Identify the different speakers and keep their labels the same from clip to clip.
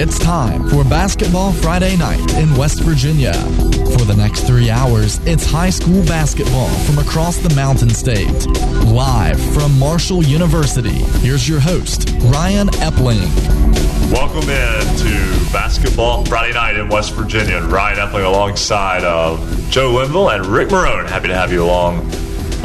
Speaker 1: It's time for Basketball Friday Night in West Virginia. For the next three hours, it's high school basketball from across the Mountain State. Live from Marshall University, here's your host, Ryan Epling.
Speaker 2: Welcome in to Basketball Friday Night in West Virginia. Ryan Epling alongside of Joe Linville and Rick Marone. Happy to have you along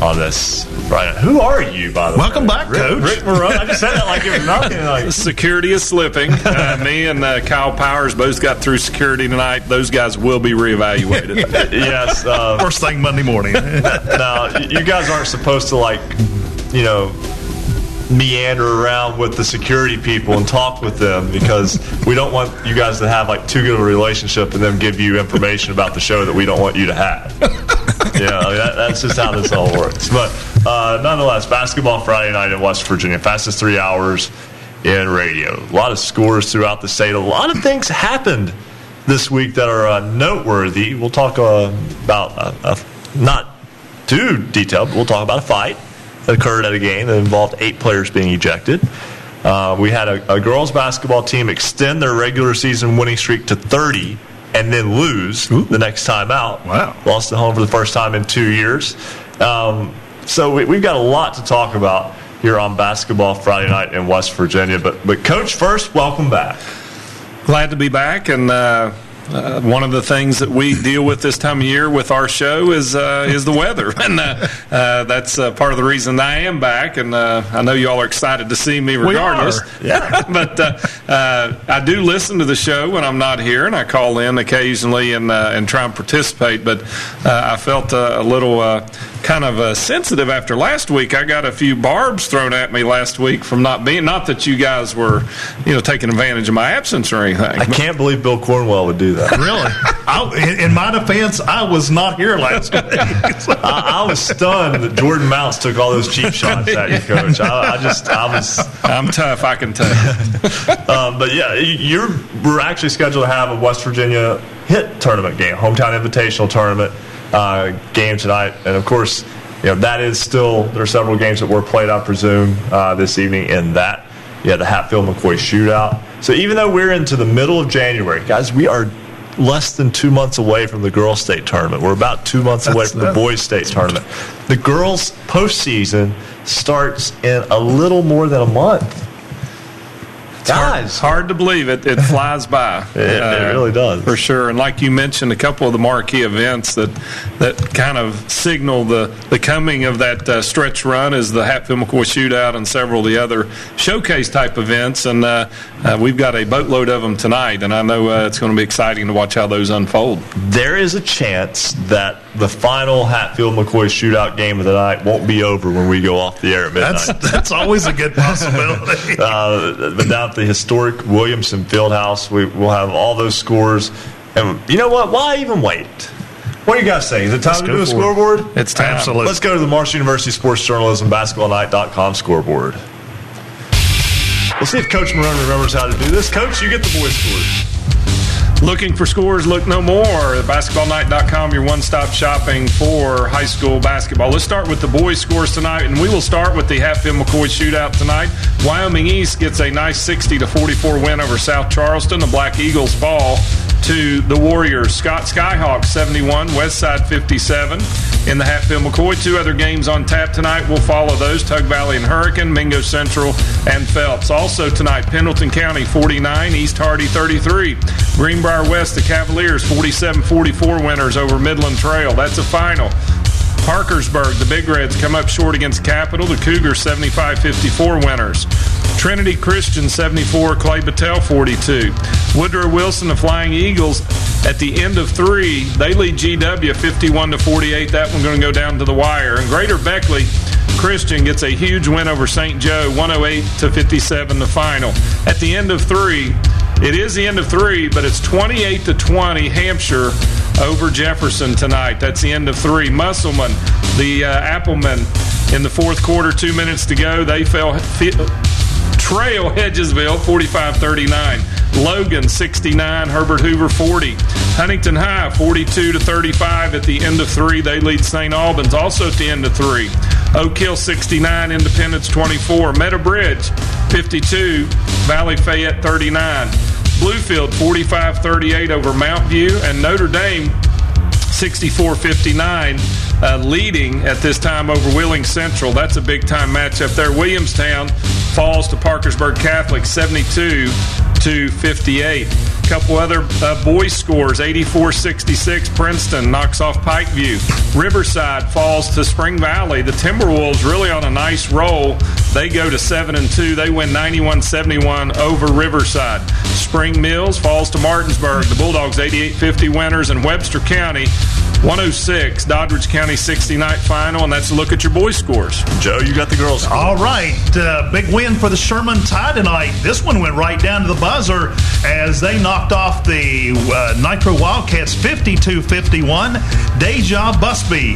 Speaker 2: on this Friday. Who are you, by the
Speaker 3: Welcome
Speaker 2: way?
Speaker 3: Welcome back,
Speaker 2: Rick,
Speaker 3: Coach.
Speaker 2: Rick Marone. I just said that like it was nothing. Like,
Speaker 4: Security is slipping. Uh, me and uh, Kyle Powers both got through security tonight. Those guys will be reevaluated.
Speaker 2: yes. Uh,
Speaker 3: First thing Monday morning.
Speaker 2: now, you guys aren't supposed to like, you know, meander around with the security people and talk with them because we don't want you guys to have like too good of a relationship and then give you information about the show that we don't want you to have. Yeah, that, that's just how this all works. But uh, nonetheless, basketball Friday night in West Virginia, fastest three hours in radio. A lot of scores throughout the state. A lot of things happened this week that are uh, noteworthy. We'll talk uh, about uh, uh, not too detailed, but we'll talk about a fight that occurred at a game that involved eight players being ejected. Uh, we had a, a girls basketball team extend their regular season winning streak to 30 and then lose the next time out.
Speaker 3: Wow.
Speaker 2: Lost at home for the first time in two years. Um, so we, we've got a lot to talk about here on Basketball Friday night in West Virginia. But, but Coach, first, welcome back.
Speaker 4: Glad to be back. And uh, uh, one of the things that we deal with this time of year with our show is uh, is the weather, and uh, uh, that's uh, part of the reason I am back. And uh, I know you all are excited to see me, regardless.
Speaker 2: Yeah.
Speaker 4: but uh, uh, I do listen to the show when I'm not here, and I call in occasionally and uh, and try and participate. But uh, I felt uh, a little uh, kind of uh, sensitive after last week. I got a few barbs thrown at me last week from not being. Not that you guys were, you know, taking advantage of my absence or anything.
Speaker 2: I can't believe Bill Cornwell would do that.
Speaker 3: really? I, in, in my defense, I was not here last week.
Speaker 2: I, I was stunned that Jordan Mounts took all those cheap shots at you, Coach. I, I just, I was.
Speaker 4: I'm tough. I can tell.
Speaker 2: Um, but yeah, you're we're actually scheduled to have a West Virginia hit tournament game, hometown invitational tournament uh, game tonight, and of course, you know that is still there are several games that were played, I presume, uh, this evening in that. You had the Hatfield McCoy shootout. So even though we're into the middle of January, guys, we are less than two months away from the girls' state tournament. We're about two months away
Speaker 3: That's-
Speaker 2: from the boys' state tournament. The girls' postseason starts in a little more than a month. Guys,
Speaker 4: Hard to believe it. It flies by. Uh,
Speaker 2: It- it really does.
Speaker 4: for sure. And like you mentioned, a couple of the marquee events that that kind of signal the the coming of that uh, stretch run is the Hatfield McCoy Shootout and several of the other showcase type events. And uh, uh, we've got a boatload of them tonight. And I know uh, it's going to be exciting to watch how those unfold.
Speaker 2: there is a chance that the final Hatfield McCoy shootout game of the night won't be over when we go off the air at midnight.
Speaker 3: That's that's always a good possibility.
Speaker 2: uh, but down the historic Williamson Fieldhouse, we, we'll have all those scores. And you know what? Why even wait? What do you guys say? Is it time to do a
Speaker 3: for it.
Speaker 2: scoreboard?
Speaker 4: It's time.
Speaker 3: Absolutely.
Speaker 2: Let's go to the Marshall University Sports Journalism BasketballNight.com scoreboard. We'll see if Coach Marone remembers how to do this. Coach, you get the boys' scores.
Speaker 4: Looking for scores, look no more. BasketballNight.com, your one stop shopping for high school basketball. Let's start with the boys' scores tonight, and we will start with the Hatfield McCoy shootout tonight. Wyoming East gets a nice 60 to 44 win over South Charleston. The Black Eagles fall to the Warriors. Scott Skyhawk 71, Westside 57 in the Hatfield McCoy. Two other games on tap tonight. We'll follow those Tug Valley and Hurricane, Mingo Central, and Phelps. Also tonight, Pendleton County 49, East Hardy 33. Greenbrier West, the Cavaliers 47 44 winners over Midland Trail. That's a final. Parkersburg, the Big Reds come up short against Capital. The Cougars 75 54 winners. Trinity Christian 74, Clay Battelle 42. Woodrow Wilson, the Flying Eagles, at the end of three, they lead GW 51 to 48. That one going to go down to the wire. And Greater Beckley Christian gets a huge win over St. Joe 108 to 57, the final. At the end of three, it is the end of three, but it's 28 to 20 Hampshire over Jefferson tonight. That's the end of three. Musselman, the uh, Applemen, in the fourth quarter, two minutes to go, they fell. Trail Hedgesville 45 39. Logan 69, Herbert Hoover 40. Huntington High 42 to 35 at the end of three. They lead St. Albans also at the end of three. Oak Hill 69, Independence 24. Meadow Bridge 52, Valley Fayette 39. Bluefield 45-38 over Mount View, and Notre Dame 64-59, uh, leading at this time over Wheeling Central. That's a big time matchup there. Williamstown falls to Parkersburg Catholic 72 to 58. A couple other uh, boys scores 84-66 Princeton knocks off Pikeview. Riverside falls to Spring Valley. The Timberwolves really on a nice roll. They go to 7 and 2. They win 91-71 over Riverside. Spring Mills falls to Martinsburg. The Bulldogs 88-50 winners in Webster County 106, Doddridge County 69 final, and that's a look at your boys' scores.
Speaker 2: Joe, you got the girls.
Speaker 3: All right, uh, big win for the Sherman Tide tonight. This one went right down to the buzzer as they knocked off the uh, Nitro Wildcats 52-51. Deja Busby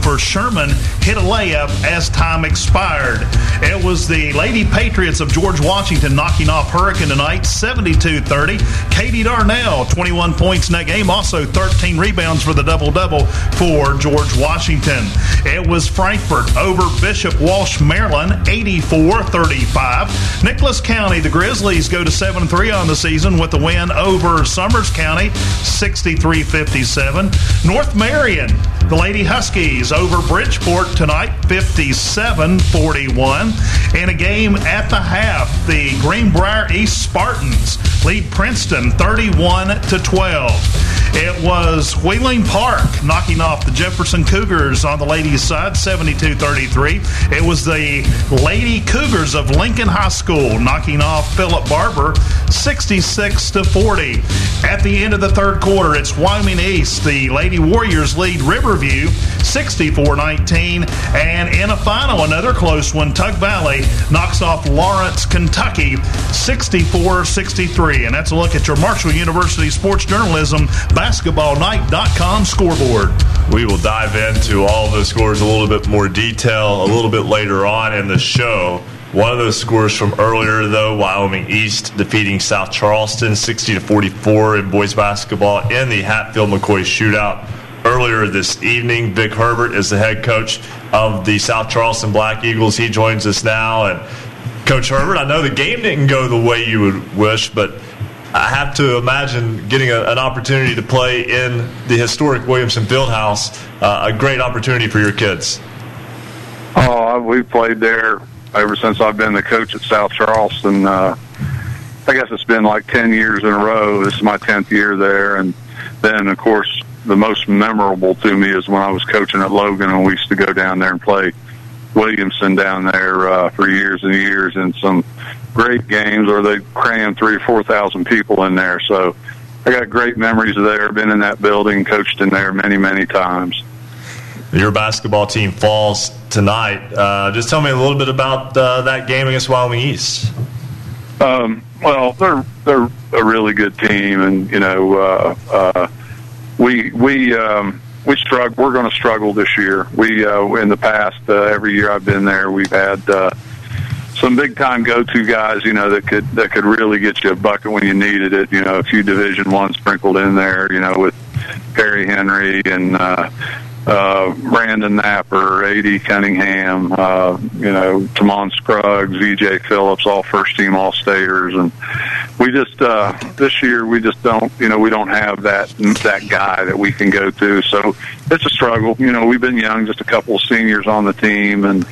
Speaker 3: for Sherman hit a layup as time expired. It was the Lady Patriots of George Washington knocking off Hurricane tonight 72-30. Katie Darnell 21 points in that game, also 13 rebounds for the for George Washington. It was Frankfort over Bishop Walsh, Maryland, 84-35. Nicholas County, the Grizzlies go to 7-3 on the season with the win over Summers County, 63-57. North Marion, the Lady Huskies over Bridgeport tonight, 57-41. In a game at the half, the Greenbrier East Spartans lead Princeton 31 to 12. It was Wheeling Park knocking off the Jefferson Cougars on the ladies' side, 72-33. It was the Lady Cougars of Lincoln High School knocking off Philip Barbour, 66 to 40. At the end of the third quarter, it's Wyoming East. The Lady Warriors lead Riverview, 64-19, and in a final, another close one, Tug Valley knocks off Lawrence, Kentucky, 64-63. And that's a look at your Marshall University Sports Journalism basketballnight.com scoreboard.
Speaker 2: We will dive into all the scores a little bit more detail a little bit later on in the show. One of those scores from earlier, though, Wyoming East defeating South Charleston 60 to 44 in boys basketball in the Hatfield McCoy shootout earlier this evening. Vic Herbert is the head coach of the South Charleston Black Eagles. He joins us now. And Coach Herbert, I know the game didn't go the way you would wish, but I have to imagine getting a, an opportunity to play in the historic Williamson Fieldhouse, uh, a great opportunity for your kids.
Speaker 5: Oh, we've played there ever since I've been the coach at South Charleston. Uh, I guess it's been like 10 years in a row. This is my 10th year there. And then, of course, the most memorable to me is when I was coaching at Logan and we used to go down there and play Williamson down there uh, for years and years in some great games or they cram three or 4,000 people in there. So I got great memories of there. Been in that building, coached in there many, many times.
Speaker 2: Your basketball team falls tonight. Uh, just tell me a little bit about uh, that game against Wyoming East.
Speaker 5: Um, well, they're they're a really good team, and you know, uh, uh, we we um, we struggle. We're going to struggle this year. We uh, in the past, uh, every year I've been there, we've had uh, some big time go to guys. You know that could that could really get you a bucket when you needed it. You know, a few Division One sprinkled in there. You know, with Perry Henry and. Uh, uh, Brandon Napper, A.D. Cunningham, uh, you know, Tamon Scruggs, E.J. Phillips, all first team All Staters, and we just uh, this year we just don't, you know, we don't have that that guy that we can go to. So it's a struggle. You know, we've been young, just a couple of seniors on the team, and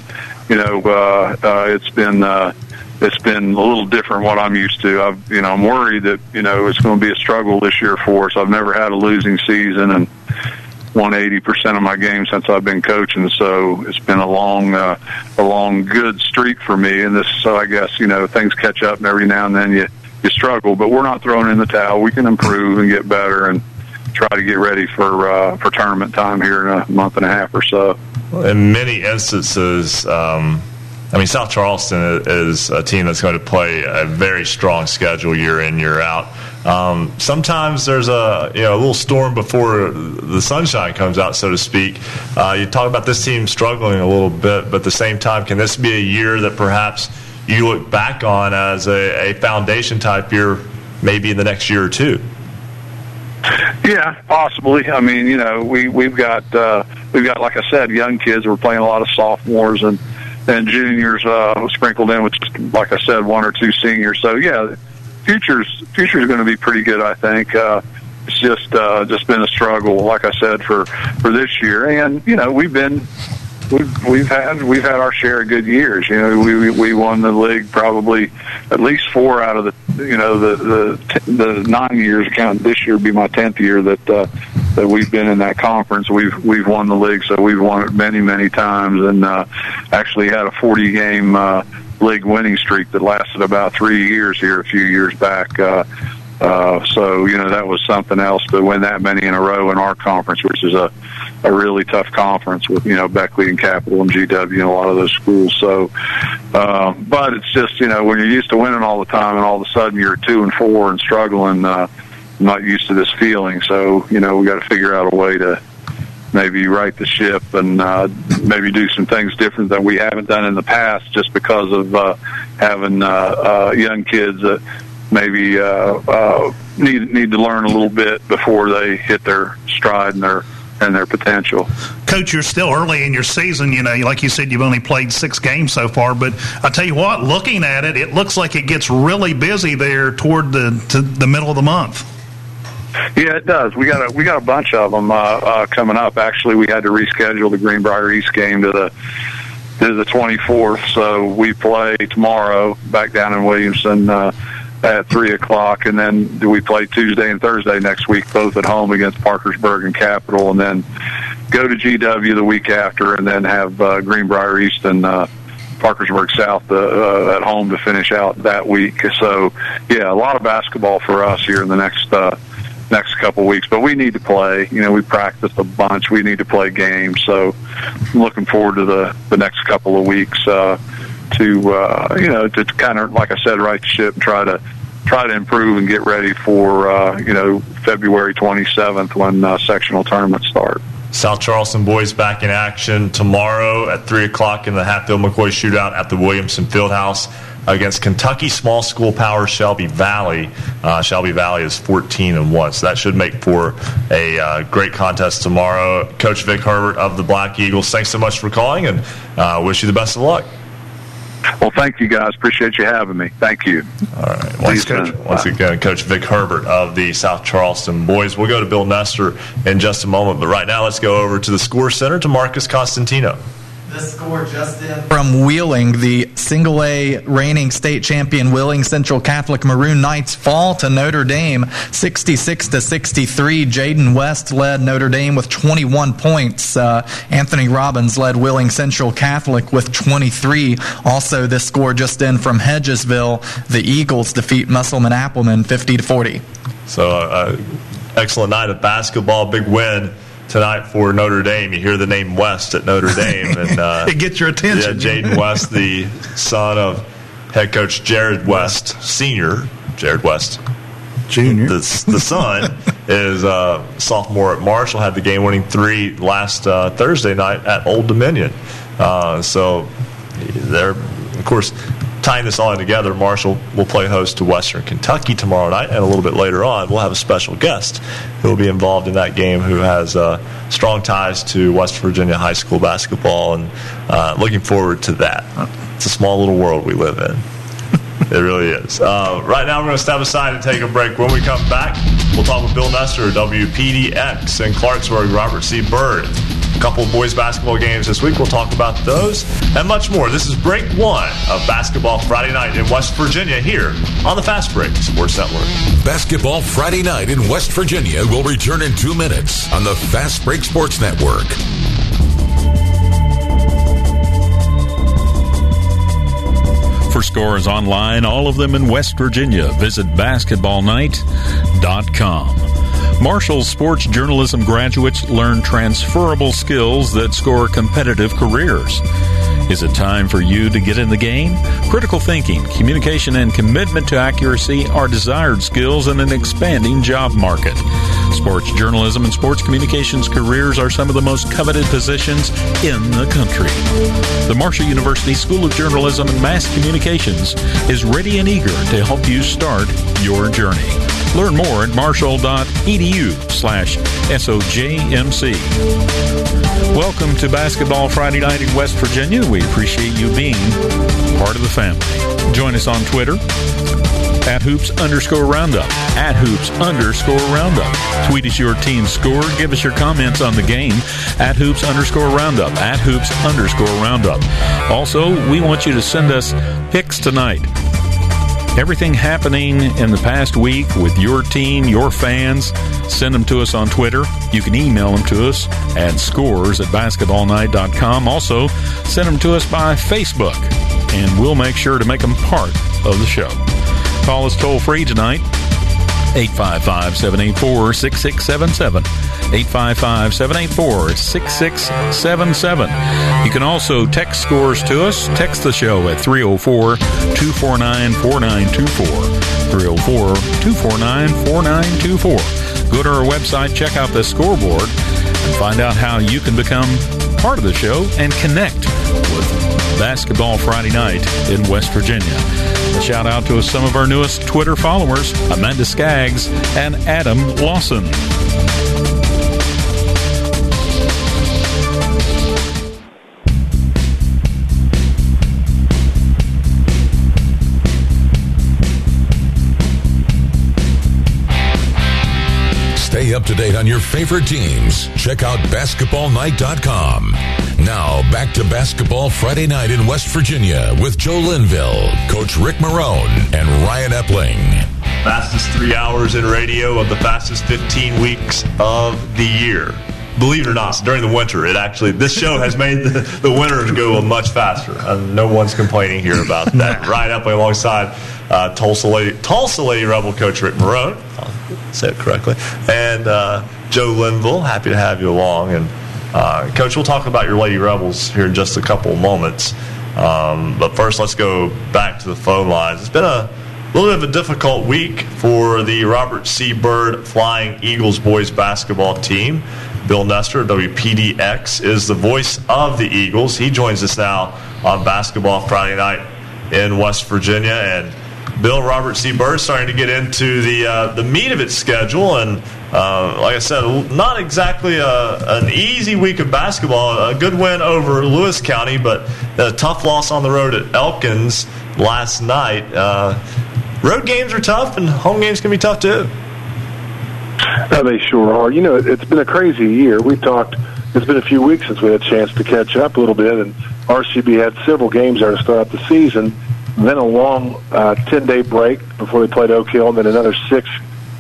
Speaker 5: you know, uh, uh, it's been. Uh, it's been a little different what I'm used to. I've, you know, I'm worried that you know it's going to be a struggle this year for us. I've never had a losing season, and won 80% of my games since I've been coaching. So it's been a long, uh, a long good streak for me. And this, so I guess, you know, things catch up and every now and then you, you struggle, but we're not throwing in the towel. We can improve and get better and try to get ready for, uh, for tournament time here in a month and a half or so.
Speaker 2: In many instances, um, I mean, South Charleston is a team that's going to play a very strong schedule year in, year out. Um, sometimes there's a you know a little storm before the sunshine comes out, so to speak. Uh, you talk about this team struggling a little bit, but at the same time, can this be a year that perhaps you look back on as a, a foundation type year, maybe in the next year or two?
Speaker 5: Yeah, possibly. I mean, you know, we we've got uh, we've got like I said, young kids. We're playing a lot of sophomores and and juniors uh, sprinkled in with, like I said, one or two seniors. So yeah, future's future's going to be pretty good. I think. Uh, it's just uh, just been a struggle, like I said, for for this year. And you know, we've been we've we've had we've had our share of good years. You know, we we won the league probably at least four out of the you know the the the nine years. Count this year be my tenth year that uh, that we've been in that conference. We've we've won the league, so we've won it many many times, and uh, actually had a forty game. Uh, league winning streak that lasted about three years here a few years back. Uh, uh, so you know that was something else to win that many in a row in our conference, which is a a really tough conference with you know Beckley and Capital and GW and a lot of those schools. So, uh, but it's just you know when you're used to winning all the time and all of a sudden you're two and four and struggling, uh, I'm not used to this feeling. So you know we got to figure out a way to maybe right the ship and uh, maybe do some things different than we haven't done in the past, just because of uh, having uh, uh, young kids that maybe uh, uh, need need to learn a little bit before they hit their stride and their and their potential.
Speaker 3: Coach, you're still early in your season. You know, like you said, you've only played six games so far. But I tell you what, looking at it, it looks like it gets really busy there toward the to the middle of the month.
Speaker 5: Yeah, it does. We got a we got a bunch of them uh, uh, coming up. Actually, we had to reschedule the Greenbrier East game to the to the 24th. So we play tomorrow back down in Williamson. Uh, at three o'clock, and then we play Tuesday and Thursday next week, both at home against Parkersburg and Capital, and then go to GW the week after, and then have uh, Greenbrier East and uh, Parkersburg South uh, uh, at home to finish out that week. So, yeah, a lot of basketball for us here in the next uh, next couple of weeks. But we need to play. You know, we practiced a bunch. We need to play games. So, I'm looking forward to the the next couple of weeks. Uh, to uh, you know to kind of like I said, right the ship try to try to improve and get ready for uh, you know February 27th when uh, sectional tournaments start.
Speaker 2: South Charleston boys back in action tomorrow at three o'clock in the Hatfield McCoy shootout at the Williamson Fieldhouse against Kentucky small school power Shelby Valley. Uh, Shelby Valley is 14 and one, so that should make for a uh, great contest tomorrow. Coach Vic Herbert of the Black Eagles, thanks so much for calling, and uh, wish you the best of luck.
Speaker 5: Well, thank you guys. Appreciate you having me. Thank you.
Speaker 2: All right. Once, Coach, once again, Coach Vic Herbert of the South Charleston boys. We'll go to Bill Nestor in just a moment, but right now let's go over to the Score Center to Marcus Constantino.
Speaker 1: The score just in from Wheeling, the single A reigning state champion Wheeling Central Catholic Maroon Knights fall to Notre Dame 66 to 63. Jaden West led Notre Dame with 21 points. Uh, Anthony Robbins led Wheeling Central Catholic with 23. Also, this score just in from Hedgesville, the Eagles defeat Musselman Applemen 50 to 40.
Speaker 2: So, uh, excellent night of basketball, big win tonight for Notre Dame. You hear the name West at Notre Dame, and
Speaker 3: uh, it gets your attention.
Speaker 2: Yeah, Jaden West, the son of head coach Jared West, senior Jared West,
Speaker 3: junior.
Speaker 2: The, the son is uh, sophomore at Marshall. Had the game-winning three last uh, Thursday night at Old Dominion. Uh, so they're, of course, tying this all in together, Marshall will play host to Western Kentucky tomorrow night, and a little bit later on, we'll have a special guest who will be involved in that game who has uh, strong ties to West Virginia high school basketball, and uh, looking forward to that. It's a small little world we live in. It really is. Uh, right now, we're going to step aside and take a break. When we come back, we'll talk with Bill Nestor, WPDX, in Clarksburg, Robert C. Byrd. A couple of boys basketball games this week. We'll talk about those and much more. This is break one of Basketball Friday night in West Virginia here on the Fast Break Sports Network.
Speaker 6: Basketball Friday night in West Virginia will return in two minutes on the Fast Break Sports Network.
Speaker 7: for scores online, all of them in West Virginia. Visit basketballnight.com. Marshall sports journalism graduates learn transferable skills that score competitive careers. Is it time for you to get in the game? Critical thinking, communication, and commitment to accuracy are desired skills in an expanding job market. Sports journalism and sports communications careers are some of the most coveted positions in the country. The Marshall University School of Journalism and Mass Communications is ready and eager to help you start your journey. Learn more at marshall.edu slash SOJMC. Welcome to Basketball Friday Night in West Virginia. We appreciate you being part of the family. Join us on Twitter at hoops underscore roundup. At hoops underscore roundup. Tweet us your team score. Give us your comments on the game at hoops underscore roundup. At hoops underscore roundup. Also, we want you to send us picks tonight everything happening in the past week with your team, your fans, send them to us on Twitter. You can email them to us at scores at basketballnight.com. Also, send them to us by Facebook, and we'll make sure to make them part of the show. Call us toll free tonight, 855 784 6677. 855 784 6677. You can also text scores to us. Text the show at 304 249 4924. 304 249 4924. Go to our website, check out the scoreboard, and find out how you can become part of the show and connect with Basketball Friday night in West Virginia. A shout out to some of our newest Twitter followers, Amanda Skaggs and Adam Lawson.
Speaker 6: Up to date on your favorite teams. Check out basketballnight.com. Now, back to Basketball Friday night in West Virginia with Joe Linville, Coach Rick Marone, and Ryan Epling.
Speaker 2: Fastest three hours in radio of the fastest 15 weeks of the year. Believe it or not, during the winter, it actually this show has made the, the winters go much faster. Uh, no one's complaining here about that. Ryan Epling alongside uh, Tolsia Lady Tolsia Lady Rebel coach Rick Marone. I'll say it correctly, and uh, Joe Linville. Happy to have you along. And uh, coach, we'll talk about your Lady Rebels here in just a couple of moments. Um, but first, let's go back to the phone lines. It's been a little bit of a difficult week for the Robert C. Byrd Flying Eagles boys basketball team. Bill Nestor, WPDX, is the voice of the Eagles. He joins us now on Basketball Friday night in West Virginia. And Bill Robert C. Byrd starting to get into the uh, the meat of its schedule, and uh, like I said, not exactly a, an easy week of basketball. A good win over Lewis County, but a tough loss on the road at Elkins last night. Uh, road games are tough, and home games can be tough too.
Speaker 8: Oh, they sure are. You know, it's been a crazy year. We've talked. It's been a few weeks since we had a chance to catch up a little bit, and RCB had several games there to start the season then a long uh, 10 day break before they played Oak Hill, and then another six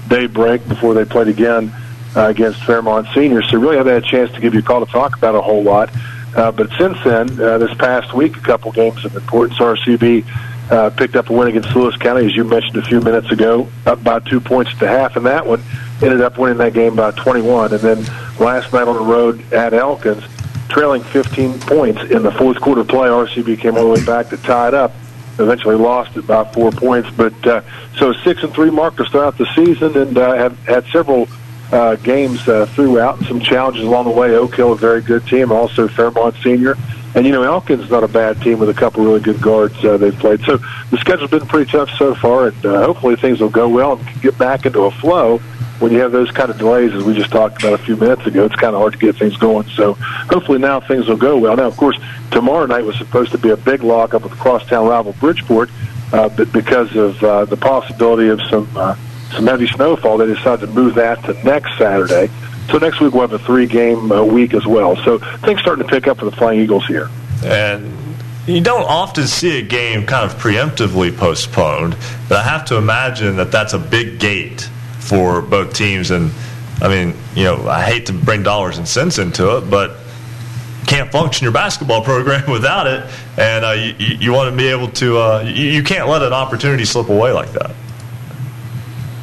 Speaker 8: day break before they played again uh, against Fairmont Senior. So, really haven't had a chance to give you a call to talk about a whole lot. Uh, but since then, uh, this past week, a couple games of importance. RCB uh, picked up a win against Lewis County, as you mentioned a few minutes ago, up by two points to half, and that one ended up winning that game by 21. And then last night on the road at Elkins, trailing 15 points in the fourth quarter play, RCB came all the way back to tie it up eventually lost it by four points. But uh, so six and three mark to start out the season, and uh, have had several uh, games uh, throughout, some challenges along the way. Oak Hill, a very good team, also Fairmont Senior. And you know Elkins is not a bad team with a couple really good guards uh, they've played. So the schedule's been pretty tough so far, and uh, hopefully things will go well and get back into a flow when you have those kind of delays, as we just talked about a few minutes ago, it's kind of hard to get things going. So hopefully now things will go well. Now, of course, tomorrow night was supposed to be a big lock up the crosstown rival Bridgeport, uh, but because of uh, the possibility of some uh, some heavy snowfall, they decided to move that to next Saturday. So next week we'll have a three-game uh, week as well. So things starting to pick up for the Flying Eagles here.
Speaker 2: And you don't often see a game kind of preemptively postponed, but I have to imagine that that's a big gate for both teams. And I mean, you know, I hate to bring dollars and cents into it, but can't function your basketball program without it. And uh, you, you, want to be able to, uh, you, you can't let an opportunity slip away like that.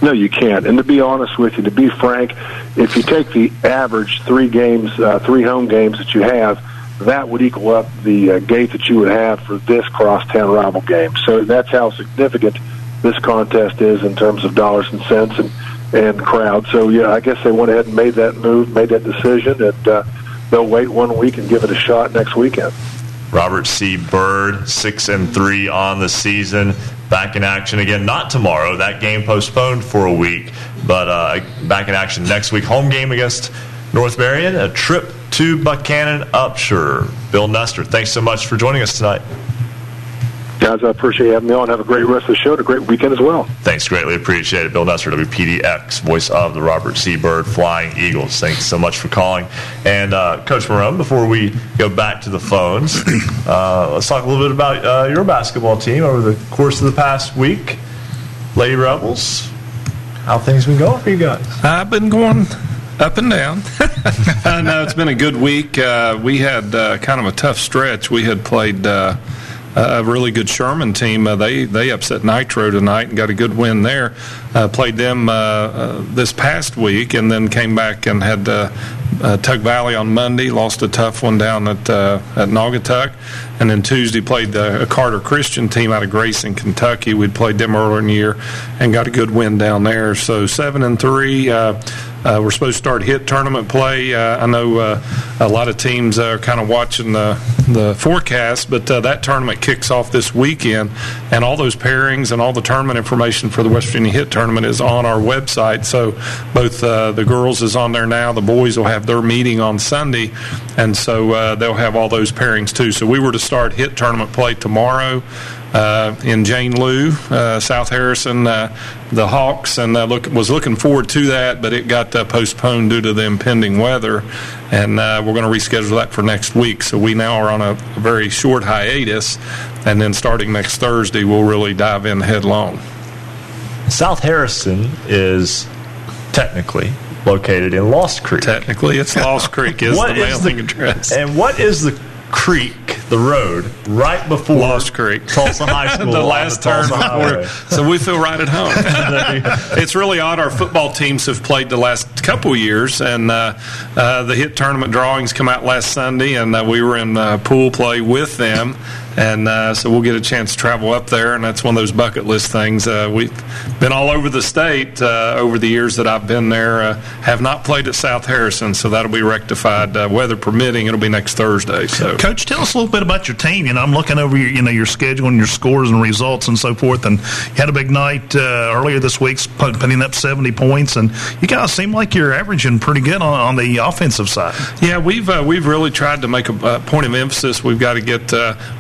Speaker 8: No, you can't. And to be honest with you, to be frank, if you take the average three games, uh, three home games that you have, that would equal up the uh, gate that you would have for this crosstown rival game. So that's how significant this contest is in terms of dollars and cents. And and crowd. So yeah, I guess they went ahead and made that move, made that decision, and uh, they'll wait one week and give it a shot next weekend.
Speaker 2: Robert C. Byrd, six and three on the season, back in action again. Not tomorrow; that game postponed for a week, but uh, back in action next week. Home game against North Marion. A trip to Buckhannon Upshur. Bill Nestor, thanks so much for joining us tonight.
Speaker 8: Guys, I appreciate having me on. Have a great rest of the show and a great weekend as well.
Speaker 2: Thanks, greatly appreciate it. Bill Nestor, WPDX, voice of the Robert C. Byrd Flying Eagles. Thanks so much for calling. And uh, Coach Marone, before we go back to the phones, uh, let's talk a little bit about uh, your basketball team over the course of the past week. Lady Rebels, how things been going for you guys?
Speaker 4: I've been going up and down. uh, no, it's been a good week. Uh, we had uh, kind of a tough stretch. We had played uh, a really good Sherman team. Uh, they they upset Nitro tonight and got a good win there. Uh, played them this past week and then came back and had Tug Valley on Monday. Lost a tough one down at at Naugatuck, and then Tuesday played the Carter Christian team out of Grayson, Kentucky. We'd played them earlier in the year and got a good win down there. So seven and three. Uh, we're supposed to start hit tournament play. Uh, I know uh, a lot of teams are kind of watching the, the forecast, but uh, that tournament kicks off this weekend, and all those pairings and all the tournament information for the West Virginia Hit Tournament is on our website. So both uh, the girls is on there now. The boys will have their meeting on Sunday, and so uh, they'll have all those pairings too. So we were to start hit tournament play tomorrow uh, in Jane Lew, uh, South Harrison, uh, the Hawks, and uh, look, was looking forward to that, but it got uh, postponed due to the impending weather, and uh, we're going to reschedule that for next week. So we now are on a, very short hiatus, and then starting next Thursday, we'll really dive in headlong.
Speaker 2: South Harrison is technically located in Lost Creek.
Speaker 4: Technically, it's Lost Creek is the mailing the, address.
Speaker 2: And what is the creek, the road, right before
Speaker 4: Lost Creek,
Speaker 2: Tolsia High School.
Speaker 4: the last turn before. So we feel right at home. it's really odd. Our football teams have played the last couple years, and uh, uh, the hit tournament drawings come out last Sunday, and uh, we were in uh, pool play with them and uh, so we'll get a chance to travel up there, and that's one of those bucket list things. Uh, we've been all over the state uh, over the years that I've been there. Uh, have not played at South Harrison, so that'll be rectified, uh, weather permitting. It'll be next Thursday. So,
Speaker 3: Coach, tell us a little bit about your team. You know, I'm looking over your, you know, your schedule and your scores and results and so forth. And you had a big night uh, earlier this week, putting up 70 points, and you guys seem like you're averaging pretty good on, on the offensive side.
Speaker 4: Yeah, we've we've really tried to make a point of emphasis. We've got to get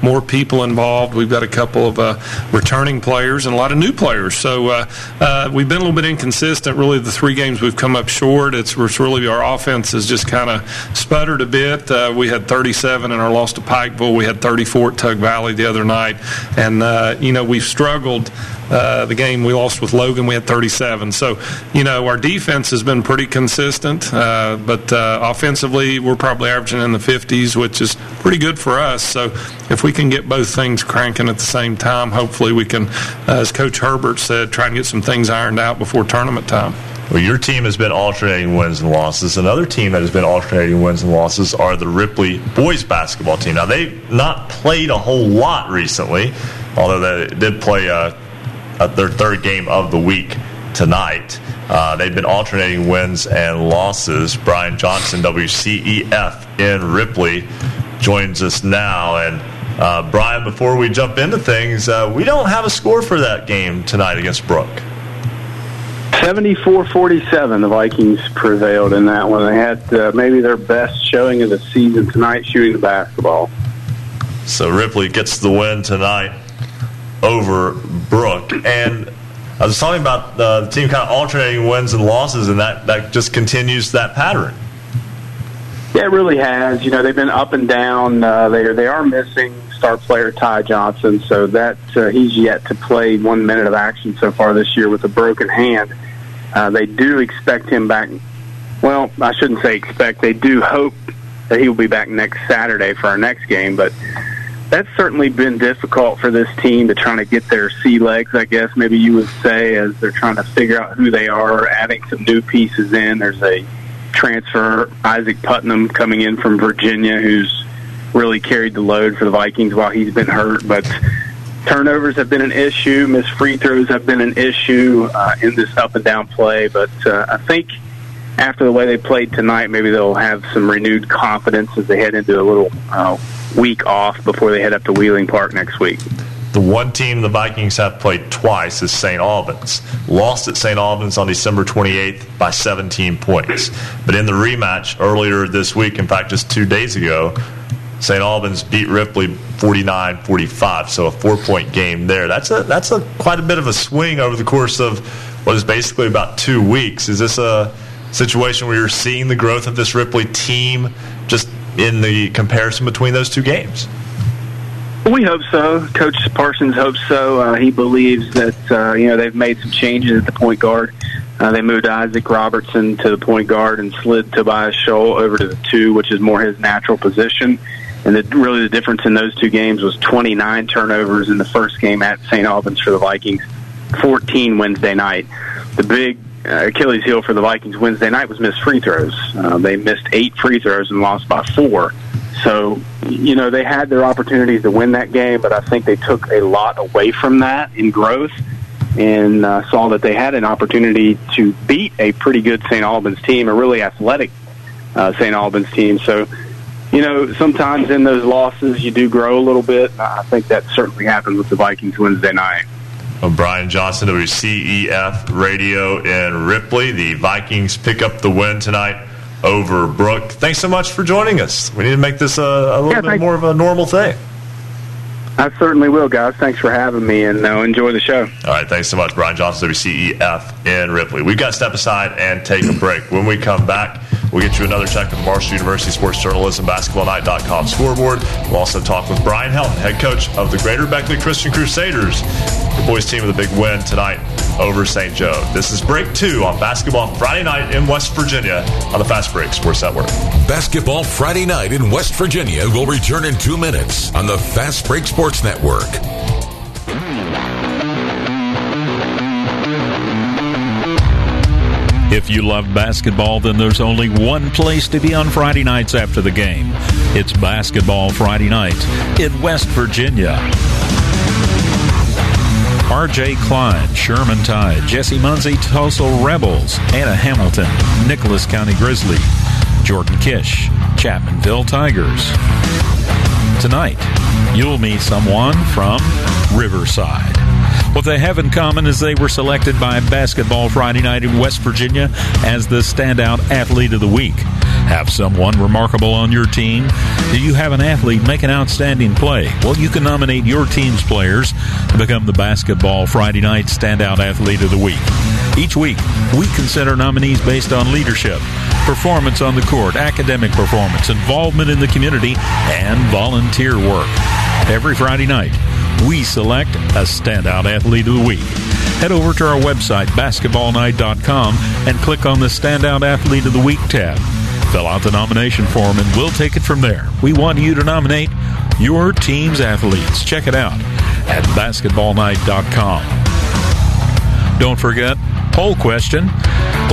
Speaker 4: more people involved. We've got a couple of uh, returning players and a lot of new players. So uh, uh, we've been a little bit inconsistent. Really, the three games we've come up short. It's, it's really our offense has just kind of sputtered a bit. Uh, we had 37 in our loss to Pikeville. We had 34 at Tug Valley the other night, and uh, you know we've struggled. Uh, the game we lost with Logan, we had 37. So, you know, our defense has been pretty consistent, uh, but uh, offensively, we're probably averaging in the 50s, which is pretty good for us. So, if we can get both things cranking at the same time, hopefully we can, uh, as Coach Herbert said, try and get some things ironed out before tournament time.
Speaker 2: Well, your team has been alternating wins and losses. Another team that has been alternating wins and losses are the Ripley boys basketball team. Now, they've not played a whole lot recently, although they did play uh, uh, their third game of the week tonight. Uh, they've been alternating wins and losses. Brian Johnson, WCEF in Ripley, joins us now. And uh, Brian, before we jump into things, uh, we don't have a score for that game tonight against Brooke.
Speaker 9: 74-47, the Vikings prevailed in that one. They had uh, maybe their best showing of the season tonight shooting the basketball.
Speaker 2: So Ripley gets the win tonight over Brooke. And I was talking about the team kind of alternating wins and losses, and that, that just continues that pattern.
Speaker 9: Yeah, it really has. You know, they've been up and down. Uh, they they are missing star player Ty Johnson, so that uh, he's yet to play one minute of action so far this year with a broken hand. Uh, they do expect him back. Well, I shouldn't say expect. They do hope that he will be back next Saturday for our next game, but that's certainly been difficult for this team to try to get their sea legs, I guess maybe you would say, as they're trying to figure out who they are, adding some new pieces in. There's a transfer, Isaac Putnam, coming in from Virginia, who's really carried the load for the Vikings while he's been hurt. But turnovers have been an issue. Missed free throws have been an issue uh, in this up and down play. But uh, I think after the way they played tonight, maybe they'll have some renewed confidence as they head into a little uh, week off before they head up to Wheeling Park next week.
Speaker 2: The one team the Vikings have played twice is St. Albans. Lost at St. Albans on December 28th by 17 points. But in the rematch earlier this week, in fact, just two days ago, St. Albans beat Ripley 49-45, so a four-point game there. That's a that's a quite a bit of a swing over the course of what is basically about two weeks. Is this a situation where you're seeing the growth of this Ripley team just in the comparison between those two games?
Speaker 9: We hope so. Coach Parsons hopes so. Uh, he believes that uh, you know they've made some changes at the point guard. Uh, they moved Isaac Robertson to the point guard and slid Tobias Scholl over to the two, which is more his natural position. And the, really, the difference in those two games was 29 turnovers in the first game at St. Albans for the Vikings, 14 Wednesday night. The big Achilles heel for the Vikings Wednesday night was missed free throws. Uh, they missed eight free throws and lost by four. So, you know, they had their opportunities to win that game, but I think they took a lot away from that in growth and uh, saw that they had an opportunity to beat a pretty good St. Albans team, a really athletic uh, St. Albans team. So, you know, sometimes in those losses you do grow a little bit. I think that certainly happened with the Vikings Wednesday night.
Speaker 2: Brian Johnson, WCEF Radio in Ripley. The Vikings pick up the win tonight over Brooke. Thanks so much for joining us. We need to make this a, a little yeah, bit more of a normal thing.
Speaker 9: I certainly will, guys. Thanks for having me, and uh, enjoy the show.
Speaker 2: All right, thanks so much, Brian Johnson, WCEF in Ripley. We've got to step aside and take a break. When we come back, we'll get you another check of the Marshall University Sports Journalism BasketballNight.com scoreboard. We'll also talk with Brian Helton, head coach of the Greater Beckley Christian Crusaders. The boys team with a big win tonight over St. Joe. This is break two on Basketball Friday night in West Virginia on the Fast Break Sports Network.
Speaker 6: Basketball Friday night in West Virginia will return in two minutes on the Fast Break Sports Network.
Speaker 7: If you love basketball, then there's only one place to be on Friday nights after the game. It's Basketball Friday night in West Virginia. R.J. Klein, Sherman Tide, Jesse Munsey, Tolsia Rebels, Anna Hamilton, Nicholas County Grizzly, Jordan Kish, Chapmanville Tigers. Tonight, you'll meet someone from Riverside. What they have in common is they were selected by Basketball Friday Night in West Virginia as the standout athlete of the week. Have someone remarkable on your team? Do you have an athlete make an outstanding play? Well, you can nominate your team's players to become the Basketball Friday Night Standout Athlete of the Week. Each week, we consider nominees based on leadership, performance on the court, academic performance, involvement in the community, and volunteer work. Every Friday night, we select a standout athlete of the week. Head over to our website, basketballnight.com, and click on the Standout Athlete of the Week tab. Fill out the nomination form, and we'll take it from there. We want you to nominate your team's athletes. Check it out at basketballnight.com. Don't forget, poll question.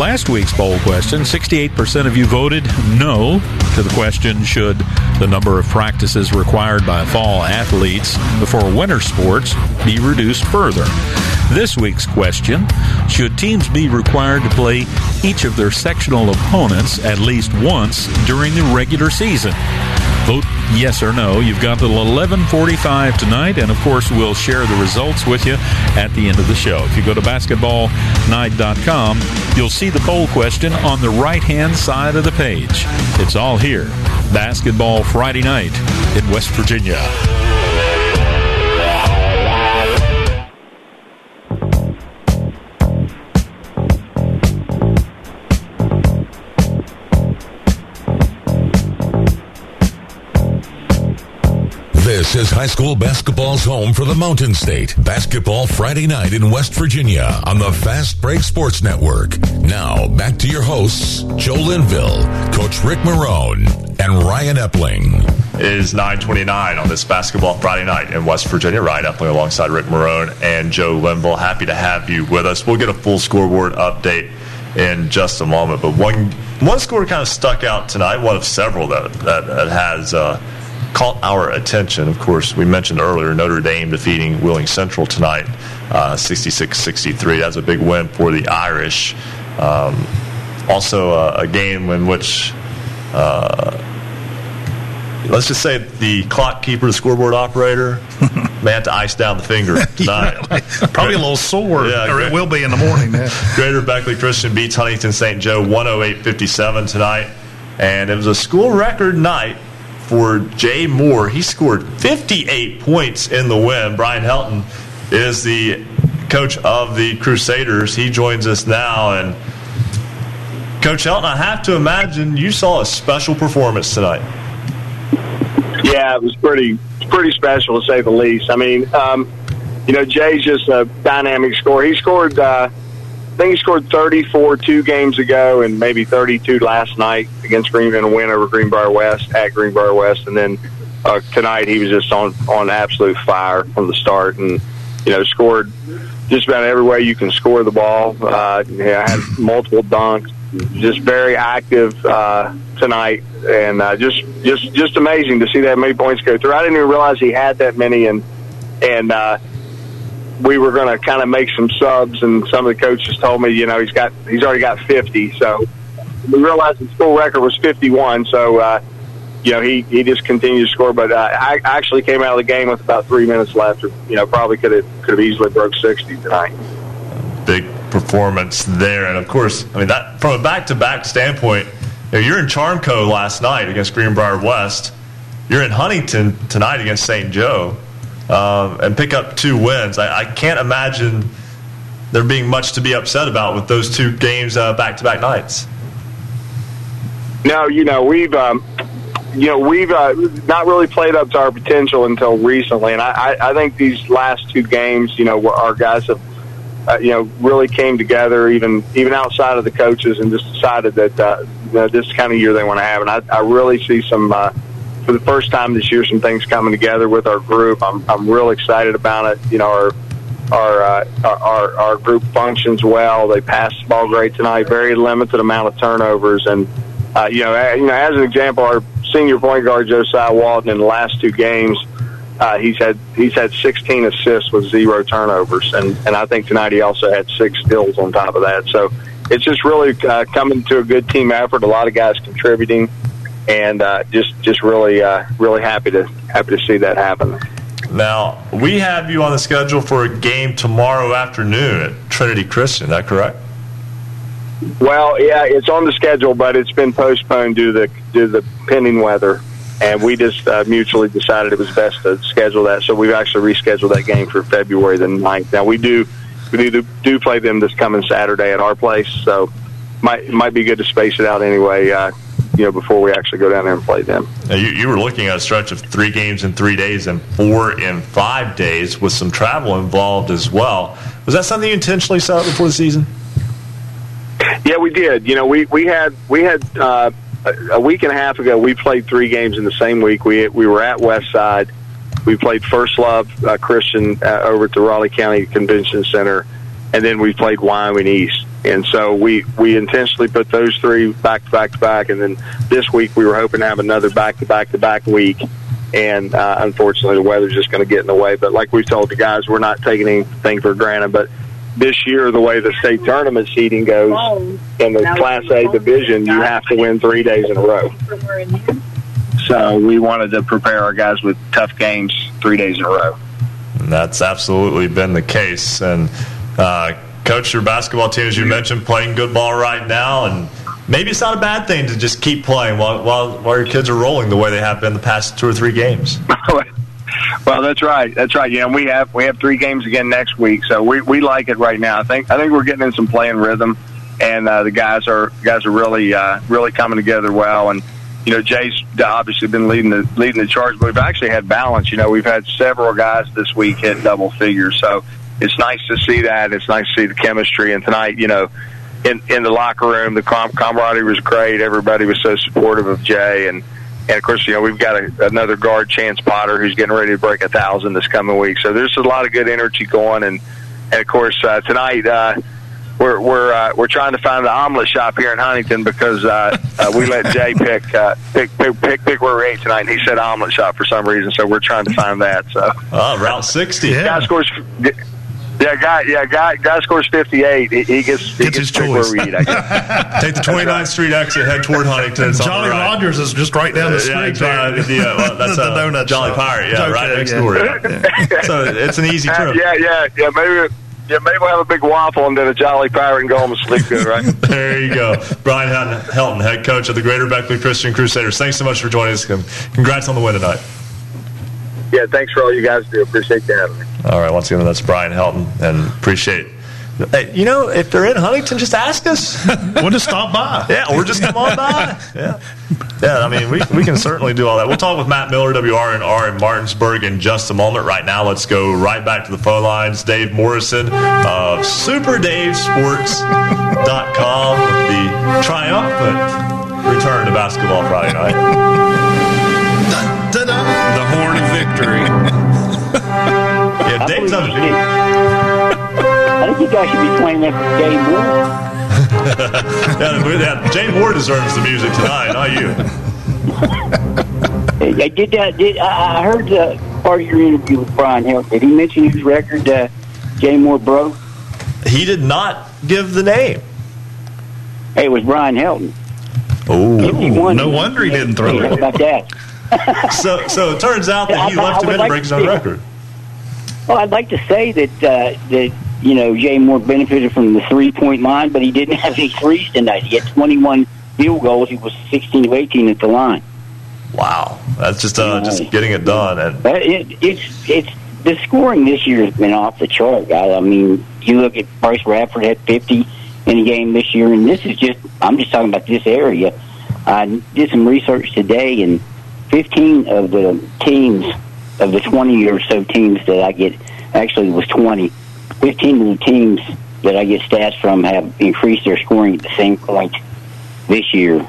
Speaker 7: Last week's poll question 68% of you voted no to the question should the number of practices required by fall athletes before winter sports be reduced further. This week's question should teams be required to play each of their sectional opponents at least once during the regular season? Yes or no. You've got till 11:45 tonight, and of course, we'll share the results with you at the end of the show. If you go to basketballnight.com, you'll see the poll question on the right-hand side of the page. It's all here. Basketball Friday night in West Virginia.
Speaker 6: This is high school basketball's home for the Mountain State. Basketball Friday night in West Virginia on the Fast Break Sports Network. Now, back to your hosts, Joe Linville, Coach Rick Marone, and Ryan Epling.
Speaker 2: It is 929 on this Basketball Friday night in West Virginia. Ryan Epling alongside Rick Marone and Joe Linville. Happy to have you with us. We'll get a full scoreboard update in just a moment. But one one score kind of stuck out tonight, one of several that, that, that has... Uh, caught our attention. Of course, we mentioned earlier Notre Dame defeating Wheeling Central tonight, uh, 66-63. That's a big win for the Irish. Um, also, uh, a game in which, uh, let's just say, the clock keeper, the scoreboard operator, may have to ice down the finger tonight.
Speaker 3: Probably a little sore, yeah, or it will be in the morning.
Speaker 2: Greater Beckley Christian beats Huntington St. Joe 108-57 tonight, and it was a school record night for Jay Moore. He scored 58 points in the win. Brian Helton is the coach of the Crusaders. He joins us now. And Coach Helton, I have to imagine you saw a special performance tonight.
Speaker 10: Yeah, it was pretty pretty special to say the least. I mean, um, you know, Jay's just a dynamic scorer. He scored, uh, I think he scored 34 two games ago and maybe 32 last night against Green in a win over Greenbrier West at Greenbrier West, and then uh, tonight he was just on on absolute fire from the start, and you know, scored just about every way you can score the ball. Uh, yeah, had multiple dunks, just very active uh, tonight, and uh, just just just amazing to see that many points go through. I didn't even realize he had that many, and and uh, we were going to kind of make some subs, and some of the coaches told me, you know, he's got he's already got 50, so we realized the school record was 51, so. Uh, you know, he, he just continued to score. But uh, I actually came out of the game with about three minutes left. You know, probably could have could have easily broke sixty tonight.
Speaker 2: Big performance there, and of course, I mean that from a back to back standpoint. You know, you're in Charmco last night against Greenbrier West. You're in Huntington tonight against St. Joe, um, and pick up two wins. I, I, can't imagine there being much to be upset about with those two games back to back nights.
Speaker 10: No, you know we've um, you know, we've uh, not really played up to our potential until recently, and I, I, I think these last two games, you know, our guys have, uh, you know, really came together, even even outside of the coaches, and just decided that uh, you know, this kind of year they want to have. And I, I really see some, uh, for the first time this year, some things coming together with our group. I'm I'm real excited about it. You know, our our, uh, our our group functions well. They passed the ball great tonight. Very limited amount of turnovers, and uh, you know, you know, as an example, our senior point guard Josiah Walton in the last two games, uh, he's had he's had 16 assists with zero turnovers, and and I think tonight he also had six steals on top of that. So it's just really uh, coming to a good team effort. A lot of guys contributing, and uh, just just really uh, really happy to happy to see that happen.
Speaker 2: Now we have you on the schedule for a game tomorrow afternoon at Trinity Christian. Is that correct?
Speaker 10: Well, yeah, it's on the schedule, but it's been postponed due to the due to the pending weather, and we just uh, mutually decided it was best to schedule that. So we've actually rescheduled that game for February the 9th. Now we do we do do play them this coming Saturday at our place, so might might be good to space it out anyway. You know, before we actually go down there and play them.
Speaker 2: Now, you, you were looking at a stretch of three games in three days and four in five days, with some travel involved as well. Was that something you intentionally set up before the season?
Speaker 10: Yeah, we did. You know, we we had we had uh, a week and a half ago. We played three games in the same week. We we were at West Side. We played First Love uh, Christian uh, over at the Raleigh County Convention Center, and then we played Wyoming East. And so we we intentionally put those three back to back to back, and then this week we were hoping to have another back to back to back week. And uh, unfortunately, the weather's just going to get in the way. But like we told the guys, we're not taking anything for granted. But this year, the way the state tournament seating goes in the Class A division, you have to win three days in a row. So we wanted to prepare our guys with tough games three days in a row.
Speaker 2: And that's absolutely been the case. And uh, coach, your basketball team, as you mentioned, playing good ball right now, and maybe it's not a bad thing to just keep playing while while, while your kids are rolling the way they have been the past two or three games.
Speaker 10: Well, that's right. That's right. Yeah, we have we have three games again next week, so we we like it right now. I think I think we're getting in some playing rhythm, and uh, the guys are guys are really uh, really coming together well. And you know, Jay's obviously been leading the leading the charge, but we've actually had balance. You know, we've had several guys this week hit double figures, so it's nice to see that. It's nice to see the chemistry. And tonight, you know, in in the locker room, the com- camaraderie was great. Everybody was so supportive of Jay and and of course, you know, we've got a, another guard, Chance Potter, who's getting ready to break a thousand this coming week. So there's a lot of good energy going. And, and of course, uh, tonight, uh, we're we're uh, we're trying to find the omelet shop here in Huntington because uh, uh, we let Jay pick, uh, pick pick pick pick where we ate tonight, and he said omelet shop for some reason. So we're trying to find that. So
Speaker 2: oh, Route sixty,
Speaker 10: yeah. guy scores yeah, guy. Yeah, guy. Guy scores fifty-eight. He, he gets he
Speaker 3: gets,
Speaker 10: gets
Speaker 3: his choice.
Speaker 10: Where we eat, I guess.
Speaker 2: Take the 29th Street exit, head toward Huntington. It's
Speaker 3: Jolly
Speaker 2: right.
Speaker 3: Rogers is just right down the street.
Speaker 2: yeah, exactly. Yeah, well, that's
Speaker 3: the
Speaker 2: uh,
Speaker 3: donut
Speaker 2: Jolly
Speaker 3: shop.
Speaker 2: Pirate. Yeah,
Speaker 3: Okay,
Speaker 2: right next
Speaker 3: yeah.
Speaker 2: door. Yeah. so it's an easy
Speaker 10: Uh,
Speaker 2: trip.
Speaker 10: yeah, yeah, yeah. Maybe Yeah, maybe we'll have a big waffle and then a Jolly Pirate and go home and sleep good, right?
Speaker 2: there you go. Brian Helton, head coach of the Greater Beckley Christian Crusaders. Thanks so much for joining us. Congrats on the win tonight.
Speaker 10: Yeah, thanks for all you guys do. Appreciate you having me.
Speaker 2: All right, once again, that's Brian Helton, and appreciate Hey, you know, if they're in Huntington, just ask us.
Speaker 3: we'll just stop by.
Speaker 2: Yeah, or just come on by. Yeah, yeah. I mean, we, we can certainly do all that. We'll talk with Matt Miller, WRNR in R in Martinsburg, in just a moment. Right now, let's go right back to the phone lines. Dave Morrison of SuperDaveSports.com with the triumphant return to basketball Friday night.
Speaker 4: The victory.
Speaker 2: yeah, Dave's undefeated.
Speaker 11: I think you guys should be playing that for Jay Moore.
Speaker 2: yeah, Jay Moore deserves the music tonight, not you.
Speaker 11: I did that. Did I heard uh, part of your interview with Brian Hill? Did he mention his record? Uh, Jay Moore broke.
Speaker 2: He did not give the name.
Speaker 11: Hey, it was Brian Helton.
Speaker 2: Oh,
Speaker 3: no wonder he didn't throw
Speaker 11: it. How about that?
Speaker 2: so, so it turns out that he I, left I him in like to break his own record.
Speaker 11: Well, I'd like to say that uh, that you know, Jay Moore benefited from the three point line, but he didn't have any threes tonight. He had 21 field goals. He was 16 to 18 at the line.
Speaker 2: Wow, that's just uh, just getting it done. And
Speaker 11: it, it's it's the scoring this year has been off the chart. I, I mean, you look at Bryce Radford had 50 in a game this year, and this is just I'm just talking about this area. I did some research today, and 15 of the teams of the 20 or so teams that I get actually it was 20 15 of the teams that I get stats from have increased their scoring at the same point this year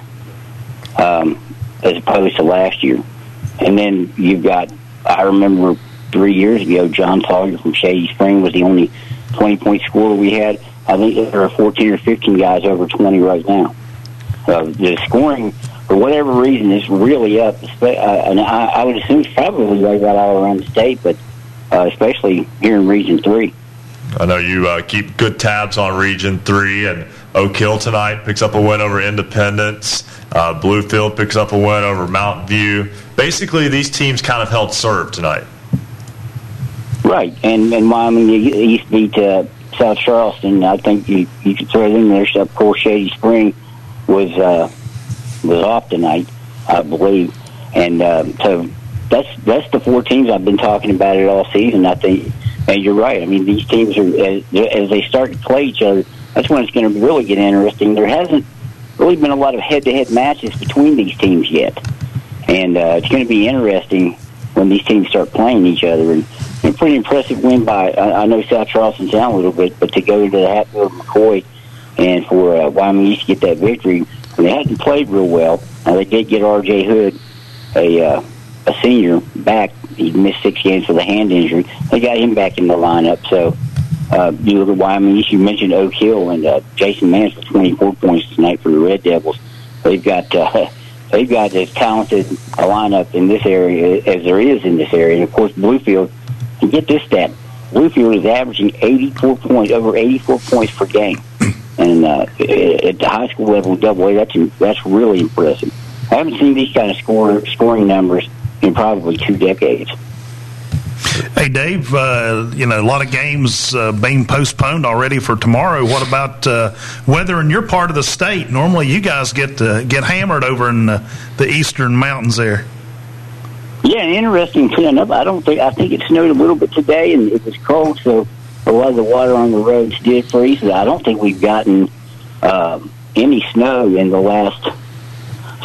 Speaker 11: um, as opposed to last year. And then you've got, I remember three years ago, John Sawyer from Shady Spring was the only 20 point scorer we had. I think there are 14 or 15 guys over 20 right now. Uh, the scoring, for whatever reason, it's really up. Uh, and I, I would assume it's probably like that all around the state, but uh, especially here in Region 3.
Speaker 2: I know you uh, keep good tabs on Region 3, and Oak Hill tonight picks up a win over Independence. Uh, Bluefield picks up a win over Mountain View. Basically, these teams kind of held serve tonight.
Speaker 11: Right, and, and Wyoming East beat uh, South Charleston. I think you, you could throw it in there. So, of course, Shady Spring was uh, was off tonight, I believe. And uh, so that's that's the four teams I've been talking about it all season. I think and you're right. I mean, these teams are as, as they start to play each other. That's when it's going to really get interesting. There hasn't really been a lot of head-to-head matches between these teams yet, and uh, it's going to be interesting when these teams start playing each other. And, and pretty impressive win by I, I know South Charleston's down a little bit, but to go to the Hatfield McCoy and for uh, Wyoming East to get that victory, they hadn't played real well. Now they did get R.J. Hood, a uh, a senior, back he missed six games with a hand injury. They got him back in the lineup. So uh, you look at Wyoming You mentioned Oak Hill and uh, Jason Mannix with 24 points tonight for the Red Devils. They've got uh, they've got as talented a lineup in this area as there is in this area. And of course, Bluefield. And get this stat: Bluefield is averaging 84 points, over 84 points per game. And uh, at the high school level, double A, that's that's really impressive. I haven't seen these kind of score, scoring numbers in probably two decades.
Speaker 3: Hey, Dave, uh, you know, a lot of games uh, being postponed already for tomorrow. What about uh, weather in your part of the state? Normally, you guys get to get hammered over in the, the eastern mountains there.
Speaker 11: Yeah, interesting cleanup. I don't think I think it snowed a little bit today, and it was cold, so a lot of the water on the roads did freeze. I don't think we've gotten um, any snow in the last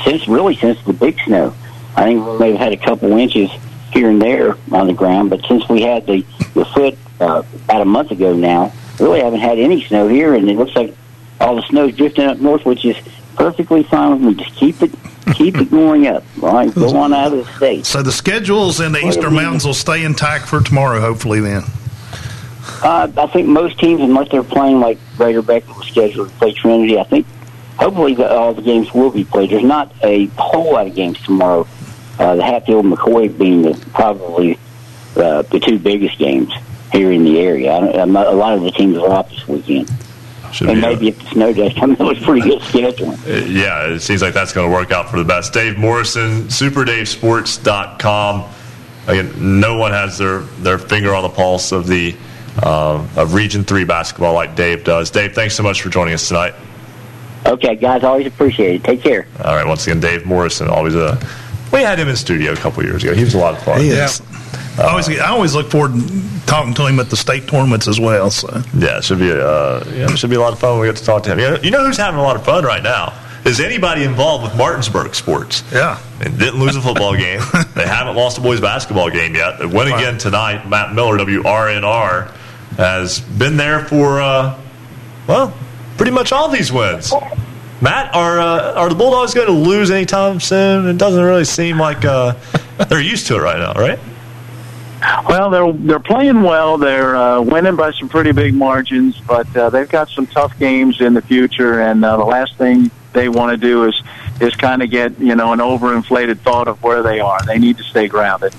Speaker 11: since really since the big snow. I think we may have had a couple inches here and there on the ground, but since we had the, the foot uh, about a month ago now, really haven't had any snow here, and it looks like all the snow's drifting up north, which is perfectly fine with me. Just keep it keep it going up. All right, go on out of the state.
Speaker 3: So the schedules in the Eastern Mountains will stay intact for tomorrow, hopefully. Then.
Speaker 11: Uh, I think most teams, unless they're playing like Greater Beckley was scheduled to play Trinity, I think hopefully the, all the games will be played. There's not a whole lot of games tomorrow uh, the Hatfield McCoy being the, probably uh, the two biggest games here in the area. I don't, a lot of the teams are off this weekend. Should and maybe a, if the snow does come, it was pretty good scheduling.
Speaker 2: Uh, yeah, it seems like that's going to work out for the best. Dave Morrison, SuperDaveSports.com. Again, no one has their, their finger on the pulse of the um, of Region 3 basketball like Dave does. Dave, thanks so much for joining us tonight.
Speaker 11: Okay, guys, always appreciate it. Take care.
Speaker 2: All right, once again, Dave Morrison, always a. We had him in studio a couple years ago. He was a lot of fun.
Speaker 3: He is. I always, I always look forward to talking to him at the state tournaments as well. So
Speaker 2: Yeah, it should be uh, yeah, it should be a lot of fun when we get to talk to him. You know, you know who's having a lot of fun right now? Is anybody involved with Martinsburg sports?
Speaker 3: Yeah.
Speaker 2: And didn't lose a football game. they haven't lost a boys basketball game yet. They win again tonight. Matt Miller, WRNR, has been there for uh, well, pretty much all these wins. Matt, are uh, are the Bulldogs going to lose anytime soon? It doesn't really seem like uh, they're used to it right now, right?
Speaker 12: Well, they're they're playing well. They're uh, winning by some pretty big margins, but uh, they've got some tough games in the future. And uh, the last thing they want to do is is kind of get you know an overinflated thought of where they are. They need to stay grounded.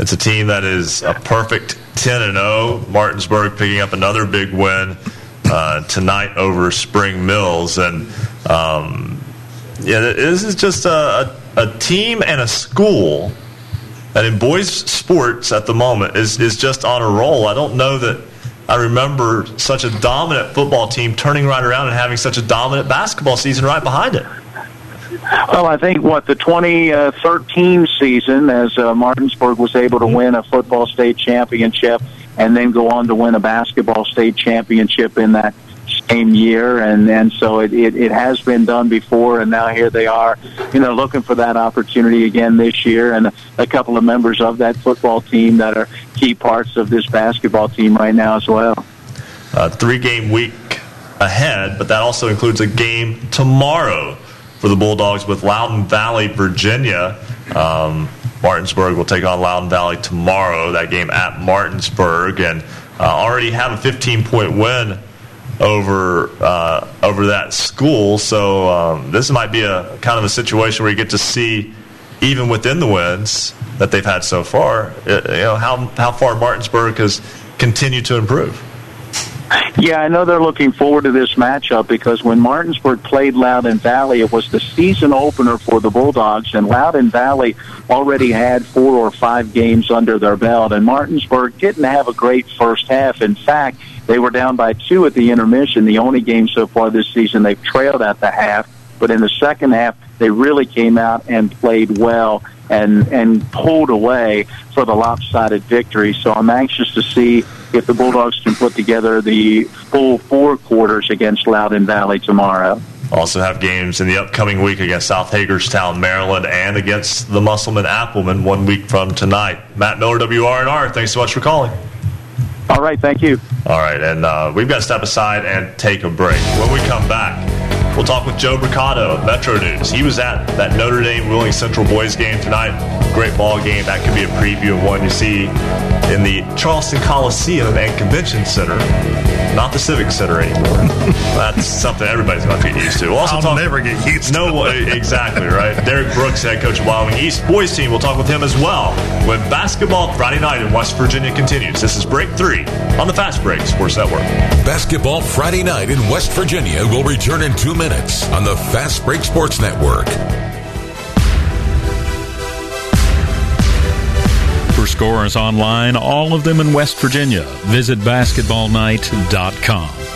Speaker 2: It's a team that is a perfect 10 and 0. Martinsburg picking up another big win uh, tonight over Spring Mills. And um, yeah, this is just a, a, a team and a school that in boys sports at the moment is, is just on a roll. I don't know that I remember such a dominant football team turning right around and having such a dominant basketball season right behind it.
Speaker 12: Well, I think what the 2013 season, as uh, Martinsburg was able to win a football state championship and then go on to win a basketball state championship in that same year, and and so it, it it has been done before, and now here they are, you know, looking for that opportunity again this year, and a, couple of members of that football team that are key parts of this basketball team right now as well.
Speaker 2: uh, three game week ahead, but that also includes a game tomorrow for the Bulldogs with Loudoun Valley, Virginia. Um, Martinsburg will take on Loudoun Valley tomorrow. That game at Martinsburg, and uh, already have a 15 point win over uh, over that school. So um, this might be a kind of a situation where you get to see, even within the wins that they've had so far, you know how how far Martinsburg has continued to improve.
Speaker 12: Yeah, I know they're looking forward to this matchup because when Martinsburg played Loudoun Valley, it was the season opener for the Bulldogs, and Loudoun Valley already had four or five games under their belt, and Martinsburg didn't have a great first half. In fact, they were down by two at the intermission, the only game so far this season they've trailed at the half. But in the second half, they really came out and played well and and pulled away for the lopsided victory. So I'm anxious to see if the Bulldogs can put together the full four quarters against Loudoun Valley tomorrow.
Speaker 2: Also have games in the upcoming week against South Hagerstown, Maryland, and against the Musselman Applemen one week from tonight. Matt Miller, WRNR, thanks so much for calling.
Speaker 12: All right, thank you.
Speaker 2: All right, and uh, we've got to step aside and take a break. When we come back, we'll talk with Joe Mercado of Metro News. He was at that Notre Dame Wheeling Central boys game tonight. Great ball game. That could be a preview of one you see in the Charleston Coliseum and Convention Center, not the Civic Center anymore. That's something everybody's going to get used to. We'll also
Speaker 3: I'll
Speaker 2: talk,
Speaker 3: never get used
Speaker 2: no,
Speaker 3: to it.
Speaker 2: exactly right. Derek Brooks, head coach of Wyoming East boys team. We'll talk with him as well when basketball Friday night in West Virginia continues. This is Break Three on the Fast Break Sports Network.
Speaker 6: Basketball Friday night in West Virginia will return in two minutes on the Fast Break Sports Network.
Speaker 7: For scores online, all of them in West Virginia, visit basketballnight.com.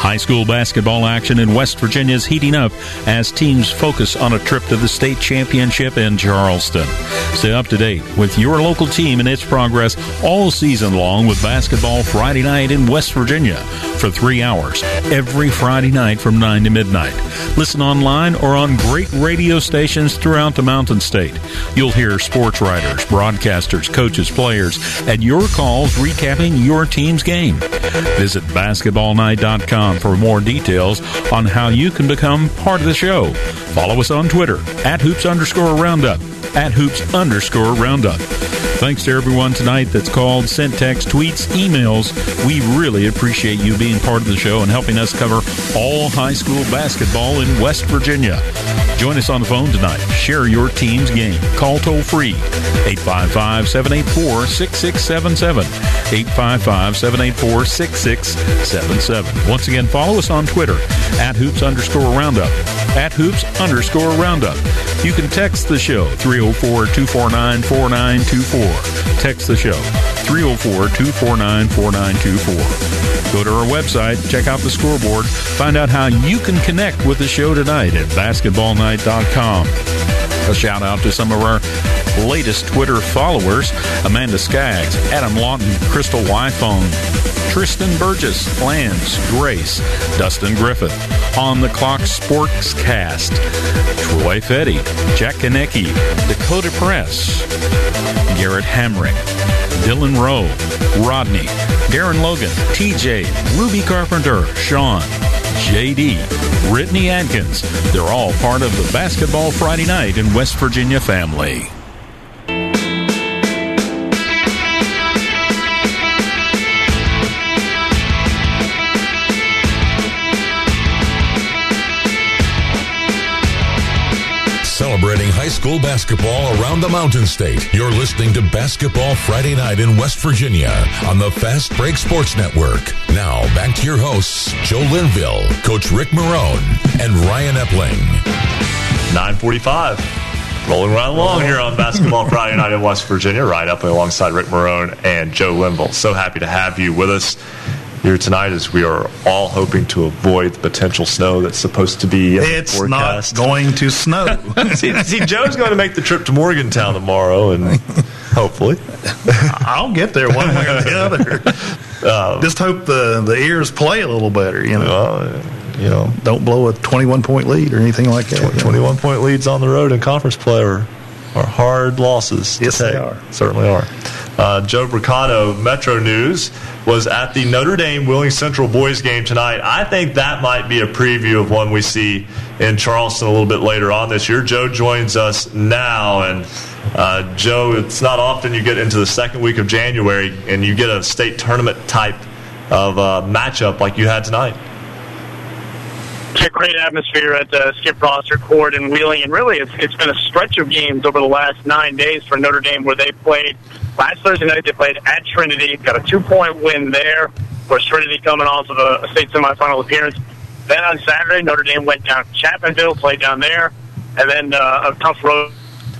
Speaker 7: High school basketball action in West Virginia is heating up as teams focus on a trip to the state championship in Charleston. Stay up to date with your local team and its progress all season long with Basketball Friday night in West Virginia for three hours every Friday night from 9 to midnight. Listen online or on great radio stations throughout the Mountain State. You'll hear sports writers, broadcasters, coaches, players, and your calls recapping your team's game. Visit basketballnight.com for more details on how you can become part of the show. Follow us on Twitter at hoops underscore roundup, at hoops underscore roundup. Thanks to everyone tonight that's called, sent text, tweets, emails. We really appreciate you being part of the show and helping us cover all high school basketball in West Virginia. Join us on the phone tonight. Share your team's game. Call toll free 855 784 6677. 855 784 6677. Once again, follow us on Twitter at hoops underscore roundup. At hoops underscore roundup. You can text the show oh 304 249 4924. Text the show 304 249 4924. Go to our website, check out the scoreboard, find out how you can connect with the show tonight at basketballnight.com. A shout out to some of our latest Twitter followers. Amanda Skaggs, Adam Lawton, Crystal Wyphone, Tristan Burgess, Lance, Grace, Dustin Griffith, On the Clock Sports Cast, Troy Fetty, Jack Kanecki, Dakota Press, Garrett Hamrick, Dylan Rowe, Rodney, Darren Logan, TJ, Ruby Carpenter, Sean, JD, Brittany Atkins. They're all part of the Basketball Friday Night in West Virginia family.
Speaker 6: School basketball around the Mountain State. You're listening to Basketball Friday Night in West Virginia on the Fast Break Sports Network. Now, back to your hosts, Joe Linville, Coach Rick Marone, and Ryan Epling.
Speaker 2: 945. Rolling right along here on Basketball Friday Night in West Virginia. Ryan Epling alongside Rick Marone and Joe Linville. So happy to have you with us here tonight as we are all hoping to avoid the potential snow that's supposed to be
Speaker 3: It's not going to snow.
Speaker 2: see, see, Joe's going to make the trip to Morgantown tomorrow, and hopefully,
Speaker 3: I'll get there one way or the other. Um, Just hope the the ears play a little better. You know,
Speaker 2: you know,
Speaker 3: don't blow a twenty-one point lead or anything like that.
Speaker 2: 21 point leads on the road in conference play are, are hard losses. to
Speaker 3: Yes, they
Speaker 2: take.
Speaker 3: are.
Speaker 2: Certainly are. Uh, Joe Bricado, Metro News, was at the Notre Dame Wheeling Central boys game tonight. I think that might be a preview of one we see in Charleston a little bit later on this year. Joe joins us now, and uh, Joe, it's not often you get into the second week of January and you get a state tournament type of uh, matchup like you had tonight.
Speaker 13: It's a great atmosphere at the Skip Prosser Court in Wheeling, and really it's, it's been a stretch of games over the last nine days for Notre Dame where they played last Thursday night. They played at Trinity, got a two-point win there. Of course, Trinity coming off of a, a state semifinal appearance. Then on Saturday, Notre Dame went down to Chapmanville, played down there, and then uh, a tough road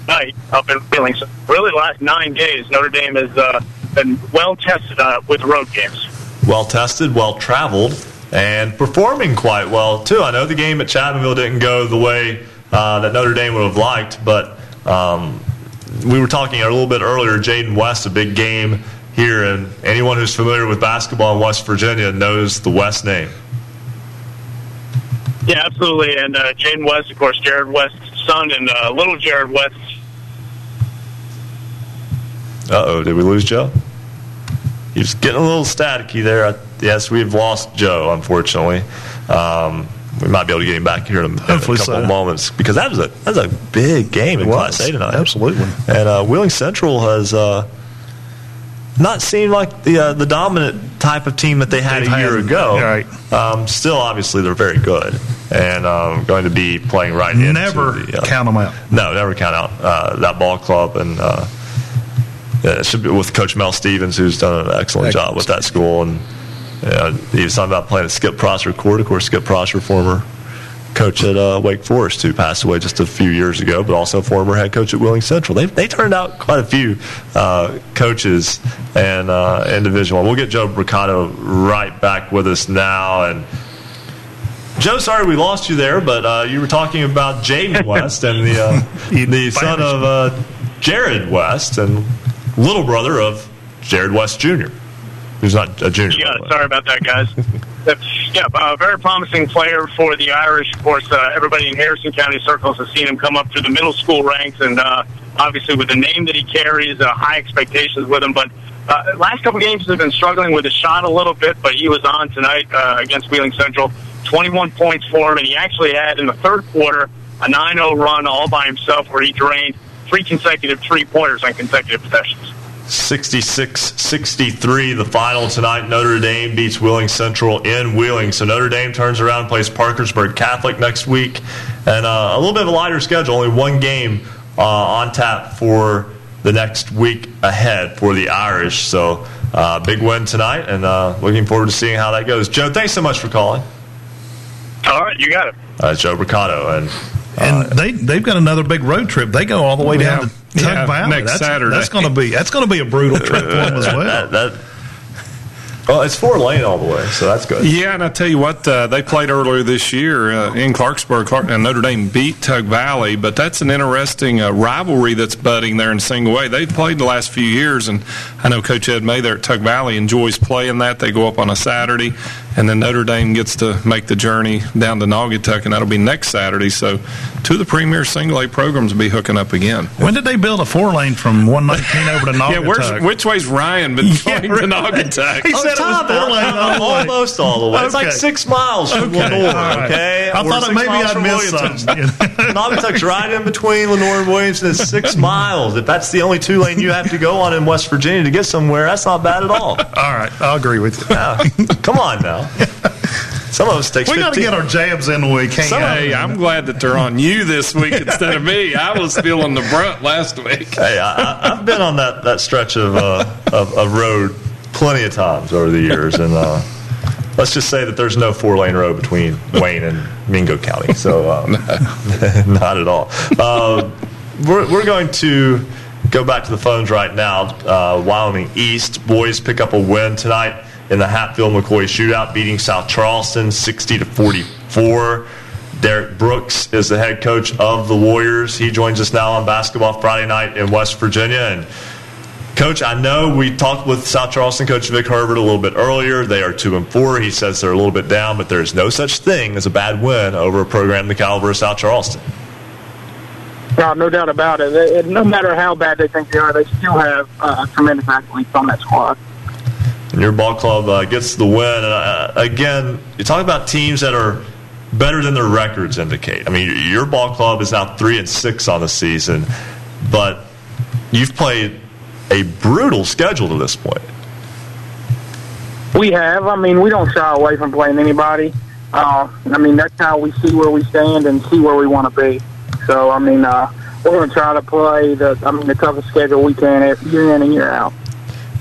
Speaker 13: night up in Wheeling. So really, the last nine days, Notre Dame has uh, been well tested uh, with road games.
Speaker 2: well tested, well traveled, and performing quite well too. I know the game at Chapmanville didn't go the way uh, that Notre Dame would have liked, but um, we were talking a little bit earlier. Jaden West, a big game here, and anyone who's familiar with basketball in West Virginia knows the West name.
Speaker 13: Yeah, absolutely. And uh, Jaden West, of course, Jared West's son, and uh, little Jared West.
Speaker 2: Uh oh, did we lose Joe? He's getting a little staticky there. Yes, we've lost Joe, unfortunately. Um, we might be able to get him back here in a, couple
Speaker 3: so.
Speaker 2: of moments because that was a that was a big game in
Speaker 3: It
Speaker 2: Class
Speaker 3: was.
Speaker 2: A tonight.
Speaker 3: Absolutely.
Speaker 2: And uh, Wheeling Central has uh, not seemed like the uh, the dominant type of team that they had
Speaker 3: They've
Speaker 2: a year
Speaker 3: had-
Speaker 2: ago.
Speaker 3: right.
Speaker 2: Um, still, obviously, they're very good and um, going to be playing right into
Speaker 3: Never
Speaker 2: the, uh,
Speaker 3: count them out.
Speaker 2: no, never count out uh, that ball club, and uh, yeah, should be with Coach Mel Stevens, who's done an excellent job with that school. And yeah, he was talking about playing at Skip Prosser Court. Of course, Skip Prosser, former coach at uh, Wake Forest, who passed away just a few years ago, but also former head coach at Wheeling Central. They they turned out quite a few uh, coaches and uh, in Division One. We'll get Joe Bricado right back with us now and. Joe, sorry we lost you there, but uh, you were talking about Jaden West and the uh, the son of uh, Jared West and little brother of Jared West Jr., who's not a junior.
Speaker 13: Yeah, sorry about that, guys. Yeah, a very promising player for the Irish. Of course, uh, everybody in Harrison County circles has seen him come up through the middle school ranks, and uh, obviously with the name that he carries, uh, high expectations with him. But uh, last couple games have been struggling with the shot a little bit, but he was on tonight uh, against Wheeling Central. 21 points for him, and he actually had in the third quarter a 9-0 run all by himself where he drained three consecutive three-pointers on consecutive possessions.
Speaker 2: 66-63 the final tonight notre dame beats wheeling central in wheeling so notre dame turns around and plays parkersburg catholic next week and uh, a little bit of a lighter schedule only one game uh, on tap for the next week ahead for the irish so uh, big win tonight and uh, looking forward to seeing how that goes joe thanks so much for calling
Speaker 13: All right, you got it.
Speaker 2: uh, Joe Bricado. And
Speaker 3: And they they've got another big road trip. They go all the way down
Speaker 4: Yeah.
Speaker 3: to Tug
Speaker 4: Yeah,
Speaker 3: Valley.
Speaker 4: next
Speaker 3: that's,
Speaker 4: Saturday.
Speaker 3: That's going to be that's going to be a brutal trip for them as well.
Speaker 2: That, that, well, it's four lane all the way, so that's good.
Speaker 4: Yeah, and I tell you what, uh, they played earlier this year uh, in Clarksburg. Clark, and Notre Dame beat Tug Valley, but that's an interesting uh, rivalry that's budding there in single A. They've played the last few years, and I know Coach Ed May there at Tug Valley enjoys playing that. They go up on a Saturday, and then Notre Dame gets to make the journey down to Naugatuck, and that'll be next Saturday. So, two of the premier single A programs will be hooking up again.
Speaker 3: When did they build a four lane from 119 over to Naugatuck?
Speaker 4: Yeah, where's, which way's Ryan been going to Naugatuck?
Speaker 3: He oh, said it was four lane all the way.
Speaker 2: Almost all the way. It's like six miles from
Speaker 3: Okay,
Speaker 2: Lenore,
Speaker 3: all right.
Speaker 2: okay?
Speaker 3: I
Speaker 2: We're
Speaker 3: thought
Speaker 2: six
Speaker 3: maybe I'd
Speaker 2: from
Speaker 3: missed
Speaker 2: Williamson.
Speaker 3: something.
Speaker 2: Naugatuck's right in between Lenore and Williamson. It's six miles. If that's the only two lane you have to go on in West Virginia to get somewhere, that's not bad at all.
Speaker 3: All right, I agree with you.
Speaker 2: Yeah. Come on now. Some of us take
Speaker 3: We got to get our jabs in when we can.
Speaker 4: Hey, I'm glad that they're on you this week instead of me. I was feeling the brunt last week.
Speaker 2: Hey, I, I, I've been on that, that stretch of, uh, of, of road plenty of times over the years, and uh, let's just say that there's no four lane road between Wayne and Mingo County, so uh, not at all. Uh, we're, we're going to go back to the phones right now. Uh, Wyoming East boys pick up a win tonight in the Hatfield McCoy shootout, beating South Charleston 60 to 44. Derek Brooks is the head coach of the Warriors. He joins us now on Basketball Friday night in West Virginia. And Coach, I know we talked with South Charleston coach Vic Herbert a little bit earlier. They are two and four. He says they're a little bit down, but there's no such thing as a bad win over a program the caliber of South Charleston.
Speaker 9: No, no doubt about it. They, no matter how bad they think they are, they still have uh, tremendous athletes on that squad.
Speaker 2: And your ball club uh, gets the win. Uh, again, you talk about teams that are better than their records indicate. I mean, your ball club is now three and six on the season, but you've played a brutal schedule to this point.
Speaker 9: We have. I mean, we don't shy away from playing anybody. Uh, I mean, that's how we see where we stand and see where we want to be. So, I mean, uh, we're going to try to play the, I mean, the toughest schedule we can if year in and year out.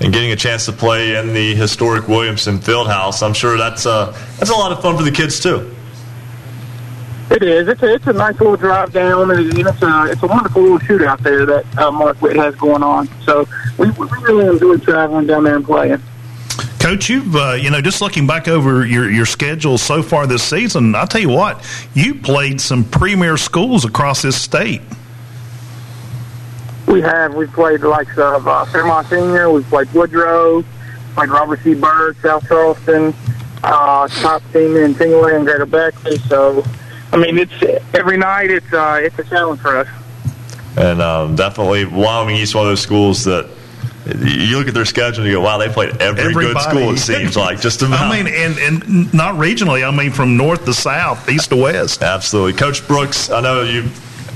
Speaker 2: And getting a chance to play in the historic Williamson Fieldhouse, I'm sure that's uh, that's a lot of fun for the kids too.
Speaker 9: It is. It's a, it's a nice little drive down, and it's a it's a wonderful little shootout there that uh, Mark Witt has going on. So we, we really enjoy traveling down there and playing.
Speaker 3: Coach, you've uh, you know just looking back over your your schedule so far this season, I'll tell you what, you played some premier schools across this state.
Speaker 9: We have. We've played the likes of uh, Fairmont Senior. We've played Woodrow. Played Robert C. Byrd, South Charleston. Uh, top team in Tingler and Greater Beckley. So, I mean, it's every night. It's uh, it's a challenge for us.
Speaker 2: And um, definitely, Wyoming East, one of those schools that you look at their schedule and you go, "Wow, they played every good school." It seems like just about.
Speaker 3: I mean, and and not regionally. I mean, from north to south, east to west.
Speaker 2: Absolutely, Coach Brooks. I know you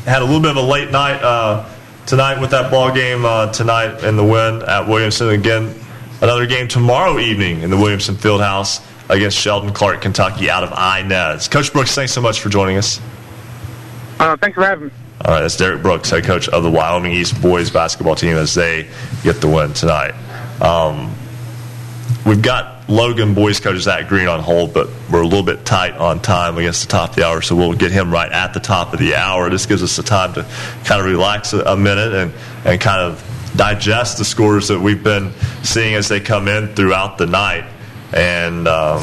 Speaker 2: had a little bit of a late night uh, tonight with that ball game uh, tonight in the win at Williamson. Again, another game tomorrow evening in the Williamson Fieldhouse against Sheldon Clark, Kentucky, out of Inez. Coach Brooks, thanks so much for joining us.
Speaker 9: Uh, thanks for having me.
Speaker 2: All right, that's Derek Brooks, head coach of the Wyoming East boys basketball team, as they get the win tonight. Um, we've got Logan boys coach Zach Green on hold, but we're a little bit tight on time against the top of the hour, so we'll get him right at the top of the hour. This gives us the time to kind of relax a, a minute and, and kind of digest the scores that we've been seeing as they come in throughout the night. And um,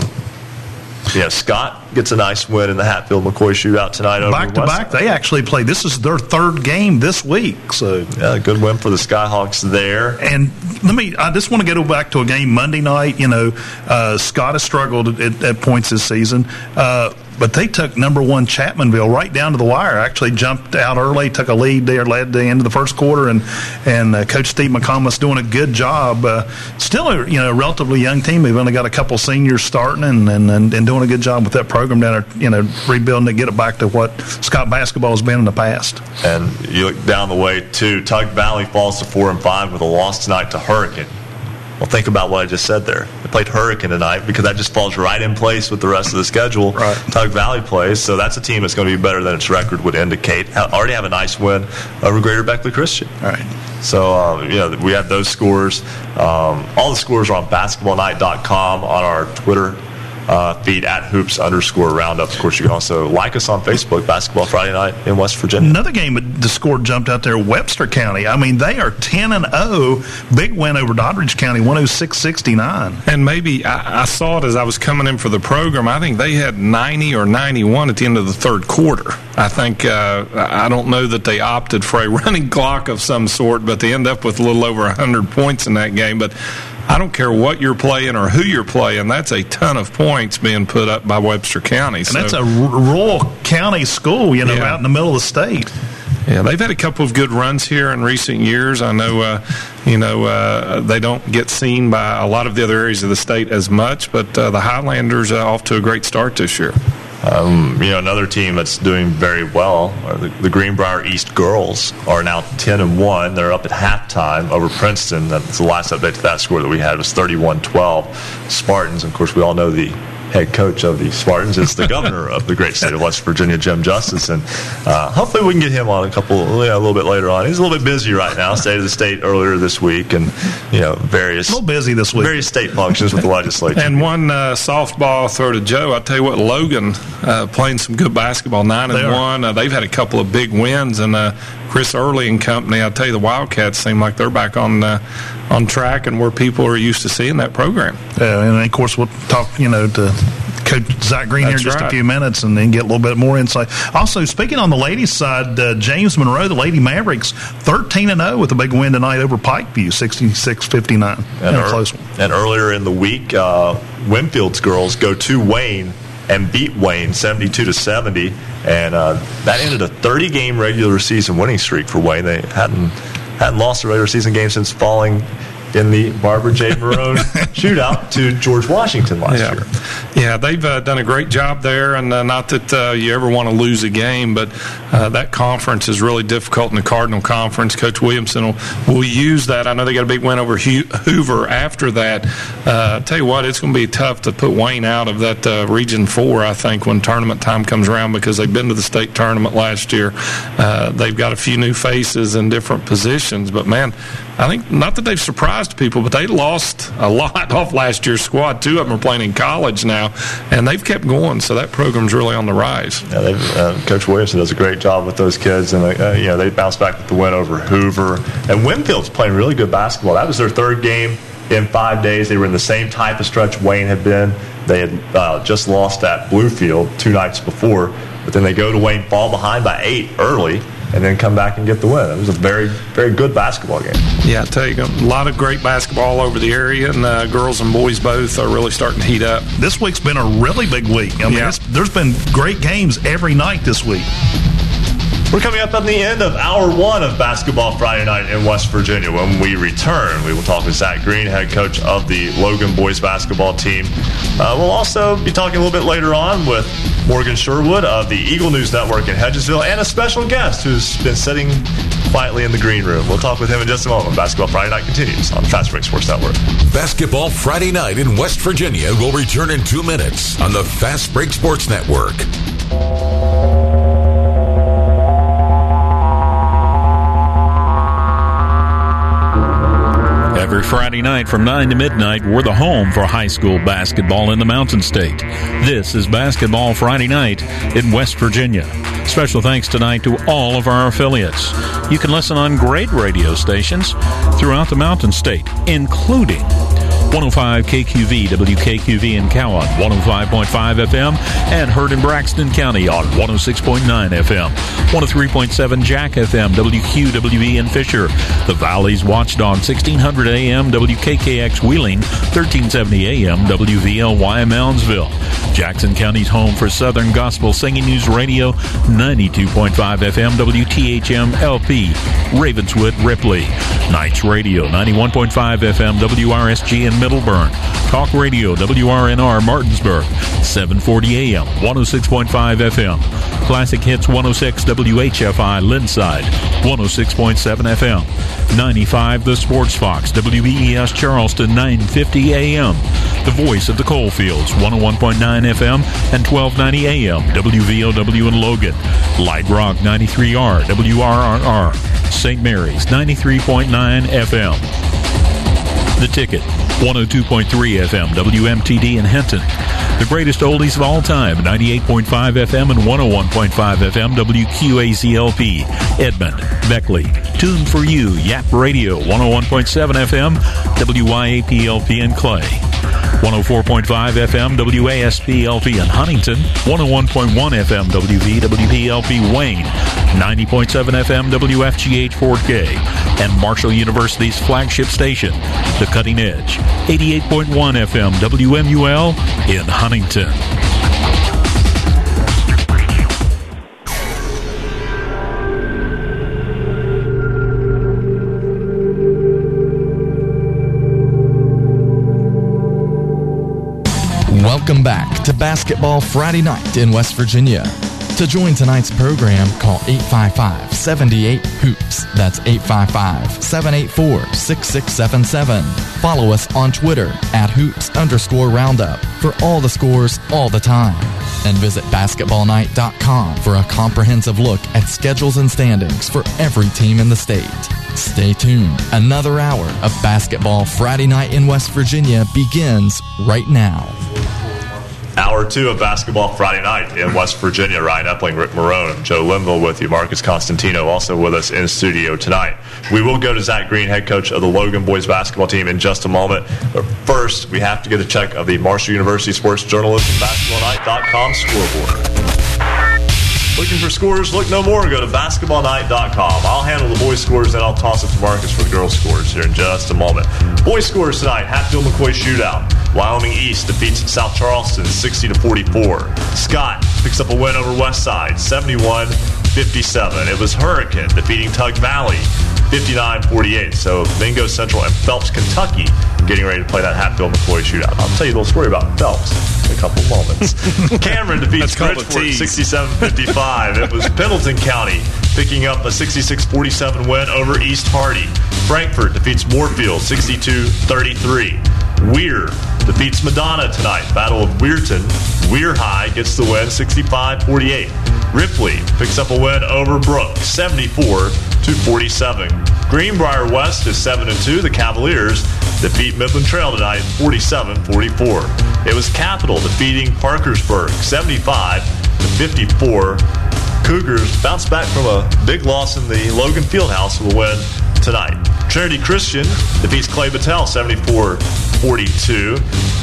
Speaker 2: yeah, Scott gets a nice win in the Hatfield McCoy shootout tonight. Over
Speaker 3: Back to
Speaker 2: West-
Speaker 3: back, they actually played. This is their third game this week. So
Speaker 2: yeah, good win for the Skyhawks there.
Speaker 3: And let me, I just want to go back to a game Monday night. You know, uh, Scott has struggled at, at points this season, uh, but they took number one Chapmanville right down to the wire. Actually jumped out early, took a lead there, led the end of the first quarter, and and uh, Coach Steve McComas doing a good job. Uh, still, a you know relatively young team. They've only got a couple seniors starting and, and, and, and doing a good job with that program down there. You know, rebuilding it, get it back to what Scott basketball has been in the past.
Speaker 2: And you look down the way too. Tug Valley falls to four and five with a loss tonight to Hurricane. Well, think about what I just said there. They played Hurricane tonight because that just falls right in place with the rest of the schedule. Right. Tug Valley plays, so that's a team that's going to be better than its record would indicate. Already have a nice win over Greater Beckley Christian.
Speaker 3: All right.
Speaker 2: So, um, you know, we have those scores. Um, all the scores are on basketballnight.com on our Twitter uh, feed at hoops underscore roundup. Of course, you can also like us on Facebook, Basketball Friday Night in West Virginia.
Speaker 3: Another game, with the score jumped out there, Webster County. I mean, they are 10 and 0. Big win over Doddridge County, 106 69.
Speaker 4: And maybe I, I saw it as I was coming in for the program. I think they had 90 or 91 at the end of the third quarter. I think, uh, I don't know that they opted for a running clock of some sort, but they end up with a little over 100 points in that game. But I don't care what you're playing or who you're playing. That's a ton of points being put up by Webster County.
Speaker 3: And so, that's a rural county school, you know,
Speaker 4: yeah.
Speaker 3: out in the middle of the state.
Speaker 4: Yeah, they've had a couple of good runs here in recent years. I know, uh, you know, uh, they don't get seen by a lot of the other areas of the state as much, but uh, the Highlanders are off to a great start this year.
Speaker 2: Um, you know, another team that's doing very well, the, the, Greenbrier East girls are now 10 and 1. They're up at halftime over Princeton. That's the last update to that score that we had was 31 12. Spartans, of course, we all know the head coach of the Spartans is the governor of the great state of West Virginia, Jim Justice, and uh, hopefully we can get him on a couple, yeah, a little bit later on. He's a little bit busy right now. State of the state earlier this week, and you know various
Speaker 3: a little busy this week.
Speaker 2: Various state functions with the legislature.
Speaker 4: And one uh, softball throw to Joe. I tell you what, Logan uh, playing some good basketball, nine and one. Uh, they've had a couple of big wins, and uh, Chris Early and company. I tell you, the Wildcats seem like they're back on uh, on track and where people are used to seeing that program.
Speaker 3: Yeah, and of course we'll talk, you know, to Coach Zach Green
Speaker 4: That's
Speaker 3: here in just
Speaker 4: right.
Speaker 3: a few minutes and then get a little bit more insight. Also, speaking on the ladies' side, uh, James Monroe, the Lady Mavericks, 13 and 0 with a big win tonight over Pikeview, 66 59.
Speaker 2: And,
Speaker 3: a close one.
Speaker 2: and earlier in the week, uh, Winfield's girls go to Wayne and beat Wayne 72 to 70, and uh, that ended a 30 game regular season winning streak for Wayne. They hadn't hadn't lost a regular season game since falling in the Barbara J. Marone shootout to George Washington last
Speaker 4: yeah.
Speaker 2: year.
Speaker 4: Yeah, they've uh, done a great job there, and uh, not that uh, you ever want to lose a game, but uh, that conference is really difficult in the Cardinal Conference. Coach Williamson will, will use that. I know they got a big win over Hoover after that. Uh, tell you what, it's going to be tough to put Wayne out of that uh, Region 4, I think, when tournament time comes around because they've been to the state tournament last year. Uh, they've got a few new faces in different positions, but man, I think not that they've surprised people, but they lost a lot off last year's squad. Two of them are playing in college now, and they've kept going. So that program's really on the rise.
Speaker 2: Yeah, uh, Coach Williamson does a great job with those kids, and uh, you know they bounced back with the win over Hoover. And Winfield's playing really good basketball. That was their third game in five days. They were in the same type of stretch Wayne had been. They had uh, just lost at Bluefield two nights before, but then they go to Wayne, fall behind by eight early, and then come back and get the win. It was a very, very good basketball game.
Speaker 4: Yeah, I tell you, a lot of great basketball all over the area, and uh, girls and boys both are really starting to heat up.
Speaker 3: This week's been a really big week. I mean,
Speaker 4: Yeah.
Speaker 3: there's been great games every night this week.
Speaker 2: We're coming up on the end of hour one of Basketball Friday Night in West Virginia. When we return, we will talk with Zach Green, head coach of the Logan boys basketball team. Uh, we'll also be talking a little bit later on with Morgan Sherwood of the Eagle News Network in Hedgesville and a special guest who's been sitting quietly in the green room. We'll talk with him in just a moment. Basketball Friday Night continues on Fast Break Sports Network.
Speaker 6: Basketball Friday night in West Virginia will return in two minutes on the Fast Break Sports Network.
Speaker 7: Every Friday night from 9 to midnight, we're the home for high school basketball in the Mountain State. This is Basketball Friday night in West Virginia. Special thanks tonight to all of our affiliates. You can listen on great radio stations throughout the Mountain State, including 105 KQV, WKQV in Cowan, 105.5 FM, and heard in Braxton County on 106.9 FM, 103.7 Jack FM, WQWE in Fisher, the Valley's Watchdog, 1600 AM, WKKX Wheeling, 1370 AM, WVLY Moundsville, Jackson County's home for Southern Gospel Singing News Radio, 92.5 FM, WTHM LP, Ravenswood, Ripley, Knights Radio, 91.5 FM, WRSG in Middleburn, Talk Radio, WRNR Martinsburg, 740 AM, 106.5 FM, Classic Hits 106 WHFI Linside, 106.7 FM, 95 The Sports Fox, WBES Charleston, 950 AM, The Voice of the Coalfields, 101.9 FM and 1290 AM, WVOW in Logan, Light Rock 93R, WRRR, St. Mary's 93.9 FM. The Ticket, 102.3 FM WMTD in Hinton. The greatest oldies of all time, 98.5 FM and 101.5 FM WQAZLP, Edmond, Beckley. Tune for you, Yap Radio, 101.7 FM WYAPLP in Clay. 104.5 FM WASPLP in Huntington, 101.1 FM WVWPLP Wayne, 90.7 FM WFGH Fort Gay, and Marshall University's flagship station, The Cutting Edge, 88.1 FM WMUL in Huntington.
Speaker 1: Welcome back to Basketball Friday Night in West Virginia. To join tonight's program, call 855 78 Hoops. That's 855 784 6677. Follow us on Twitter at hoops underscore roundup for all the scores all the time. And visit basketballnight.com for a comprehensive look at schedules and standings for every team in the state. Stay tuned. Another hour of Basketball Friday Night in West Virginia begins right now.
Speaker 2: Hour two of Basketball Friday Night in West Virginia. Ryan Epling, Rick Marone, Joe Linville with you. Marcus Constantino also with us in studio tonight. We will go to Zach Green, head coach of the Logan boys basketball team, in just a moment. But first, we have to get a check of the Marshall University Sports Journalism BasketballNight.com scoreboard. Looking for scores? Look no more. Go to basketballnight.com. I'll handle the boys' scores, then I'll toss it to Marcus for the girls' scores here in just a moment. Boys' scores tonight: Hatfield McCoy shootout. Wyoming East defeats South Charleston 60 to 44. Scott picks up a win over West Side 71 57. It was Hurricane defeating Tug Valley 59 48. So Mingo Central and Phelps, Kentucky getting ready to play that Hatfield McCoy shootout. I'll tell you a little story about Phelps in a couple moments. Cameron defeats Bridgeport 67 55. It was Pendleton County picking up a 66 47 win over East Hardy. Frankfort defeats Moorfield 62 33. Weir defeats Madonna tonight. Battle of Weirton. Weir High gets the win 65 48. Ripley picks up a win over Brooke 74 to 47. Greenbrier West is 7 and 2. The Cavaliers defeat Midland Trail tonight 47 44. It was Capital defeating Parkersburg 75 to 54. Cougars bounce back from a big loss in the Logan Fieldhouse with a win tonight. Trinity Christian defeats Clay Battelle 74 42.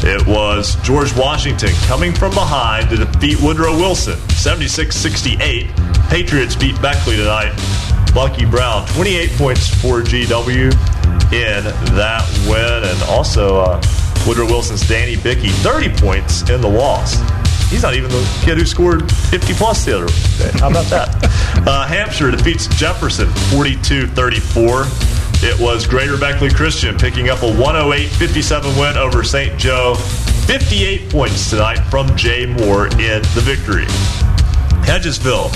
Speaker 2: It was George Washington coming from behind to defeat Woodrow Wilson 76 68. Patriots beat Beckley tonight. Bucky Brown 28 points for GW in that win. And also uh, Woodrow Wilson's Danny Bickey 30 points in the loss. He's not even the kid who scored 50 plus the other day. How about that? uh, Hampshire defeats Jefferson 42 34. It was Greater Beckley Christian picking up a 108 57 win over St. Joe. 58 points tonight from Jay Moore in the victory. Hedgesville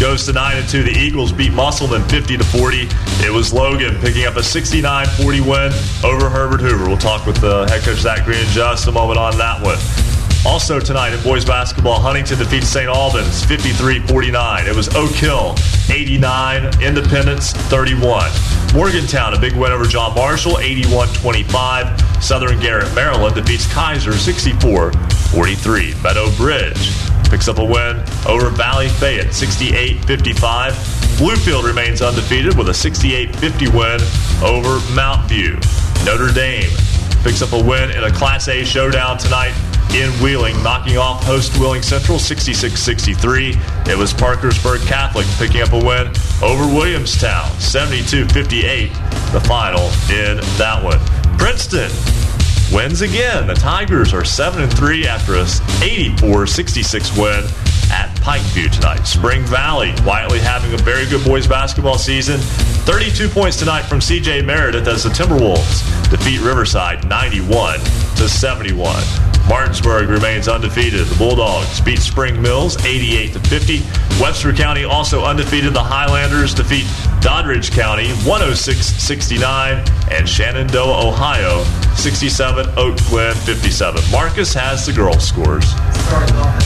Speaker 2: goes to 9 and 2. The Eagles beat Musselman 50 to 40. It was Logan picking up a 69 40 win over Herbert Hoover. We'll talk with the head coach Zach Green in just a moment on that one. Also tonight in boys basketball, Huntington defeats St. Albans 53-49. It was Oak Hill 89, Independence 31. Morgantown, a big win over John Marshall 81-25. Southern Garrett, Maryland defeats Keyser 64-43. Meadow Bridge picks up a win over Valley Fayette 68-55. Bluefield remains undefeated with a 68-50 win over Mount View. Notre Dame picks up a win in a Class A showdown tonight in Wheeling, knocking off host Wheeling Central 66-63. It was Parkersburg Catholic picking up a win over Williamstown 72-58, the final in that one. Princeton wins again. The Tigers are 7 and 3 after a 84-66 win at Pikeview tonight. Spring Valley quietly having a very good boys basketball season. 32 points tonight from CJ Meredith as the Timberwolves defeat Riverside 91 to 71. Martinsburg remains undefeated. The Bulldogs beat Spring Mills 88 to 50. Webster County also undefeated. The Highlanders defeat Doddridge County 106-69 and Shenandoah, Ohio 67, Oak Glen 57. Marcus has the girls scores.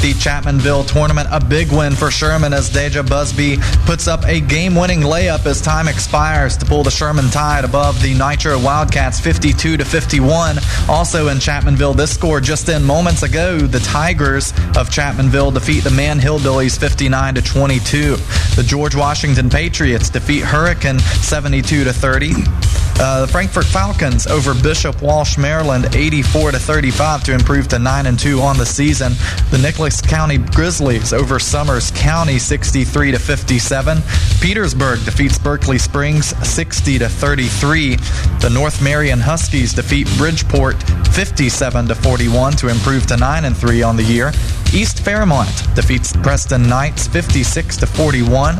Speaker 14: The Chapmanville tournament, a big win for Sherman as Deja Busby puts up a game-winning layup as time expires to pull the Sherman Tide above the Nitro Wildcats 52 to 51. Also in Chapmanville, this score just in moments ago, the Tigers of Chapmanville defeat the Man Hillbillies 59 to 22. The George Washington Patriots defeat Hurricane 72 to 30. Uh, the Frankfort Falcons over Bishop Walsh, Maryland, 84 to 35 to improve to 9 and 2 on the season. The Nicholas County Grizzlies over Summers County, 63 to 57. Petersburg defeats Berkeley Springs, 60 to 33. The North Marion Huskies defeat Bridgeport, 57 to 41 to improve to 9 and 3 on the year. East Fairmont defeats Preston Knights, 56 to 41.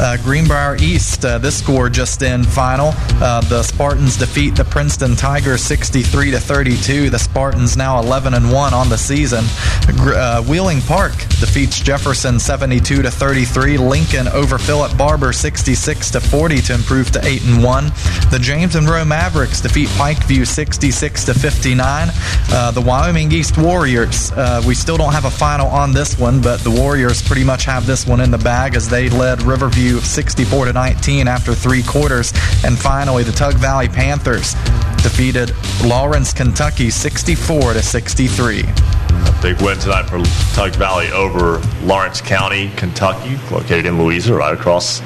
Speaker 14: Uh, Greenbrier East, uh, this score just in final. Uh, the Spartans defeat the Princeton Tigers 63 to 32. The Spartans now 11 and 1 on the season. Uh, Wheeling Park defeats Jefferson 72 to 33. Lincoln over Philip Barbour 66 to 40 to improve to 8 and 1. The James Monroe Mavericks defeat Pikeview 66 to 59. Uh, the Wyoming East Warriors, uh, we still don't have a final on this one, but the Warriors pretty much have this one in the bag as they led Riverview 64 to 19 after three quarters. And finally, the Tug Valley Panthers defeated Lawrence, Kentucky 64 to 63.
Speaker 2: A big win tonight for Tug Valley over Lawrence County, Kentucky, located in Louisa, right across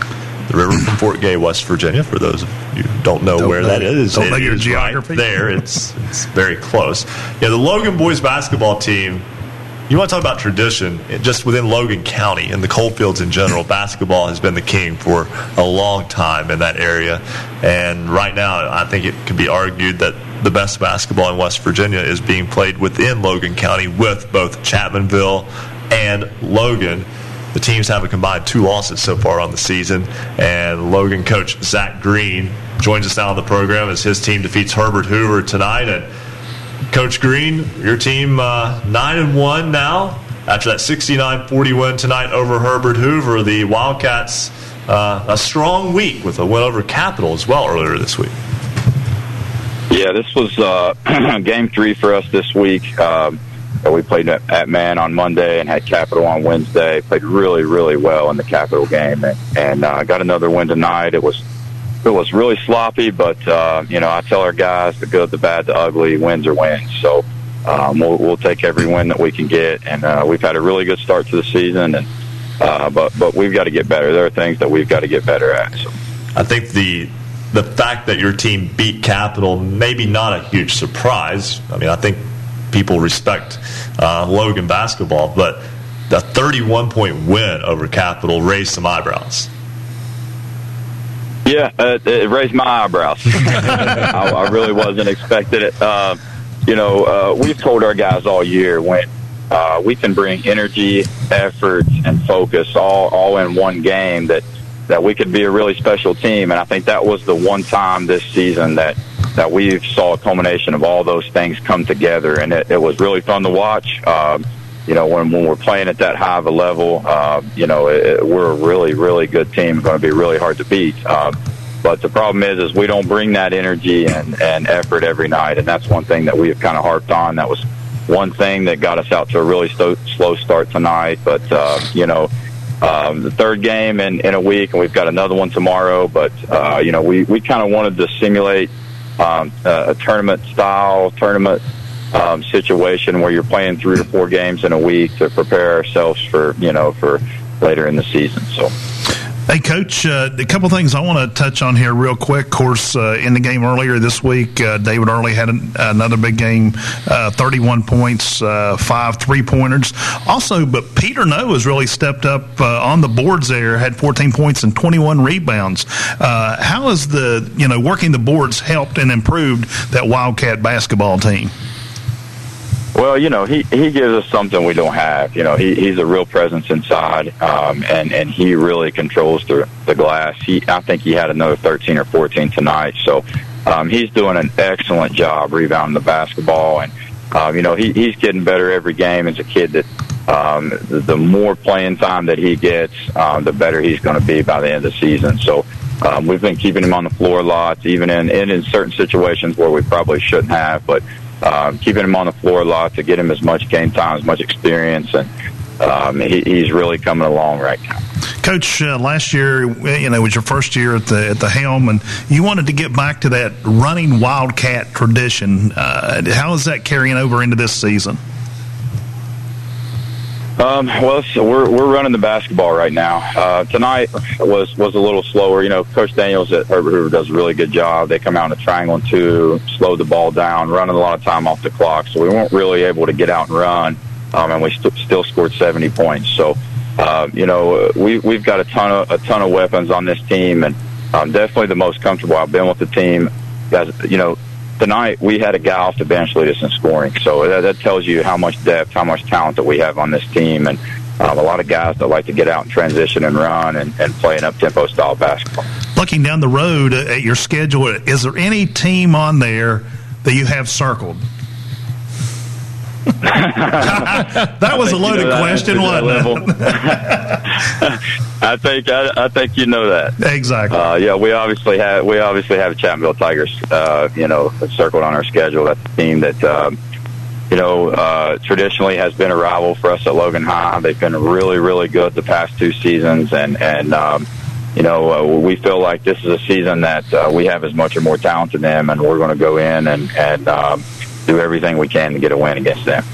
Speaker 2: the river from Fort Gay, West Virginia. For those of you who don't know
Speaker 3: Don't
Speaker 2: where
Speaker 3: know-
Speaker 2: that is,
Speaker 3: don't
Speaker 2: it
Speaker 3: know your
Speaker 2: is
Speaker 3: geography.
Speaker 2: Right there, it's it's very close. Yeah, the Logan boys basketball team. You want to talk about tradition? Eh, just within Logan County and the coalfields in general, basketball has been the king for a long time in that area. And right now, I think it could be argued that the best basketball in West Virginia is being played within Logan County with both Chapmanville and Logan. The teams have a combined two losses so far on the season, and Logan coach Zach Green joins us now on the program as his team defeats Herbert Hoover tonight. And Coach Green, your team uh, nine and one now after that 69-40 win tonight over Herbert Hoover. The Wildcats uh, a strong week with a win over Capital as well earlier this week.
Speaker 15: Yeah, this was uh, game three for us this week. Um, we played at, Man on Monday and had Capital on Wednesday. Played really, really well in the Capital game, and, and uh, got another win tonight. It was it was really sloppy, but uh, you know I tell our guys the good, the bad, the ugly, wins are wins. So um, we'll, we'll take every win that we can get, and uh, we've had a really good start to the season, and uh, but but we've got to get better. There are things that we've got to get better at. So.
Speaker 2: I think the the fact that your team beat Capital maybe not a huge surprise. I mean, I think people respect uh, Logan basketball, but the 31 point win over Capital raised some eyebrows.
Speaker 15: Yeah, uh, it raised my eyebrows. I, I really wasn't expecting it. Uh, you know, uh, we've told our guys all year when uh, we can bring energy, effort, and focus all all in one game that that we could be a really special team. And I think that was the one time this season that that we saw a culmination of all those things come together, and it, it was really fun to watch. Um, you know, when, when we're playing at that high of a level, uh, you know, it, we're a really, really good team. Going to be really hard to beat. Uh, but the problem is, is we don't bring that energy and, and effort every night, and that's one thing that we have kind of harped on. That was one thing that got us out to a really sto- slow start tonight. But uh, you know, um, the third game in, in a week, and we've got another one tomorrow. But uh, you know, we we kind of wanted to simulate um, a tournament style tournament um, situation where you're playing three to four games in a week to prepare ourselves for you know for later in the season. So.
Speaker 3: Hey, Coach, uh, a couple things I want to touch on here real quick. Of course, uh, in the game earlier this week, uh, David Early had an, another big game, uh, 31 points, uh, five three pointers. Also, but Peter No has really stepped up uh, on the boards there, had 14 points and 21 rebounds. How has the, you know, working the boards helped and improved that Wildcat basketball team?
Speaker 15: Well, you know, he he gives us something we don't have. You know, he he's a real presence inside, um, and and he really controls the the glass. He I think he had another thirteen or fourteen tonight. So um, he's doing an excellent job rebounding the basketball, and um, you know he he's getting better every game. As a kid that. Um, the, the more playing time that he gets, um, the better he's going to be by the end of the season. So um, we've been keeping him on the floor a lot, even in, in in certain situations where we probably shouldn't have. But um, keeping him on the floor a lot to get him as much game time, as much experience, and um, he, he's really coming along right now.
Speaker 3: Coach, uh, last year, you know, was your first year at the at the helm, and you wanted to get back to that running Wildcat tradition. Uh, how is that carrying over into this season?
Speaker 15: Um, well, so we're we're running the basketball right now. Uh, tonight was was a little slower. You know, Coach Daniels at Herbert Hoover does a really good job. They come out in a triangle and two, slow the ball down, running a lot of time off the clock. So we weren't really able to get out and run, um, and we st- still scored 70 points. So, uh, you know, we we've got a ton of a ton of weapons on this team, and um, definitely the most comfortable I've been with the team. Guys, you know, tonight we had a guy off the bench lead us in scoring. So that, that tells you how much depth, how much talent that we have on this team, and um, a lot of guys that like to get out and transition and run and, and play an up tempo style basketball.
Speaker 3: Looking down the road at your schedule, is there any team on there that you have circled? that was a loaded you know question, wasn't it?
Speaker 15: I think I, I, think you know that
Speaker 3: exactly.
Speaker 15: Uh, yeah, we obviously have we obviously have Chapmanville Tigers, uh, you know, circled on our schedule. That's a team that um, you know uh, traditionally has been a rival for us at Logan High. They've been really really good the past two seasons, and and um, you know uh, we feel like this is a season that uh, we have as much or more talent than them, and we're going to go in and and um, do everything we can to get a win against them.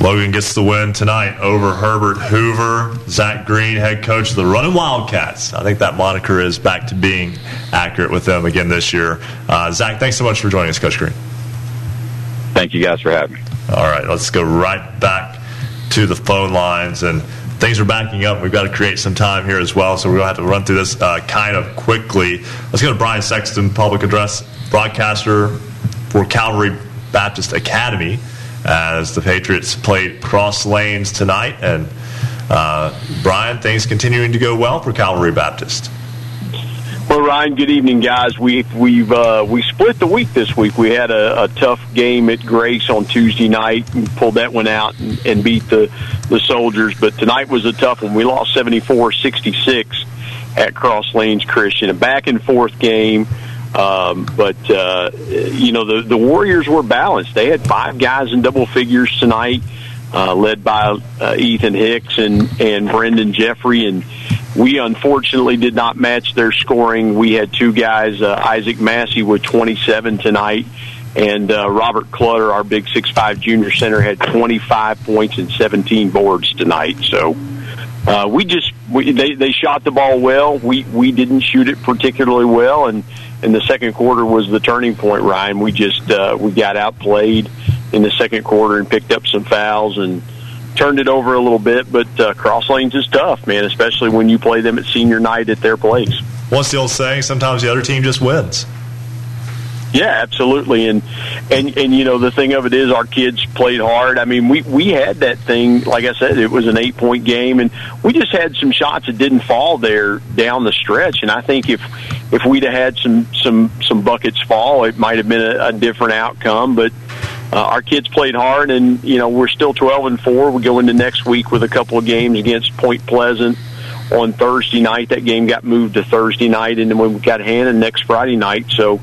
Speaker 2: Logan gets the win tonight over Herbert Hoover. Zach Green, head coach of the Running Wildcats. I think that moniker is back to being accurate with them again this year. Uh, Zach, thanks so much for joining us, Coach Green.
Speaker 15: Thank you guys for having me.
Speaker 2: All right, let's go right back to the phone lines. And things are backing up. We've got to create some time here as well, so we're going to have to run through this uh, kind of quickly. Let's go to Brian Sexton, public address broadcaster for Calvary Baptist Academy as the Patriots played cross lanes tonight. And uh, Brian, things continuing to go well for Calvary Baptist.
Speaker 16: Well, Ryan, good evening, guys. We we've uh, we split the week this week. We had a, a tough game at Grace on Tuesday night and pulled that one out and, and beat the the Soldiers. But tonight was a tough one. We lost 74-66 at Cross Lanes Christian. A back and forth game. Um, but uh, you know the the Warriors were balanced. They had five guys in double figures tonight, uh, led by uh, Ethan Hicks and and Brendan Jeffrey, and we unfortunately did not match their scoring. We had two guys, uh, Isaac Massey with 27 tonight, and uh, Robert Clutter, our big six five junior center, had 25 points and 17 boards tonight. So. Uh, we just we, they they shot the ball well. We we didn't shoot it particularly well, and and the second quarter was the turning point. Ryan, we just uh, we got outplayed in the second quarter and picked up some fouls and turned it over a little bit. But uh, cross lanes is tough, man, especially when you play them at senior night at their place.
Speaker 2: What's the old saying? Sometimes the other team just wins.
Speaker 16: Yeah, absolutely. And and and you know the thing of it is our kids played hard. I mean, we we had that thing like I said it was an 8-point game and we just had some shots that didn't fall there down the stretch and I think if if we'd have had some some some buckets fall, it might have been a, a different outcome, but uh, our kids played hard and you know, we're still 12 and 4. We go into next week with a couple of games against Point Pleasant on Thursday night. That game got moved to Thursday night, and then we got Hannan next Friday night. So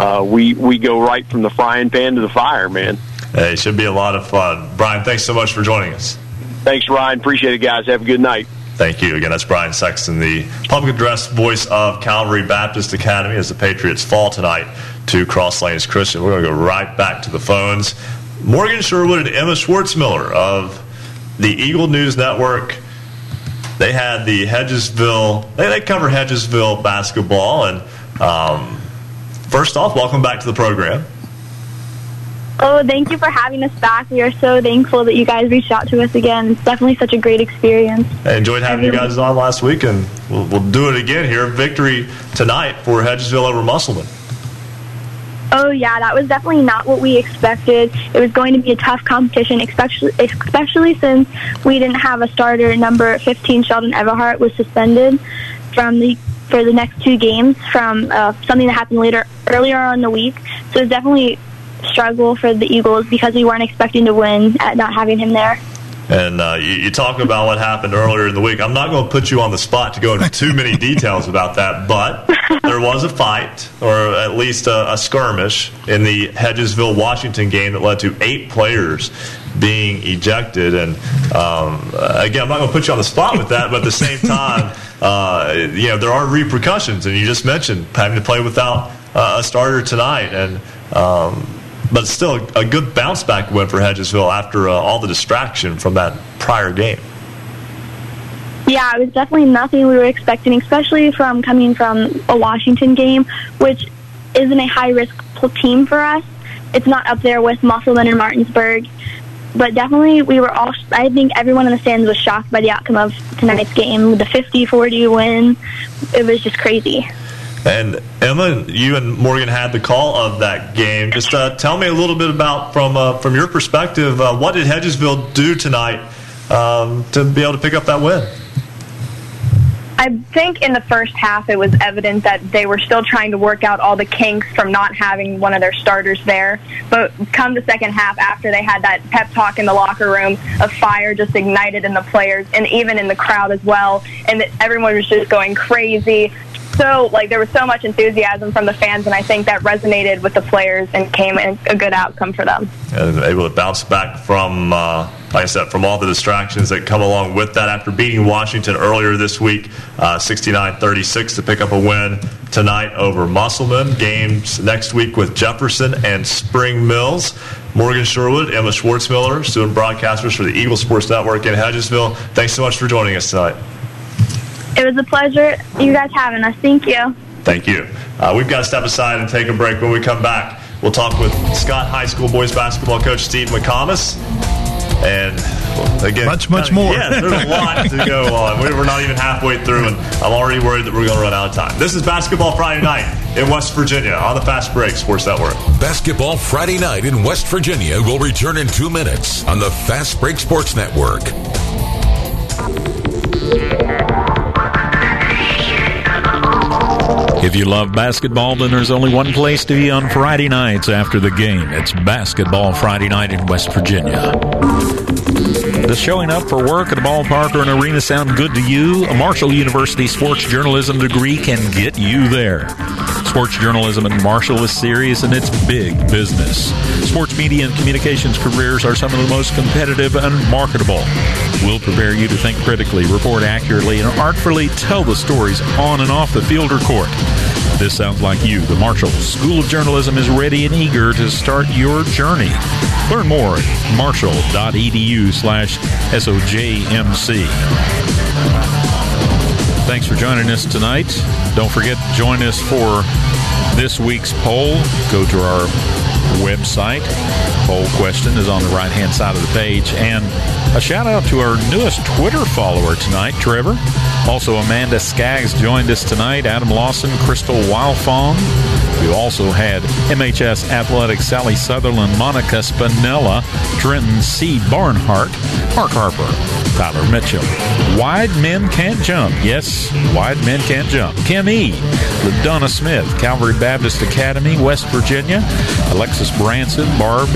Speaker 16: uh, we we go right from the frying pan to the fire, man.
Speaker 2: Hey, it should be a lot of fun. Brian, thanks so much for joining us.
Speaker 16: Thanks, Ryan. Appreciate it, guys. Have a good night.
Speaker 2: Thank you. Again, that's Brian Sexton, the public address voice of Calvary Baptist Academy as the Patriots fall tonight to Cross Lanes Christian. We're going to go right back to the phones. Morgan Sherwood and Emma Schwartzmiller of the Eagle News Network. They had the Hedgesville, they, they cover Hedgesville basketball. And um, first off, welcome back to the program.
Speaker 17: Oh, thank you for having us back. We are so thankful that you guys reached out to us again. It's definitely such a great experience.
Speaker 2: I enjoyed having you guys on last week, and we'll, we'll do it again here. Victory tonight for Hedgesville over Musselman.
Speaker 17: Oh yeah, that was definitely not what we expected. It was going to be a tough competition, especially especially since we didn't have a starter. Number 15, Sheldon Everhart, was suspended from the for the next two games from uh, something that happened later earlier on in the week. So it's definitely struggle for the Eagles because we weren't expecting to win at not having him there.
Speaker 2: And uh, you, you talk about what happened earlier in the week. I'm not going to put you on the spot to go into too many details about that, but there was a fight, or at least a, a skirmish, in the Hedgesville Washington game that led to eight players being ejected. And um, again, I'm not going to put you on the spot with that, but at the same time, uh, you know, there are repercussions. And you just mentioned having to play without uh, a starter tonight. And um, but still a good bounce back win for Hedgesville after uh, all the distraction from that prior game.
Speaker 17: Yeah, it was definitely nothing we were expecting, especially from coming from a Washington game, which isn't a high risk team for us. It's not up there with Musselman and Martinsburg, but definitely we were all. I think everyone in the stands was shocked by the outcome of tonight's game, the 50-40 win. It was just crazy.
Speaker 2: And Emma, you and Morgan had the call of that game. Just uh, tell me a little bit about from uh, from your perspective. Uh, what did Hedgesville do tonight um, to be able to pick up that win?
Speaker 18: I think in the first half it was evident that they were still trying to work out all the kinks from not having one of their starters there. But come the second half, after they had that pep talk in the locker room, a fire just ignited in the players and even in the crowd as well. And everyone was just going crazy, so like there was so much enthusiasm from the fans, and I think that resonated with the players and came a good outcome for them.
Speaker 2: And able to bounce back from, uh, like I said, from all the distractions that come along with that. After beating Washington earlier this week, 69-36 uh, to pick up a win tonight over Musselman. Games next week with Jefferson and Spring Mills. Morgan Sherwood, Emma Schwartzmiller, student broadcasters for the Eagle Sports Network in Hedgesville. Thanks so much for joining us tonight.
Speaker 17: It was a pleasure you guys having us. Thank you.
Speaker 2: Thank you. Uh, we've got to step aside and take a break. When we come back, we'll talk with Scott High School boys basketball coach Steve McComas. And well, again,
Speaker 3: much, much more.
Speaker 2: Yeah, there's a lot to go on. We're not even halfway through, and I'm already worried that we're going to run out of time. This is Basketball Friday night in West Virginia on the Fast Break Sports Network.
Speaker 6: Basketball Friday night in West Virginia will return in two minutes on the Fast Break Sports Network.
Speaker 7: If you love basketball, then there's only one place to be on Friday nights after the game. It's Basketball Friday night in West Virginia. Does showing up for work at a ballpark or an arena sound good to you? A Marshall University sports journalism degree can get you there. Sports journalism and Marshall is serious and it's big business. Sports media and communications careers are some of the most competitive and marketable. We'll prepare you to think critically, report accurately, and artfully tell the stories on and off the field or court. This sounds like you. The Marshall School of Journalism is ready and eager to start your journey. Learn more at marshall.edu slash SOJMC. Thanks for joining us tonight. Don't forget to join us for this week's poll. Go to our website. Poll question is on the right hand side of the page. And a shout out to our newest Twitter follower tonight, Trevor. Also, Amanda Skaggs joined us tonight. Adam Lawson, Crystal Wildfong. We also had MHS Athletics Sally Sutherland, Monica Spinella, Trenton C. Barnhart, Mark Harper, Tyler Mitchell. Wide men can't jump. Yes, wide men can't jump. Kim E. LaDonna Smith, Calvary Baptist Academy, West Virginia. Alexis Branson, Barb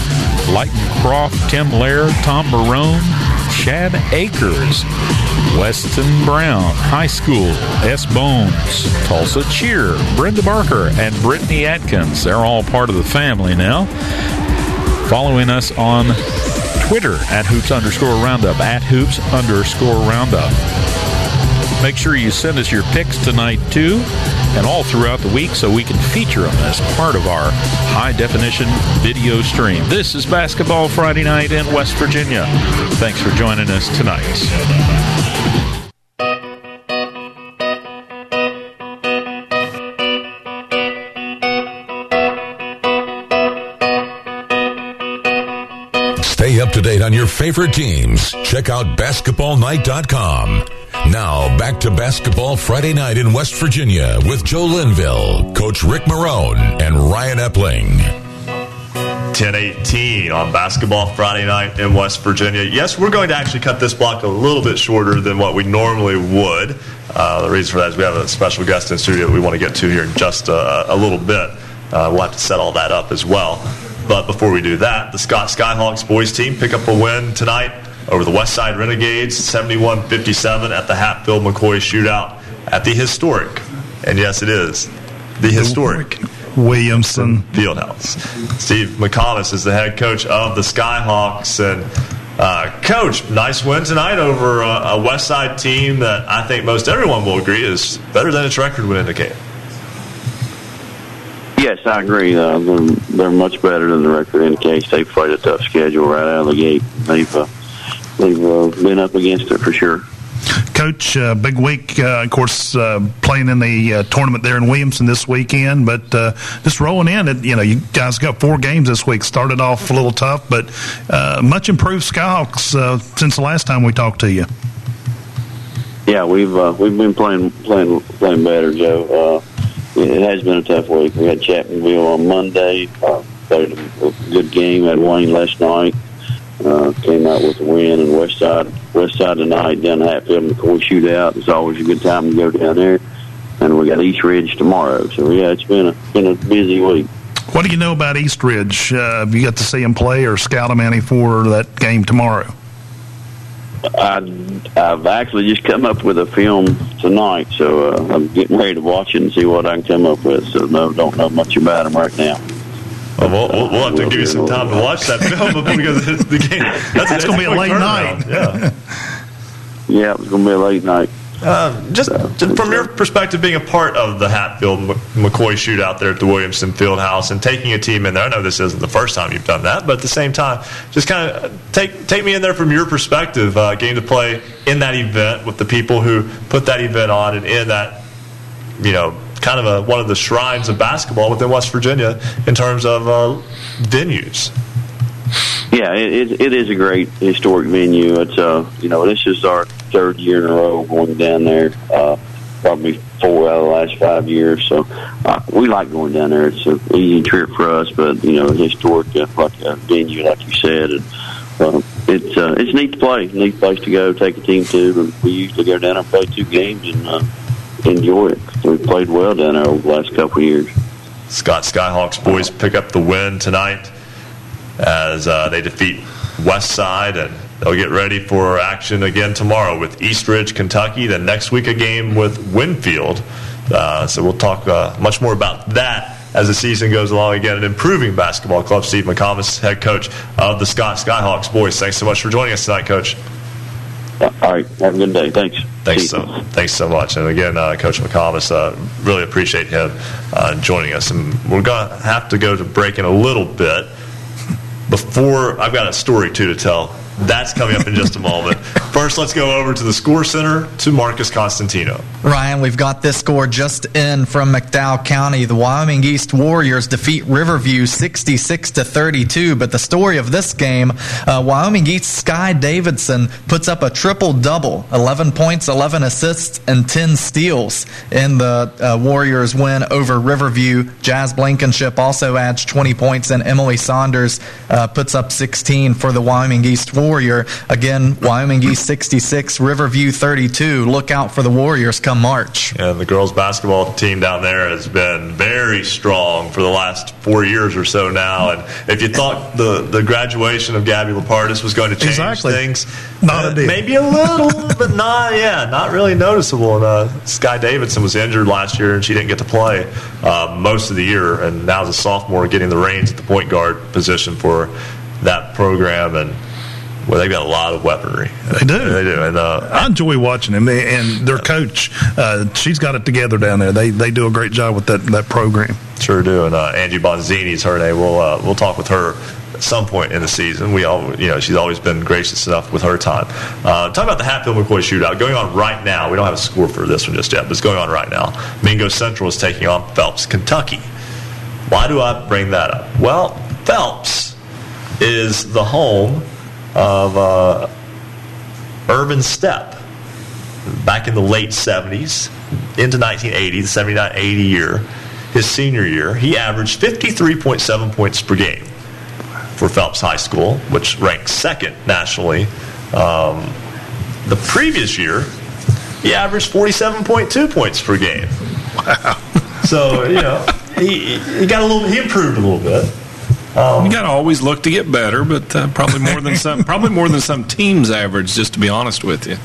Speaker 7: Croft, Tim Laird, Tom Barone, Chad Akers, Weston Brown High School, S. Bones, Tolsia Cheer, Brenda Barker, and Brittany Atkins. They're all part of the family now. Following us on Twitter at hoops underscore roundup, at hoops underscore roundup. Make sure you send us your picks tonight, too, and all throughout the week so we can feature them as part of our high definition video stream. This is Basketball Friday night in West Virginia. Thanks for joining us tonight.
Speaker 6: To date on your favorite teams. Check out basketballnight.com. Now, back to basketball Friday night in West Virginia with Joe Linville, Coach Rick Marone, and Ryan Epling.
Speaker 2: 1018 on basketball Friday night in West Virginia. Yes, we're going to actually cut this block a little bit shorter than what we normally would. Uh, the reason for that is we have a special guest in studio that we want to get to here in just a, a little bit. Uh, we'll have to set all that up as well. But before we do that, the Scott Skyhawks boys team pick up a win tonight over the West Side Renegades, 71-57 at the Hatfield McCoy shootout at the historic, and yes, it is the historic
Speaker 3: Williamson
Speaker 2: Fieldhouse. Steve McComas is the head coach of the Skyhawks, and uh, coach, nice win tonight over a, a West Side team that I think most everyone will agree is better than its record would indicate.
Speaker 19: Yes, I agree. Uh, they're, they're much better than the record indicates. They've played a tough schedule right out of the gate. They've uh, they've uh, been up against it for sure.
Speaker 3: Coach, uh, big week, uh, of course, uh, playing in the uh, tournament there in Williamson this weekend, but uh, just rolling in. It, you know, you guys got four games this week. Started off a little tough, but uh, much improved Skyhawks uh, since the last time we talked to you.
Speaker 19: Yeah, we've uh, we've been playing playing playing better, Joe. It has been a tough week. We had Chapmanville on Monday. Uh, played a good game. Had Wayne last night. Uh, came out with a win. And West Side West Side tonight down at Hatfield McCoy shootout. It's always a good time to go down there. And we got East Ridge tomorrow. So yeah, it's been a been a busy week.
Speaker 3: What do you know about East Ridge? Uh, have you got to see them play or scout them any for that game tomorrow?
Speaker 19: I, I've actually just come up with a film tonight, so uh, I'm getting ready to watch it and see what I can come up with. So no, don't know much about them right now.
Speaker 2: Well, we'll, we'll, we'll have to give you some time to watch that film because the the game. That's,
Speaker 3: It's gonna be a late night.
Speaker 2: Yeah.
Speaker 19: Yeah, it's gonna be a late night.
Speaker 2: Um, just, just from your perspective, being a part of the Hatfield McCoy shootout there at the Williamson Fieldhouse and taking a team in there. I know this isn't the first time you've done that, but at the same time, just kind of take take me in there from your perspective. Uh, game to play in that event with the people who put that event on and in that, you know, kind of a, one of the shrines of basketball within West Virginia in terms of uh, venues.
Speaker 19: Yeah, it, it, it is a great historic venue. It's uh, you know, this is our third year in a row going down there. Uh, probably four out of the last five years. So uh, we like going down there. It's an easy trip for us, but you know, historic uh, like a venue, like you said, and uh, it's uh, it's neat to play. Neat place to go. Take a team to. And we usually go down and play two games and uh, enjoy it. We played well down there over the last couple of years.
Speaker 2: Scott Skyhawks boys pick up the win tonight as uh, they defeat West Side, and they'll get ready for action again tomorrow with East Ridge, Kentucky. Then next week a game with Winfield. Uh, so we'll talk uh, much more about that as the season goes along. Again, an improving basketball club. Steve McComas, head coach of the Scott Skyhawks boys. Thanks so much for joining us tonight, Coach.
Speaker 19: All right, have a good day. Thanks.
Speaker 2: Thanks so, thanks so much. And again, uh, Coach McComas, uh, really appreciate him uh, joining us. And we're going to have to go to break in a little bit. Before, I've got a story too to tell. That's coming up in just a moment. First, let's go over to the Score Center to Marcus Constantino.
Speaker 14: Ryan, we've got this score just in from McDowell County. The Wyoming East Warriors defeat Riverview 66 to 32. But the story of this game, uh, Wyoming East Sky Davidson puts up a triple double 11 points, 11 assists, and 10 steals in the uh, Warriors win over Riverview. Jazz Blankenship also adds 20 points, and Emily Saunders uh, puts up 16 for the Wyoming East Warrior. Again, Wyoming East 66, Riverview 32. Look out for the Warriors come March.
Speaker 2: And the girls basketball team down there has been very strong for the last four years or so now. And if you thought the, the graduation of Gabby Lapardis was going to change
Speaker 3: Exactly.
Speaker 2: things,
Speaker 3: Not a
Speaker 2: uh,
Speaker 3: bit.
Speaker 2: maybe a little, but not yeah, not really noticeable. And uh, Sky Davidson was injured last year, and she didn't get to play uh, most of the year. And now as a sophomore, getting the reins at the point guard position for that program and. Well, they've got a lot of weaponry.
Speaker 3: They do.
Speaker 2: They do. And uh,
Speaker 3: I enjoy watching them, and their coach, uh, she's got it together down there. They they do a great job with that that program.
Speaker 2: Sure do. And uh, Angie Bonzini's her name. We'll uh, we'll talk with her at some point in the season. We all you know she's always been gracious enough with her time. Uh, talk about the Hatfield McCoy shootout going on right now. We don't have a score for this one just yet, but it's going on right now. Mingo Central is taking on Phelps, Kentucky. Why do I bring that up? Well, Phelps is the home of uh, Ervin Stepp back in the late 70s into 1980, the 79 80 year, his senior year, he averaged 53.7 points per game for Phelps High School, which ranks second nationally. Um, the previous year, he averaged 47.2 points per game. Wow. So, you know, he, he got a little, he improved a little bit. Um,
Speaker 4: you got to always look to get better, but uh, probably more than some probably more than some teams average. Just to be honest with you.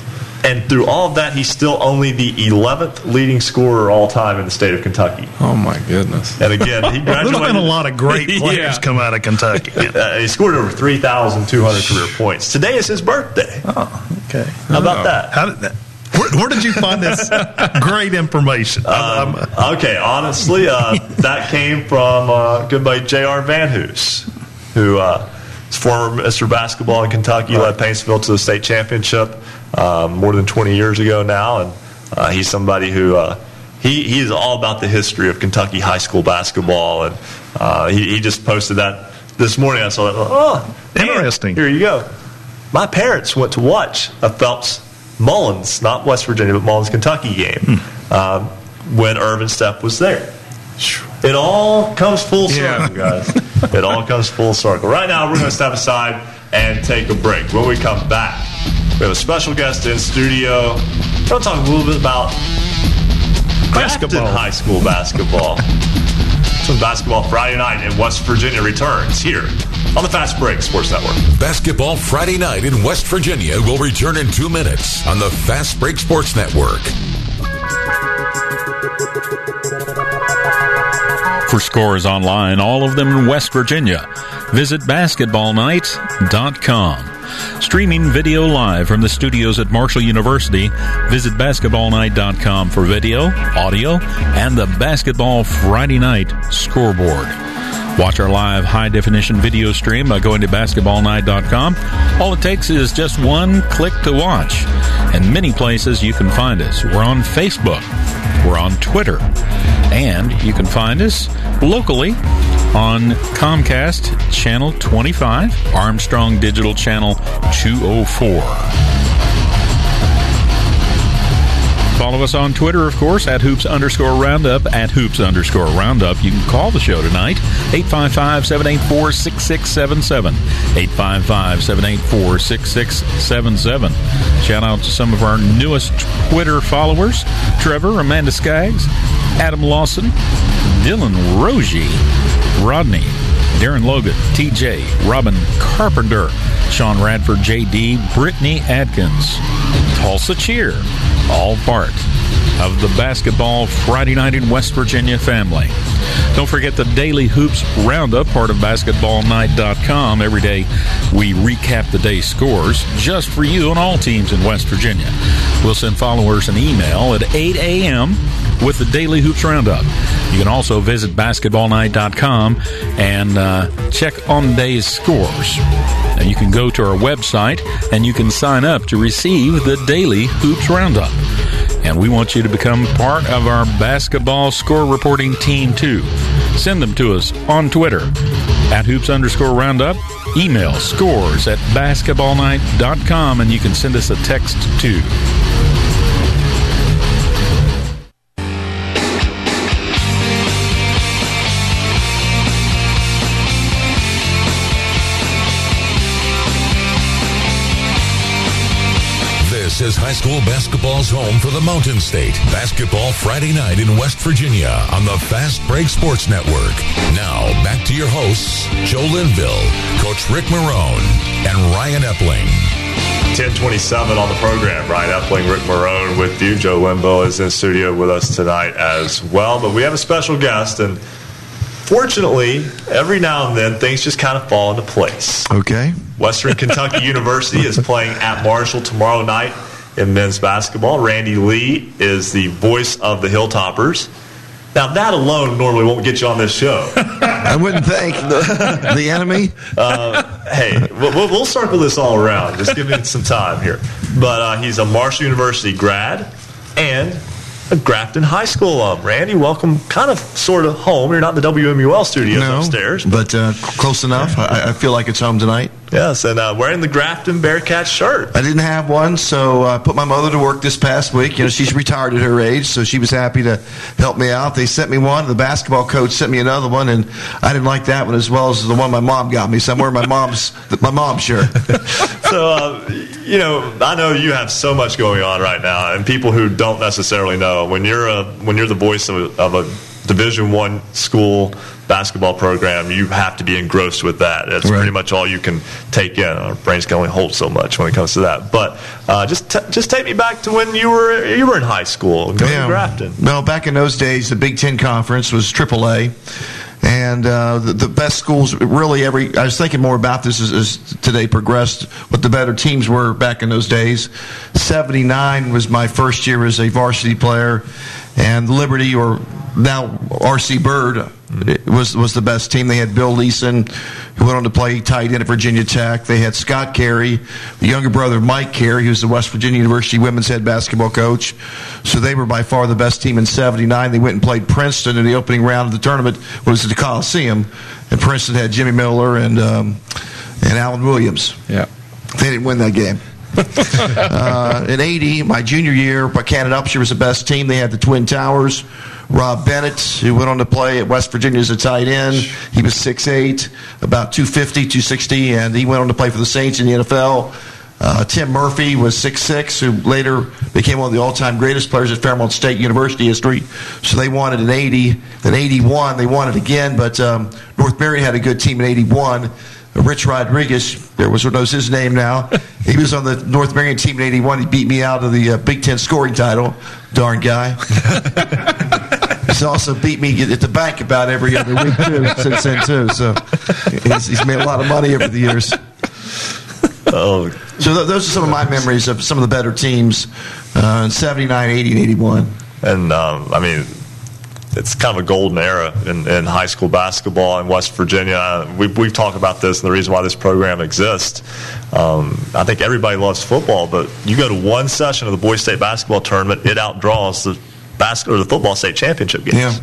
Speaker 2: And through all of that, he's still only the 11th leading scorer all time in the state of Kentucky.
Speaker 4: Oh my goodness!
Speaker 2: And again, he graduated.
Speaker 3: There's been a lot of great players
Speaker 2: Yeah.
Speaker 3: come out of Kentucky.
Speaker 2: Uh, he scored over 3,200 career points. Today is his birthday.
Speaker 3: Oh, okay.
Speaker 2: How about that?
Speaker 3: How did that? Where, where did you find this great information?
Speaker 2: Um, okay, honestly, uh, that came from uh, good buddy J.R. VanHoose, who uh, is former Mr. Basketball in Kentucky, led Paintsville to the state championship um, more than 20 years ago now, and uh, he's somebody who uh, he he is all about the history of Kentucky high school basketball, and uh, he, he just posted that this morning. I saw that. Oh, interesting. Here you go. My parents went to watch a Phelps Mullins, not West Virginia, but Mullins, Kentucky game um, when Ervin Stepp was there. It all comes full circle, guys. It all comes full circle. Right now, we're going to step aside and take a break. When we come back, we have a special guest in studio. We're going to talk a little bit about basketball, high school basketball. so basketball Friday night in West Virginia returns here on the Fast Break Sports Network.
Speaker 6: Basketball Friday night in West Virginia will return in two minutes on the Fast Break Sports Network.
Speaker 7: For scores online, all of them in West Virginia, visit basketballnight.com. Streaming video live from the studios at Marshall University, visit basketballnight.com for video, audio, and the Basketball Friday Night scoreboard. Watch our live high definition video stream by going to basketballnight.com. All it takes is just one click to watch. And many places you can find us. We're on Facebook, we're on Twitter, and you can find us locally on Comcast Channel 25, Armstrong Digital Channel 204. Follow us on Twitter, of course, at hoops underscore roundup, at hoops underscore roundup. You can call the show tonight, 855 784 6677. 855 784 6677. Shout out to some of our newest Twitter followers Trevor, Amanda Skaggs, Adam Lawson, Dylan Rogie, Rodney, Darren Logan, TJ, Robin Carpenter, Sean Radford, JD, Brittany Adkins, Tolsia Cheer, all part of the Basketball Friday Night in West Virginia family. Don't forget the Daily Hoops Roundup, part of BasketballNight.com. Every day we recap the day's scores just for you and all teams in West Virginia. We'll send followers an email at 8 a.m. with the Daily Hoops Roundup. You can also visit BasketballNight.com and uh, check on day's scores. Now you can go to our website and you can sign up to receive the Daily Hoops Roundup. And we want you to become part of our basketball score reporting team too. Send them to us on Twitter at hoops underscore roundup. Email scores at basketballnight.com and you can send us a text too.
Speaker 6: Is high school basketball's home for the Mountain State. Basketball Friday night in West Virginia on the Fast Break Sports Network. Now, back to your hosts, Joe Linville, Coach Rick Marone, and Ryan Epling.
Speaker 2: 1027 on the program. Ryan Epling, Rick Marone with you. Joe Linville is in studio with us tonight as well. But we have a special guest, and fortunately, every now and then things just kind of fall into place.
Speaker 20: Okay.
Speaker 2: Western Kentucky University is playing at Marshall tomorrow night in men's basketball. Randy Lee is the voice of the Hilltoppers. Now, that alone normally won't get you on this show.
Speaker 20: I wouldn't think the, the enemy.
Speaker 2: Uh, hey, we'll, we'll- circle this all around. Just give me some time here. But uh, he's a Marshall University grad and a Grafton High School alum. Randy, welcome kind of sort of home. You're not in the WMUL studios
Speaker 20: No,
Speaker 2: upstairs.
Speaker 20: but uh, close enough. I, I feel like it's home tonight.
Speaker 2: Yes, and uh, wearing the Grafton Bearcat shirt.
Speaker 20: I didn't have one, so I put my mother to work this past week. You know, she's retired at her age, so she was happy to help me out. They sent me one. The basketball coach sent me another one, and I didn't like that one as well as the one my mom got me. So I'm wearing my mom's my mom's shirt.
Speaker 2: so, uh, you know, I know you have so much going on right now, and people who don't necessarily know when you're a when you're the voice of a, of a Division One school basketball program, you have to be engrossed with that. That's
Speaker 20: Right.
Speaker 2: pretty much all you can take in. Our brains can only hold so much when it comes to that. But uh, just t- just take me back to when you were you were in high school, going to Grafton.
Speaker 20: Well, back in those days, the Big Ten Conference was AAA, and uh, the, the best schools really every. I was thinking more about this as, as today progressed. What the better teams were back in those days. Seventy nine was my first year as a varsity player, and Liberty or now RC Byrd was was the best team. They had Bill Leeson, who went on to play tight end at Virginia Tech. They had Scott Carey, the younger brother of Mike Carey, who's the West Virginia University women's head basketball coach. So they were by far the best team in '79. They went and played Princeton in the opening round of the tournament. Was at the Coliseum, and Princeton had Jimmy Miller and um, and Alan Williams.
Speaker 4: Yeah,
Speaker 20: they didn't win that game. Uh, in 80, my junior year, Buckhannon Upshur was the best team. They had the Twin Towers. Rob Bennett, who went on to play at West Virginia as a tight end. He was 6'8", about 250, 260, and he went on to play for the Saints in the NFL. Uh, Tim Murphy was 6'6", who later became one of the all-time greatest players at Fairmont State University history. So they it in 80. Then 81, they it again, but um, North Marion had a good team in 81. Rich Rodriguez, there was knows his name now. He was on the North Marion team in '81. He beat me out of the uh, Big Ten scoring title. Darn guy. he's also beat me at the bank about every other week too since then too. So he's, he's made a lot of money over the years.
Speaker 2: Oh,
Speaker 20: so th- those are some of my memories of some of the better teams uh, in '79, '80, and '81.
Speaker 2: And um, I mean, it's kind of a golden era in, in high school basketball in West Virginia. We've, we've talked about this and the reason why this program exists. Um, I think everybody loves football, but you go to one session of the boys' state basketball tournament, it outdraws the basketball or the football state championship games.
Speaker 20: Yeah.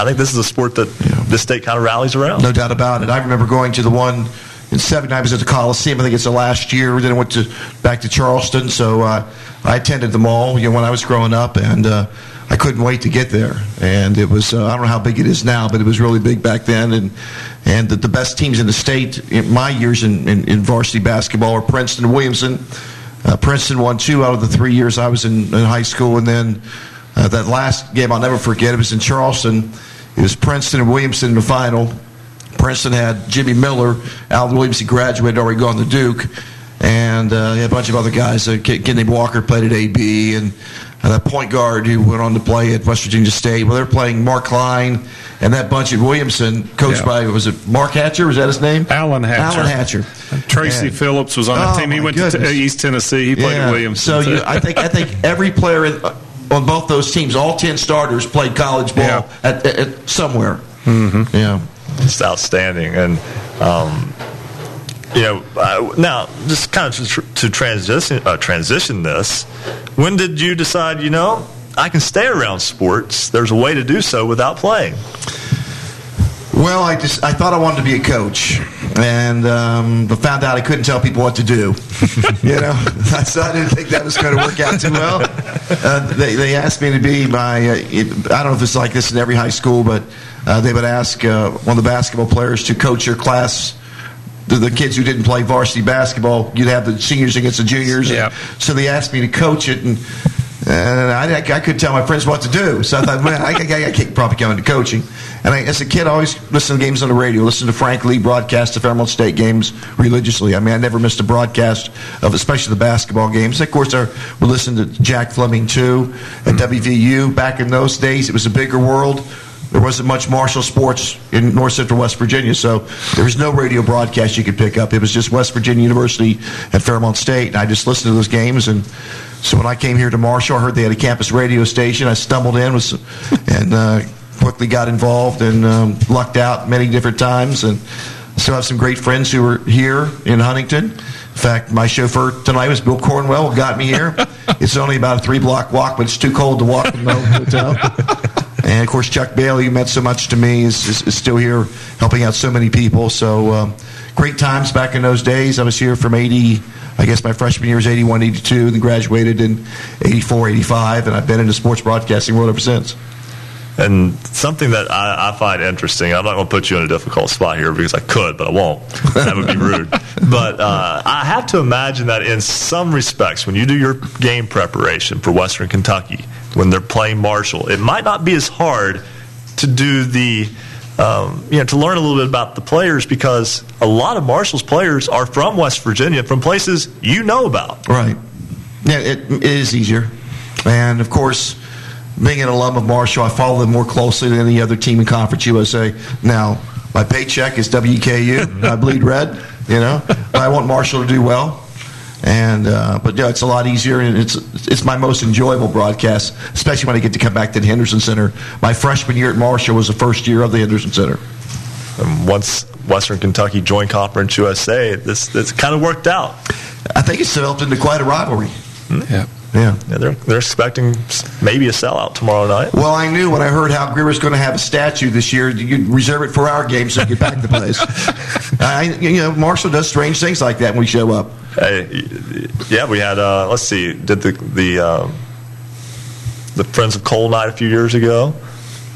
Speaker 2: I think this is a sport that this state kind of rallies around.
Speaker 20: No doubt about it. I remember going to the one in '79. I was at the Coliseum. I think it's the last year. Then I went to back to Charleston. So uh, I attended them all. You know, when I was growing up, and uh, I couldn't wait to get there. And it was uh, I don't know how big it is now, but it was really big back then. And and the, the best teams in the state in my years in, in, in varsity basketball were Princeton and Williamson. Uh, Princeton won two out of the three years I was in, in high school, and then uh, that last game I'll never forget. It was in Charleston. It was Princeton and Williamson in the final. Princeton had Jimmy Miller. Al Williamson graduated, already gone to Duke. And uh, a bunch of other guys. Kid named Walker played at AB, and uh, that point guard who went on to play at West Virginia State. Well, they're playing Mark Klein and that bunch at Williamson, coached
Speaker 4: Yeah.
Speaker 20: by, was it Mark Hatcher? Was that his name?
Speaker 4: Alan Hatcher.
Speaker 20: Alan Hatcher.
Speaker 4: Tracy
Speaker 20: And-
Speaker 4: Phillips was on that
Speaker 20: Oh,
Speaker 4: team. He
Speaker 20: my
Speaker 4: went to
Speaker 20: goodness.
Speaker 4: t- East Tennessee. He played
Speaker 20: Yeah.
Speaker 4: at Williams.
Speaker 20: So you, I think I think every player in, uh, on both those teams, all ten starters, played college ball at, at, at somewhere.
Speaker 2: Mm-hmm.
Speaker 20: Yeah,
Speaker 2: it's outstanding, and um, you know, uh, now just kind of to, to transition uh, transition this. When did you decide? You know, I can stay around sports. There's a way to do so without playing.
Speaker 20: Well, I just I thought I wanted to be a coach, and um, but found out I couldn't tell people what to do. you know, so I didn't think that was going to work out too well. Uh, they they asked me to be my. Uh, it, I don't know if it's like this in every high school, but uh, they would ask uh, one of the basketball players to coach your class. The, the kids who didn't play varsity basketball, you'd have the seniors against the juniors.
Speaker 4: Yeah.
Speaker 20: So they asked me to coach it, and and I, I couldn't tell my friends what to do. So I thought, man, I, I, I can't probably go into coaching. And I, as a kid, I always listened to games on the radio, listened to Frank Lee broadcast the Fairmont State games religiously. I mean, I never missed a broadcast of especially the basketball games. Of course, I would listen to Jack Fleming, too, at mm-hmm. WVU. Back in those days, it was a bigger world. There wasn't much Marshall sports in North Central West Virginia, so there was no radio broadcast you could pick up. It was just West Virginia University at Fairmont State, and I just listened to those games. And so when I came here to Marshall, I heard they had a campus radio station. I stumbled in was, and uh, quickly got involved and um, lucked out many different times. And still have some great friends who are here in Huntington. In fact, my chauffeur tonight was Bill Cornwell, who got me here. it's only about a three block walk, but it's too cold to walk from the hotel. And of course, Chuck Bailey, who meant so much to me, is, is, is still here helping out so many people. So um, great times back in those days. I was here from 80, I guess my freshman year was 81, 82, then graduated in 84, 85, and I've been in the sports broadcasting world ever since.
Speaker 2: And something that I, I find interesting, I'm not going to put you in a difficult spot here because I could, but I won't. That would be rude. but uh, I have to imagine that in some respects, when you do your game preparation for Western Kentucky, when they're playing Marshall, it might not be as hard to do the um, you know to learn a little bit about the players because a lot of Marshall's players are from West Virginia, from places you know about.
Speaker 20: Right. Yeah, it, it is easier. And of course, being an alum of Marshall, I follow them more closely than any other team in Conference USA. Now, my paycheck is WKU. I bleed red, you know, but I want Marshall to do well. And uh, but yeah, it's a lot easier, and it's it's my most enjoyable broadcast, especially when I get to come back to the Henderson Center. My freshman year at Marshall was the first year of the Henderson Center.
Speaker 2: And once Western Kentucky joined Conference USA, this this kind of worked out.
Speaker 20: I think it's developed into quite a rivalry.
Speaker 2: Yeah.
Speaker 20: Yeah.
Speaker 2: yeah they're, they're expecting maybe a sellout tomorrow night.
Speaker 20: Well, I knew when I heard how Greer was going to have a statue this year, you'd reserve it for our game so you get back the place. I, you know, Marshall does strange things like that when we show up.
Speaker 2: Hey, yeah, we had. Uh, let's see, did the the um, the Friends of Coal night a few years ago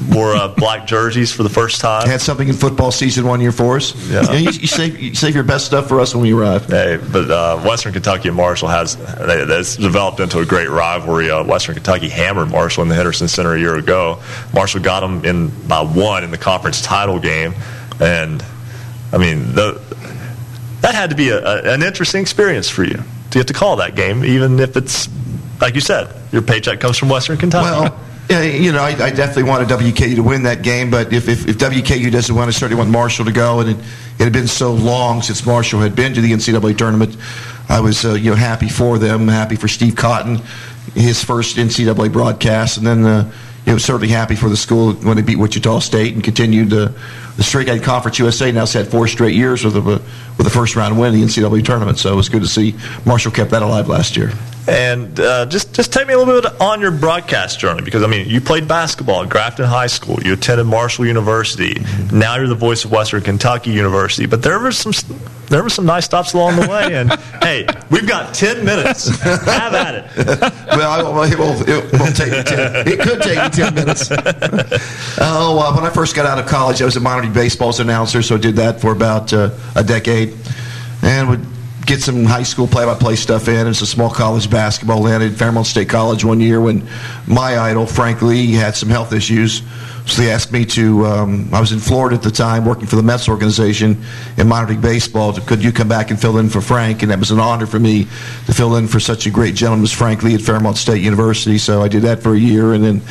Speaker 2: wore uh, black jerseys for the first time.
Speaker 20: Had something in football season one year for us.
Speaker 2: Yeah.
Speaker 20: you, you save you save your best stuff for us when we arrive.
Speaker 2: Hey, but uh, Western Kentucky and Marshall has they, that's developed into a great rivalry. Uh, Western Kentucky hammered Marshall in the Henderson Center a year ago. Marshall got them in by one in the conference title game, and I mean the, that had to be a, a, an interesting experience for you to get to call that game, even if it's like you said, your paycheck comes from Western Kentucky.
Speaker 20: Well, yeah, you know, I, I definitely wanted WKU to win that game, but if, if, if WKU doesn't want to, certainly want Marshall to go, and it, it had been so long since Marshall had been to the NCAA tournament, I was uh, you know happy for them, happy for Steve Cotton, his first NCAA broadcast, and then uh, you know certainly happy for the school when they beat Wichita State and continued the streak at Conference USA. Now had four straight years with a with a first round win in the NCAA tournament, so it was good to see Marshall kept that alive last year.
Speaker 2: And uh, just just take me a little bit on your broadcast journey because I mean you played basketball at Grafton High School, you attended Marshall University, now you're the voice of Western Kentucky University. But there were some there were some nice stops along the way. And hey, we've got ten minutes. Have at it.
Speaker 20: well, it, won't, it won't take me ten. It could take me ten minutes. oh, uh, when I first got out of college, I was a minor league baseball's announcer, so I did that for about uh, a decade, and would get some high school play-by-play stuff in, and some small college basketball in at Fairmont State College one year when my idol, Frank Lee, had some health issues. So they asked me to. Um, I was in Florida at the time, working for the Mets organization in minor league baseball. Could you come back and fill in for Frank? And that was an honor for me to fill in for such a great gentleman as Frank Lee at Fairmont State University. So I did that for a year, and then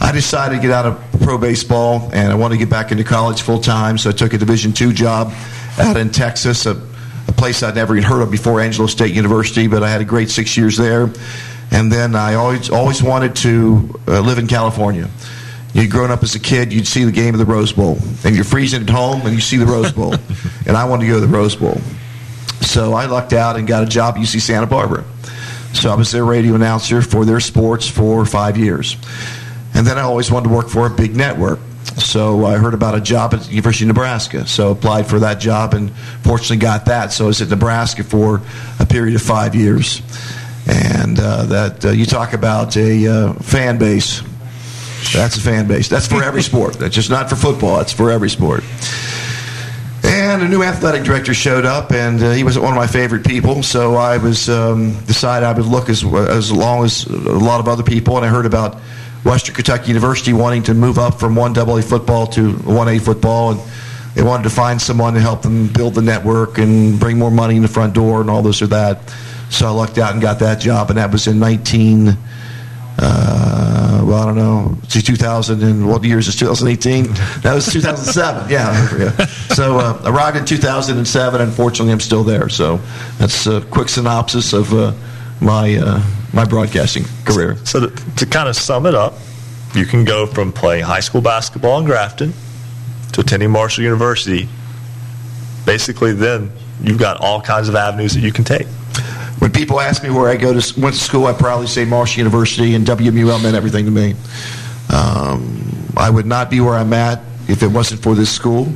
Speaker 20: I decided to get out of pro baseball, and I wanted to get back into college full time. So I took a Division two job out in Texas, a, a place I'd never even heard of before, Angelo State University. But I had a great six years there, and then I always always wanted to uh, live in California. You'd grown up as a kid, you'd see the game of the Rose Bowl, and you're freezing at home, and you see the Rose Bowl, and I wanted to go to the Rose Bowl. So I lucked out and got a job at UC Santa Barbara. So I was their radio announcer for their sports for five years. And then I always wanted to work for a big network. So I heard about a job at University of Nebraska. So applied for that job and fortunately got that. So I was at Nebraska for a period of five years. And uh, that uh, you talk about a uh, fan base. That's a fan base. That's for every sport. That's just not for football. It's for every sport. And a new athletic director showed up, and uh, he was one of my favorite people. So I was um, decided I would look as as long as a lot of other people, and I heard about Western Kentucky University wanting to move up from one AA football to one A football, and they wanted to find someone to help them build the network and bring more money in the front door and all this or that. So I lucked out and got that job, and that was in 19. Uh, well, I don't know. See, 2000 and what year is this? 2018. That was 2007. yeah, So uh, arrived in 2007. Unfortunately, I'm still there. So that's a quick synopsis of uh, my uh, my broadcasting career.
Speaker 2: So to, to kind of sum it up, you can go from playing high school basketball in Grafton to attending Marshall University. Basically, then you've got all kinds of avenues that you can take.
Speaker 20: When people ask me where I go to went to school, I probably say Marshall University, and WMUL meant everything to me. Um, I would not be where I'm at if it wasn't for this school,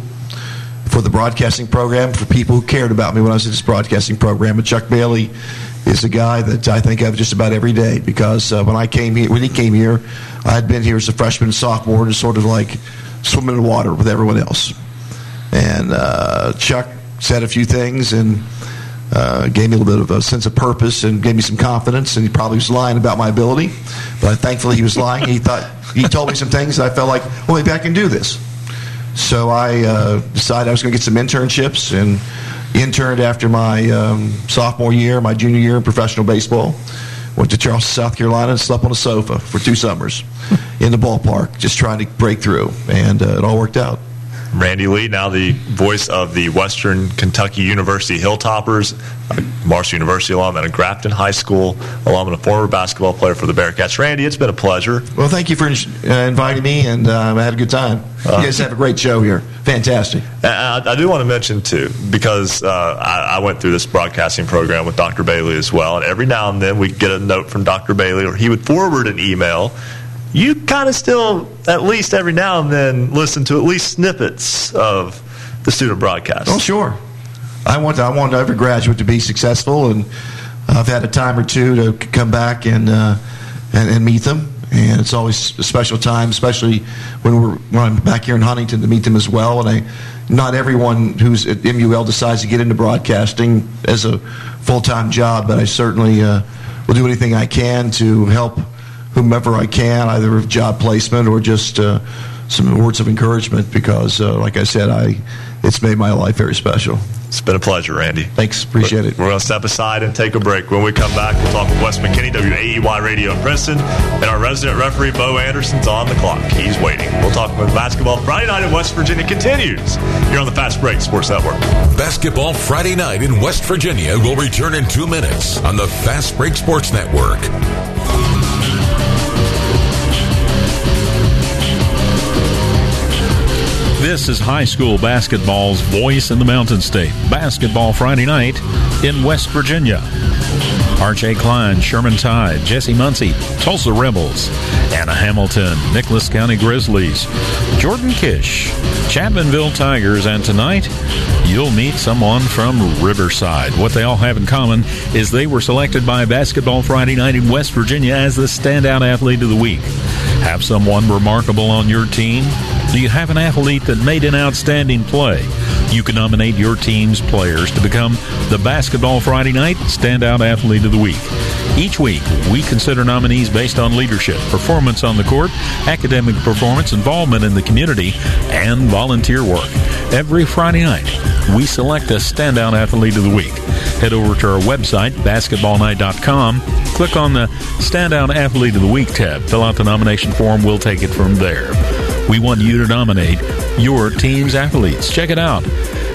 Speaker 20: for the broadcasting program, for people who cared about me when I was in this broadcasting program. And Chuck Bailey is a guy that I think of just about every day because uh, when I came here, when he came here, I had been here as a freshman and sophomore, and sort of like swimming in water with everyone else. And uh, Chuck said a few things and uh, gave me a little bit of a sense of purpose and gave me some confidence. And he probably was lying about my ability, but thankfully he was lying. He thought he told me some things that I felt like, well, maybe I can do this. So I uh, decided I was going to get some internships and interned after my um, sophomore year, my junior year in professional baseball. Went to Charleston, South Carolina, and slept on a sofa for two summers in the ballpark, just trying to break through, and uh, it all worked out.
Speaker 2: Randy Lee, now the voice of the Western Kentucky University Hilltoppers, a Marshall University alum and a Grafton High School alum and a former basketball player for the Bearcats. Randy, it's been a pleasure.
Speaker 20: Well, thank you for uh, inviting me, and uh, I had a good time. you guys have a great show here. Fantastic.
Speaker 2: I, I do want to mention, too, because uh, I, I went through this broadcasting program with Dr. Bailey as well, and every now and then we get a note from Dr. Bailey, or he would forward an email you kind of still, at least every now and then, listen to at least snippets of the student broadcast.
Speaker 20: Oh, sure. I want I want every graduate to be successful, and I've had a time or two to come back and uh, and, and, meet them. And it's always a special time, especially when we're when I'm back here in Huntington to meet them as well. And I, not everyone who's at MUL decides to get into broadcasting as a full time job, but I certainly uh, will do anything I can to help whomever I can, either of job placement or just uh, some words of encouragement. Because, uh, like I said, I it's made my life very special.
Speaker 2: It's been a pleasure, Randy.
Speaker 20: Thanks, appreciate it.
Speaker 2: We're going to step aside and take a break. When we come back, we'll talk with Wes McKinney, WAEY Radio in Princeton, and our resident referee, Bo Anderson's on the clock. He's waiting. We'll talk with basketball Friday night in West Virginia continues here on the Fast Break Sports Network.
Speaker 6: Basketball Friday night in West Virginia will return in two minutes on the Fast Break Sports Network.
Speaker 7: This is high school basketball's voice in the Mountain State. Basketball Friday night in West Virginia. R.J. Klein, Sherman Tide, Jesse Muncie, Tolsia Rebels, Anna Hamilton, Nicholas County Grizzlies, Jordan Kish, Chapmanville Tigers, and tonight you'll meet someone from Riverside. What they all have in common is they were selected by Basketball Friday night in West Virginia as the standout athlete of the week. Have someone remarkable on your team? Do you have an athlete that made an outstanding play? You can nominate your team's players to become the Basketball Friday Night Standout Athlete of the Week. Each week, we consider nominees based on leadership, performance on the court, academic performance, involvement in the community, and volunteer work. Every Friday night, we select a Standout Athlete of the Week. Head over to our website, basketballnight.com, click on the Standout Athlete of the Week tab, fill out the nomination form, we'll take it from there. We want you to nominate your team's athletes. Check it out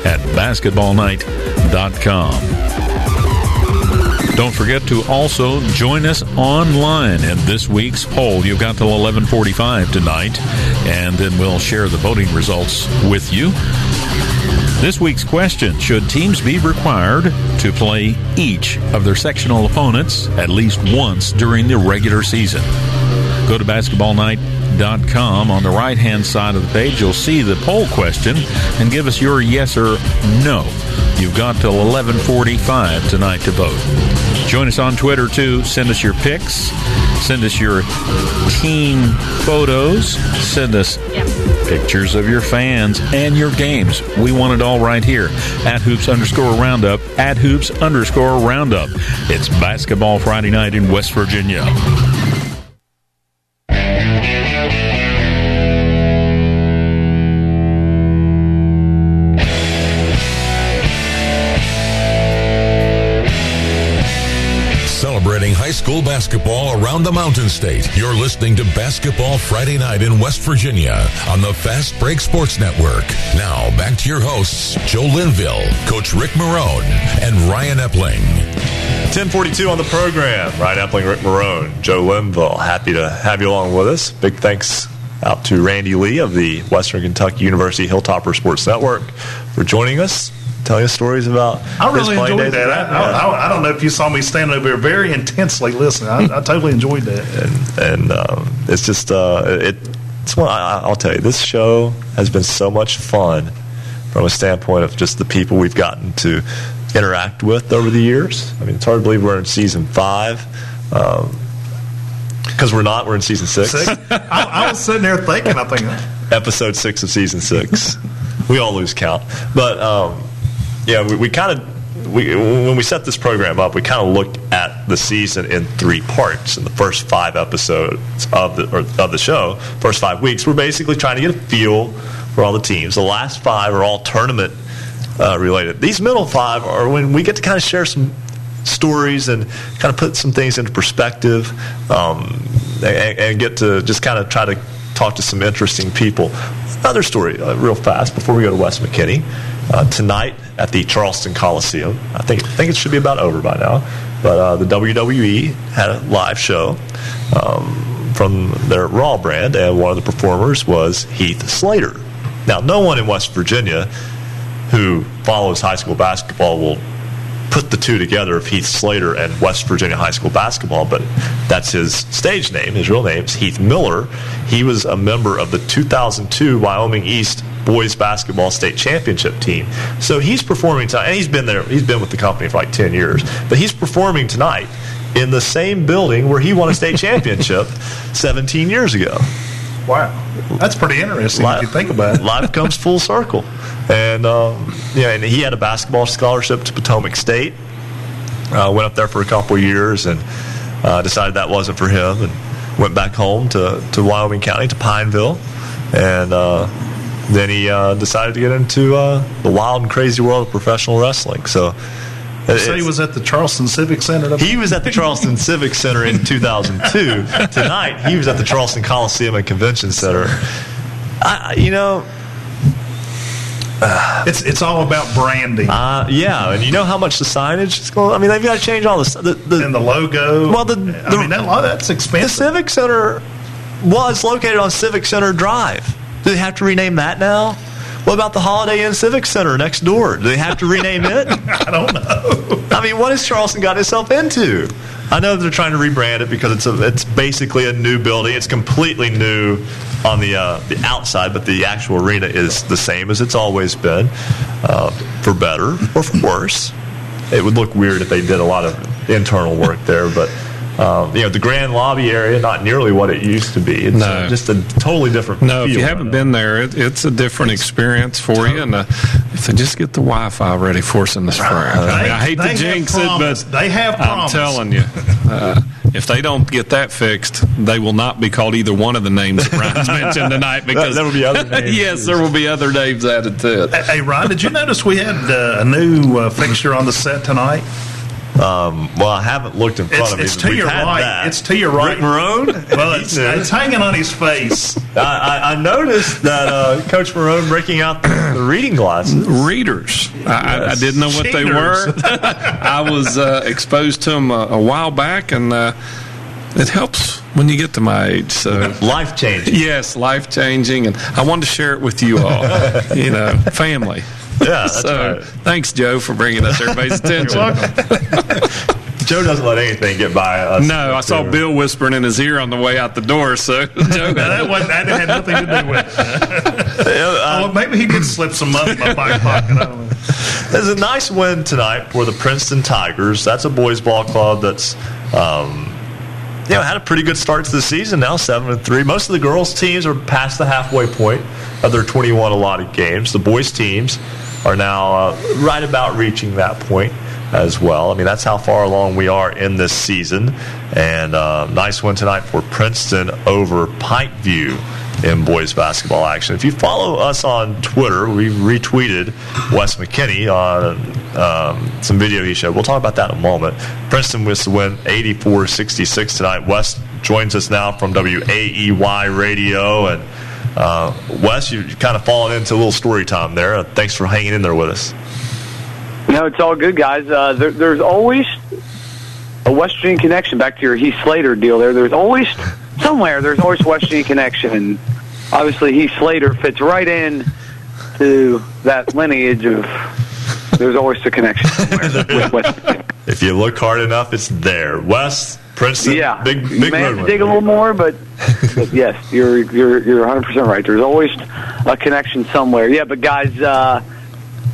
Speaker 7: at basketballnight.com. Don't forget to also join us online in this week's poll. You've got till 11:45 tonight, and then we'll share the voting results with you. This week's question Should teams be required to play each of their sectional opponents at least once during the regular season? Go to basketballnight.com. On the right hand side of the page, you'll see the poll question and give us your yes or no. You've got till 11:45 tonight to vote. Join us on Twitter too. Send us your pics. Send us your team photos. Send us pictures of your fans and your games. We want it all right here at hoops underscore roundup. At hoops underscore roundup. It's basketball Friday night in West Virginia.
Speaker 6: School basketball around the Mountain State. You're listening to Basketball Friday Night in West Virginia on the Fast Break Sports Network. Now, back to your hosts, Joe Linville, Coach Rick Marone, and Ryan Epling.
Speaker 2: 1042 on the program. Ryan Epling, Rick Marone, Joe Linville. Happy to have you along with us. Big thanks out to Randy Lee of the Western Kentucky University Hilltopper Sports Network for joining us telling us stories about.
Speaker 3: I really enjoyed that. I, I, I, don't know if you saw me standing over there very intensely listening. I, I totally enjoyed that.
Speaker 2: And, and um, it's just uh, it. It's one. I, I'll tell you, this show has been so much fun from a standpoint of just the people we've gotten to interact with over the years. I mean, it's hard to believe we're in season five. because we're not. We're in season six.
Speaker 3: six? I, I was sitting there thinking. I think
Speaker 2: episode six of season six. we all lose count, but um, yeah, we, we kind of we when we set this program up, we kind of looked at the season in three parts. In the first five episodes of the or of the show, first five weeks, we're basically trying to get a feel for all the teams. The last five are all tournament uh, related. These middle five are when we get to kind of share some stories and kind of put some things into perspective um, and, and, get to just kind of try to talk to some interesting people. Another story, uh, real fast, before we go to Wes McKinney. Uh, tonight at the Charleston Coliseum, I think, I think it should be about over by now, but uh, the WWE had a live show um, from their Raw brand, and one of the performers was Heath Slater. Now, no one in West Virginia who follows high school basketball will put the two together of Heath Slater and West Virginia high school basketball, but that's his stage name. His real name is Heath Miller. He was a member of the 2002 Wyoming East boys basketball state championship team. So he's performing tonight, and he's been there. He's been with the company for like 10 years, but he's performing tonight in the same building where he won a state championship 17 years ago.
Speaker 3: Wow, that's pretty interesting life, if you think about it.
Speaker 2: Life comes full circle, and um, yeah, and he had a basketball scholarship to Potomac State. Uh, went up there for a couple years and uh, decided that wasn't for him, and went back home to to Wyoming County to Pineville, and uh, then he uh, decided to get into uh, the wild and crazy world of professional wrestling. So
Speaker 3: so he was at the Charleston Civic Center.
Speaker 2: He was at the Charleston Civic Center in 2002. Tonight, he was at the Charleston Coliseum and Convention Center. I, you know,
Speaker 3: uh, it's it's all about branding.
Speaker 2: Uh, yeah, and you know how much the signage is going. I mean, they've got to change all the, the, the
Speaker 3: and the logo.
Speaker 2: Well, the, the I
Speaker 3: mean that, that's expensive.
Speaker 2: The Civic Center was located on Civic Center Drive. Do they have to rename that now? What about the Holiday Inn Civic Center next door? Do they have to rename it?
Speaker 3: I don't know.
Speaker 2: I mean, what has Charleston got itself into? I know they're trying to rebrand it because it's a, it's basically a new building. It's completely new on the uh, the outside, but the actual arena is the same as it's always been, uh, for better or for worse. It would look weird if they did a lot of internal work there, but um, you know, the grand lobby area, not nearly what it used to be. It's no. just a totally different. Place.
Speaker 4: No, if you haven't been there, it, it's a different it's experience for you. And uh, if they just get the Wi-Fi ready for us in the spring, I, mean, I hate to jinx it, but
Speaker 3: they have.
Speaker 4: I'm telling you, uh, if they don't get that fixed, they will not be called either one of the names that Ryan's mentioned tonight. Because
Speaker 2: there will be other names.
Speaker 4: yes, there will be other names added to it.
Speaker 3: Hey, Ryan, did you notice we had uh, a new uh, fixture on the set tonight?
Speaker 2: Um, well, I haven't looked in front
Speaker 3: it's,
Speaker 2: of me.
Speaker 3: It's to your right.
Speaker 2: That.
Speaker 3: It's to your right.
Speaker 2: Rick Marone?
Speaker 3: well, it's, it's, hanging on his face.
Speaker 2: I, I, I, noticed that uh, Coach Marone breaking out the, the reading glasses.
Speaker 4: Readers. Yes. I, I, didn't know what Cheaters. they were. I was uh, exposed to them a, a while back, and uh, it helps when you get to my age. So
Speaker 2: life changing.
Speaker 4: Yes, life changing, and I wanted to share it with you all. you know, family.
Speaker 2: Yeah,
Speaker 4: so
Speaker 2: right.
Speaker 4: thanks, Joe, for bringing that to everybody's attention.
Speaker 2: Joe doesn't let anything get by us.
Speaker 4: No, I saw Bill whispering in his ear on the way out the door. So
Speaker 3: Joe, that, was, that had nothing to do with it. oh, maybe he did slip some money in my back pocket.
Speaker 2: There's a nice win tonight for the Princeton Tigers. That's a boys' ball club that's. Um, you know, had a pretty good start to the season now, seven and three. Most of the girls' teams are past the halfway point of their 21 allotted games. The boys' teams are now uh, right about reaching that point as well. I mean, that's how far along we are in this season. And uh, nice one tonight for Princeton over Pikeview in boys basketball action. If you follow us on Twitter, we retweeted Wes McKinney on um, some video he showed. We'll talk about that in a moment. Princeton was to win 84-66 tonight. Wes joins us now from WAEY Radio and uh, Wes, you're kind of fallen into a little story time there. Uh, thanks for hanging in there with us.
Speaker 9: No, it's all good, guys. Uh, there, there's always a West Virginia connection. Back to your Heath Slater deal there. There's always somewhere. There's always West Virginia connection, and obviously Heath Slater fits right in to that lineage of. There's always a connection somewhere with West Virginia.
Speaker 2: If you look hard enough, it's there. West Princeton.
Speaker 9: Yeah,
Speaker 2: big, big
Speaker 9: you may have to dig a little more, but, but yes, you're you're you're 100 percent right. There's always a connection somewhere. Yeah, but guys, uh,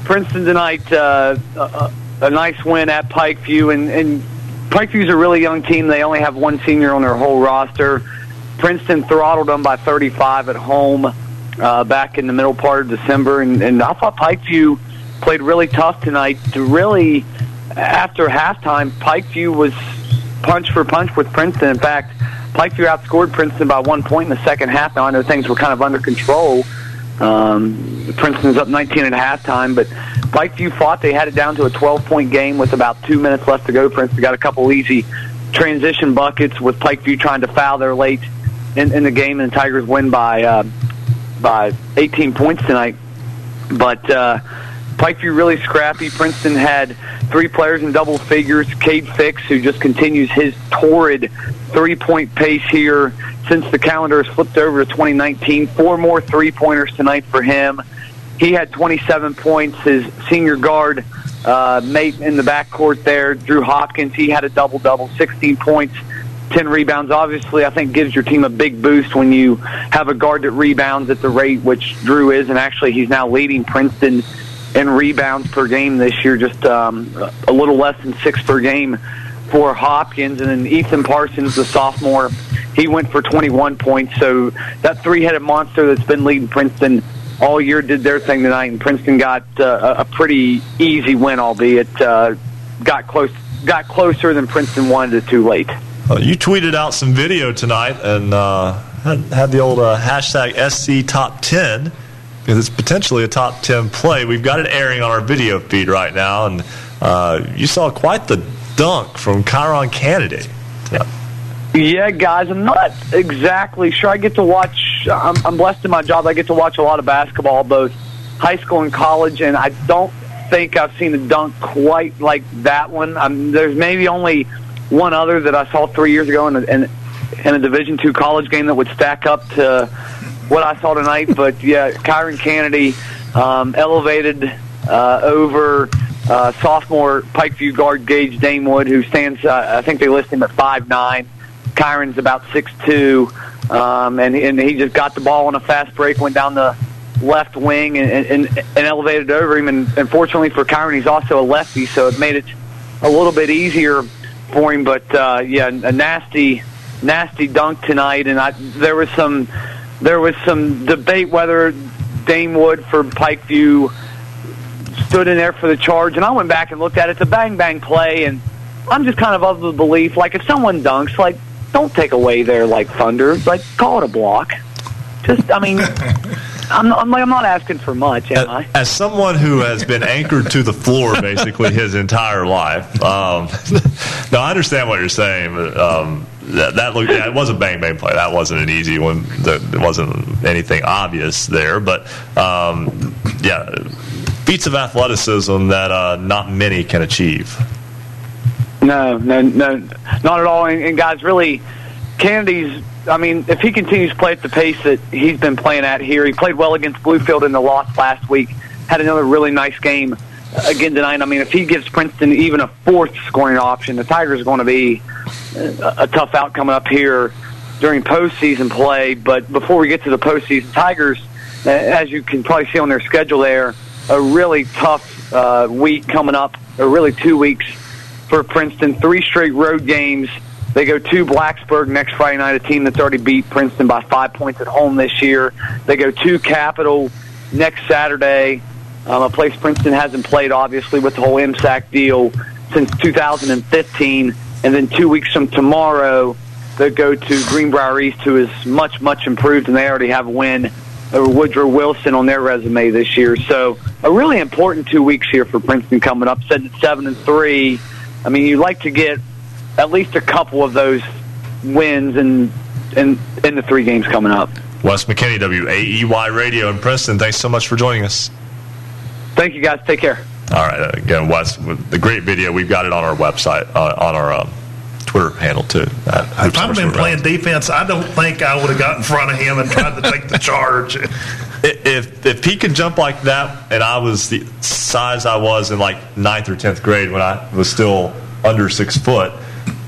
Speaker 9: Princeton tonight, uh, a, a nice win at Pikeview, and and Pikeview's a really young team. They only have one senior on their whole roster. Princeton throttled them by 35 at home uh, back in the middle part of December, and, and I thought Pikeview played really tough tonight. To really, after halftime, Pikeview was punch for punch with Princeton. In fact, Pikeview outscored Princeton by one point in the second half. Now I know things were kind of under control. Um, Princeton's up 19 at halftime, but Pikeview fought. They had it down to a 12-point game with about two minutes left to go. Princeton got a couple easy transition buckets with Pikeview trying to foul there late in, in the game, and the Tigers win by uh, by 18 points tonight. But uh, Pikeview really scrappy. Princeton had three players in double figures. Cade Fix, who just continues his torrid three-point pace here since the calendar has flipped over to 2019. Four more three-pointers tonight for him. He had 27 points. His senior guard uh, mate in the backcourt there, Drew Hopkins, he had a double-double, 16 points. 10 rebounds. Obviously, I think gives your team a big boost when you have a guard that rebounds at the rate which Drew is, and actually he's now leading Princeton in rebounds per game this year, just um, a little less than six per game for Hopkins. And then Ethan Parsons, the sophomore, he went for 21 points. So that three-headed monster that's been leading Princeton all year did their thing tonight, and Princeton got uh, a pretty easy win, albeit uh, got close, got closer than Princeton wanted it too late.
Speaker 2: Uh, you tweeted out some video tonight and uh, had, had the old uh, hashtag SC Top 10 because it's potentially a top 10 play. We've got it airing on our video feed right now, and uh, you saw quite the dunk from Kyron Kennedy.
Speaker 9: Yeah, guys, I'm not exactly sure. I get to watch, I'm, I'm blessed in my job. I get to watch a lot of basketball, both high school and college, and I don't think I've seen a dunk quite like that one. I'm, there's maybe only one other that I saw three years ago in a, in, in a Division two college game that would stack up to what I saw tonight. But yeah, Kyron Kennedy um, elevated uh, over uh, sophomore Pikeview guard Gage Damewood, who stands. Uh, I think they list him at five nine. Kyron's about six two, um, and and he just got the ball on a fast break, went down the left wing and, and, and elevated over him. And unfortunately for Kyron, he's also a lefty, so it made it a little bit easier for him. But uh, yeah, a nasty, nasty dunk tonight, and I, there was some there was some debate whether Damewood for Pikeview stood in there for the charge, and I went back and looked at it. It's a bang bang play, and I'm just kind of of the belief like if someone dunks, like don't take away their like thunder, like call it a block. Just I mean. I'm, I'm, I'm not asking for much, am I?
Speaker 2: As someone who has been anchored to the floor basically his entire life, um, no, I understand what you're saying. But, um, that, that looked, yeah, it was a bang bang play. That wasn't an easy one. There wasn't anything obvious there, but um, yeah, feats of athleticism that uh, not many can achieve.
Speaker 9: No, no, no, not at all. And, and guys, really, Kennedy's I mean, if he continues to play at the pace that he's been playing at here, he played well against Bluefield in the loss last week. Had another really nice game again tonight. I mean, if he gives Princeton even a fourth scoring option, the Tigers are going to be a, a tough out coming up here during postseason play. But before we get to the postseason, Tigers, as you can probably see on their schedule there, a really tough uh, week coming up, or really two weeks for Princeton. Three straight road games they go to Blacksburg next Friday night, a team that's already beat Princeton by five points at home this year. They go to Capital next Saturday, um, a place Princeton hasn't played, obviously, with the whole MSAC deal since 2015. And then two weeks from tomorrow, they go to Greenbrier East, who is much, much improved, and they already have a win over Woodrow Wilson on their resume this year. So a really important two weeks here for Princeton coming up, sitting at seven and three. I mean, you'd like to get at least a couple of those wins in in, in the three games coming up.
Speaker 2: Wes McKinney, WAEY Radio in Princeton. Thanks so much for joining us.
Speaker 9: Thank you, guys. Take care.
Speaker 2: All right. Uh, again, Wes, the great video, we've got it on our website, uh, on our um, Twitter handle, too.
Speaker 3: if I'd been playing defense, I don't think I would have got in front of him and tried to take the charge.
Speaker 2: If, if he can jump like that, and I was the size I was in like ninth or tenth grade when I was still under six foot,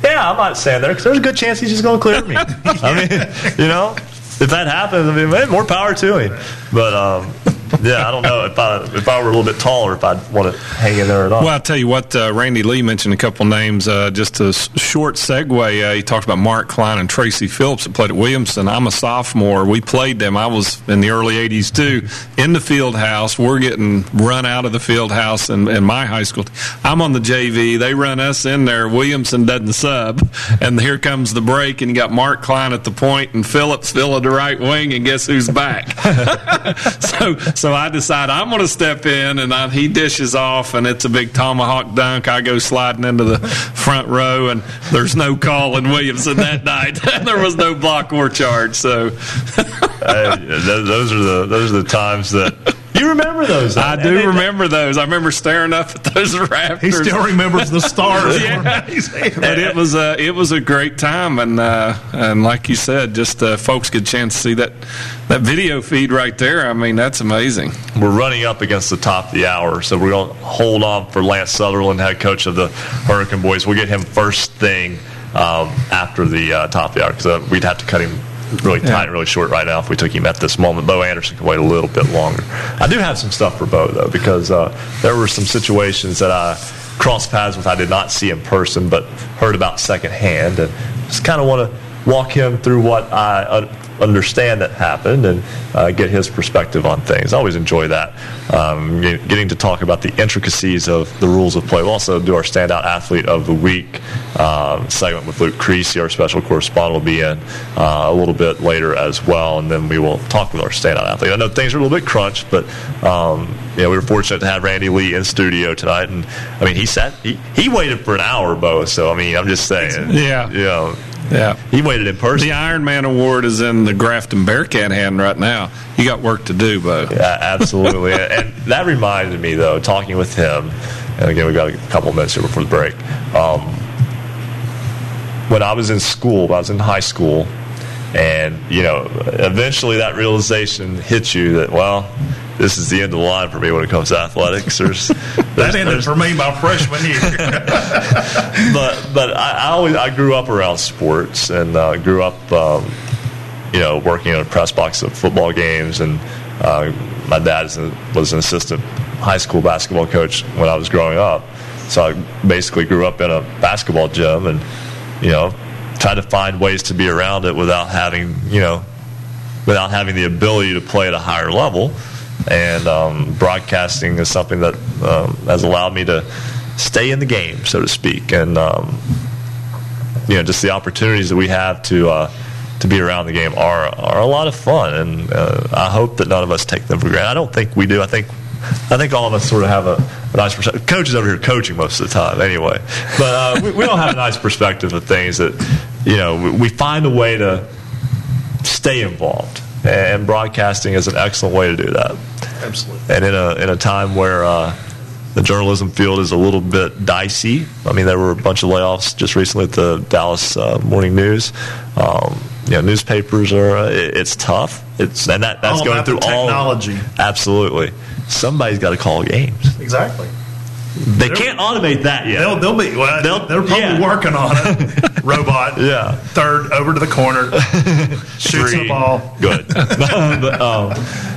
Speaker 2: yeah, I might stand there because there's a good chance he's just going to clear me. I mean, you know, if that happens, I mean, more power to him. But um, yeah, I don't know if I if I were a little bit taller, if I'd want to hang in there at all.
Speaker 4: Well, I'll tell you what, uh, Randy Lee mentioned a couple names. Uh, just a short segue, uh, he talked about Mark Klein and Tracy Phillips that played at Williamson. I'm a sophomore. We played them. I was in the early 80s too, in the field house. We're getting run out of the field house in, in my high school. I'm on the JV. They run us in there. Williamson doesn't sub. And here comes the break, and you got Mark Klein at the point and Phillips filling the right wing, and guess who's back? so so I decide I'm going to step in, and I, he dishes off, and it's a big tomahawk dunk. I go sliding into the front row, and there's no call in Williamson that night. there was no block or charge. So
Speaker 2: th- those are the those are the times that you remember those.
Speaker 4: I do remember those. I remember staring up at those rafters.
Speaker 3: He still remembers the stars.
Speaker 4: yeah. But it was a it was a great time, and uh, and like you said, just uh, folks get a chance to see that that video feed right there. I mean, that's amazing.
Speaker 2: We're running up against the top of the hour, so we're going to hold on for Lance Sutherland, head coach of the Hurricane Boys. We'll get him first thing um, after the uh, top of the hour because uh, we'd have to cut him really tight, really short right now if we took him at this moment. Bo Anderson can wait a little bit longer. I do have some stuff for Bo though because uh, there were some situations that I crossed paths with. I did not see in person, but heard about secondhand, and just kind of want to walk him through what I. Understand that happened and uh, get his perspective on things. I always enjoy that. Um, getting to talk about the intricacies of the rules of play. We'll also do our standout athlete of the week um, segment with Luke Creasy, our special correspondent, will be in uh, a little bit later as well, and then we will talk with our standout athlete. I know things are a little bit crunched, but um, you know, we were fortunate to have Randy Lee in studio tonight, and I mean, he sat, he, he waited for an hour, Bo. So I mean, I'm just saying,
Speaker 4: Yeah.
Speaker 2: you know,
Speaker 4: Yeah.
Speaker 2: he waited in person.
Speaker 4: The Iron Man Award is in the Grafton Bearcat hand right now. You got work to do, Bo.
Speaker 2: Yeah, absolutely. and, that reminded me, though, talking with him, and again, we've got a couple minutes here before the break. Um, when I was in school, I was in high school, and, you know, eventually that realization hits you that, well, this is the end of the line for me when it comes to athletics. There's,
Speaker 3: That ended for me my freshman year.
Speaker 2: but but I, I always I grew up around sports and uh, grew up um, you know working in a press box of football games and uh, my dad is a- was an assistant high school basketball coach when I was growing up so I basically grew up in a basketball gym and you know tried to find ways to be around it without having you know without having the ability to play at a higher level. And um, broadcasting is something that um, has allowed me to stay in the game, so to speak. And um, you know, just the opportunities that we have to uh, to be around the game are are a lot of fun. And uh, I hope that none of us take them for granted. I don't think we do. I think. I think all of us sort of have a, a nice perspective. Coaches over here coaching most of the time, anyway. But uh, we, we don't have a nice perspective of things that, you know, we, we find a way to stay involved. And broadcasting is an excellent way to do that.
Speaker 3: Absolutely.
Speaker 2: And in a in a time where uh, the journalism field is a little bit dicey. I mean, there were a bunch of layoffs just recently at the Dallas uh, Morning News. Um, you know, newspapers are uh, it, it's tough. It's and that that's
Speaker 3: All
Speaker 2: going through
Speaker 3: technology.
Speaker 2: all absolutely. Somebody's got to call games.
Speaker 3: Exactly.
Speaker 2: They can't automate that yet.
Speaker 3: They'll, they'll be. Well,
Speaker 2: They'll-
Speaker 3: they're probably
Speaker 2: yeah.
Speaker 3: working on it. Robot.
Speaker 2: Yeah.
Speaker 3: Third over to the corner. Shoots
Speaker 2: Three.
Speaker 3: the ball.
Speaker 2: Good. but, um,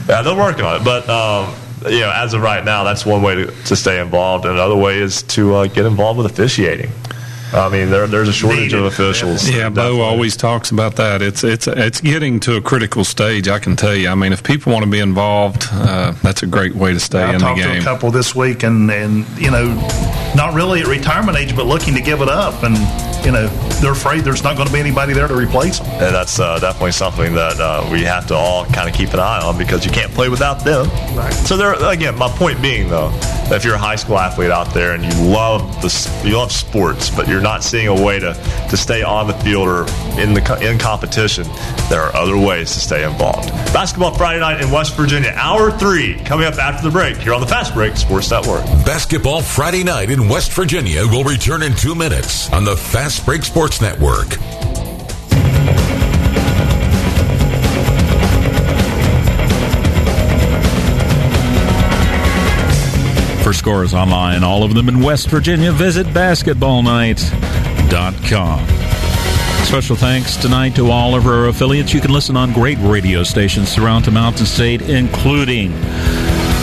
Speaker 2: yeah, they're working on it. But um, you know, as of right now, that's one way to, to stay involved. Another way is to uh, get involved with officiating. I mean, there, there's a shortage of officials.
Speaker 4: Yeah, Bo always talks about that. It's it's it's getting to a critical stage. I can tell you. I mean, if people want to be involved, uh, that's a great way to stay
Speaker 3: I
Speaker 4: in the
Speaker 3: talked to a
Speaker 4: game.
Speaker 3: couple this week, and and you know, not really at retirement age, but looking to give it up, and you know, they're afraid there's not going to be anybody there to replace them.
Speaker 2: And that's uh, definitely something that uh, we have to all kind of keep an eye on because you can't play without them. So there, again, my point being though, if you're a high school athlete out there and you love the you love sports, but you're not seeing a way to, to stay on the field or in the in competition, there are other ways to stay involved. Basketball Friday night in West Virginia, hour three, coming up after the break here on the Fast Break Sports Network.
Speaker 6: Basketball Friday night in West Virginia will return in two minutes on the Fast Break Sports Network.
Speaker 7: For scores online, all of them in West Virginia, visit basketballnight.com. Special thanks tonight to all of our affiliates. You can listen on great radio stations throughout the Mountain State, including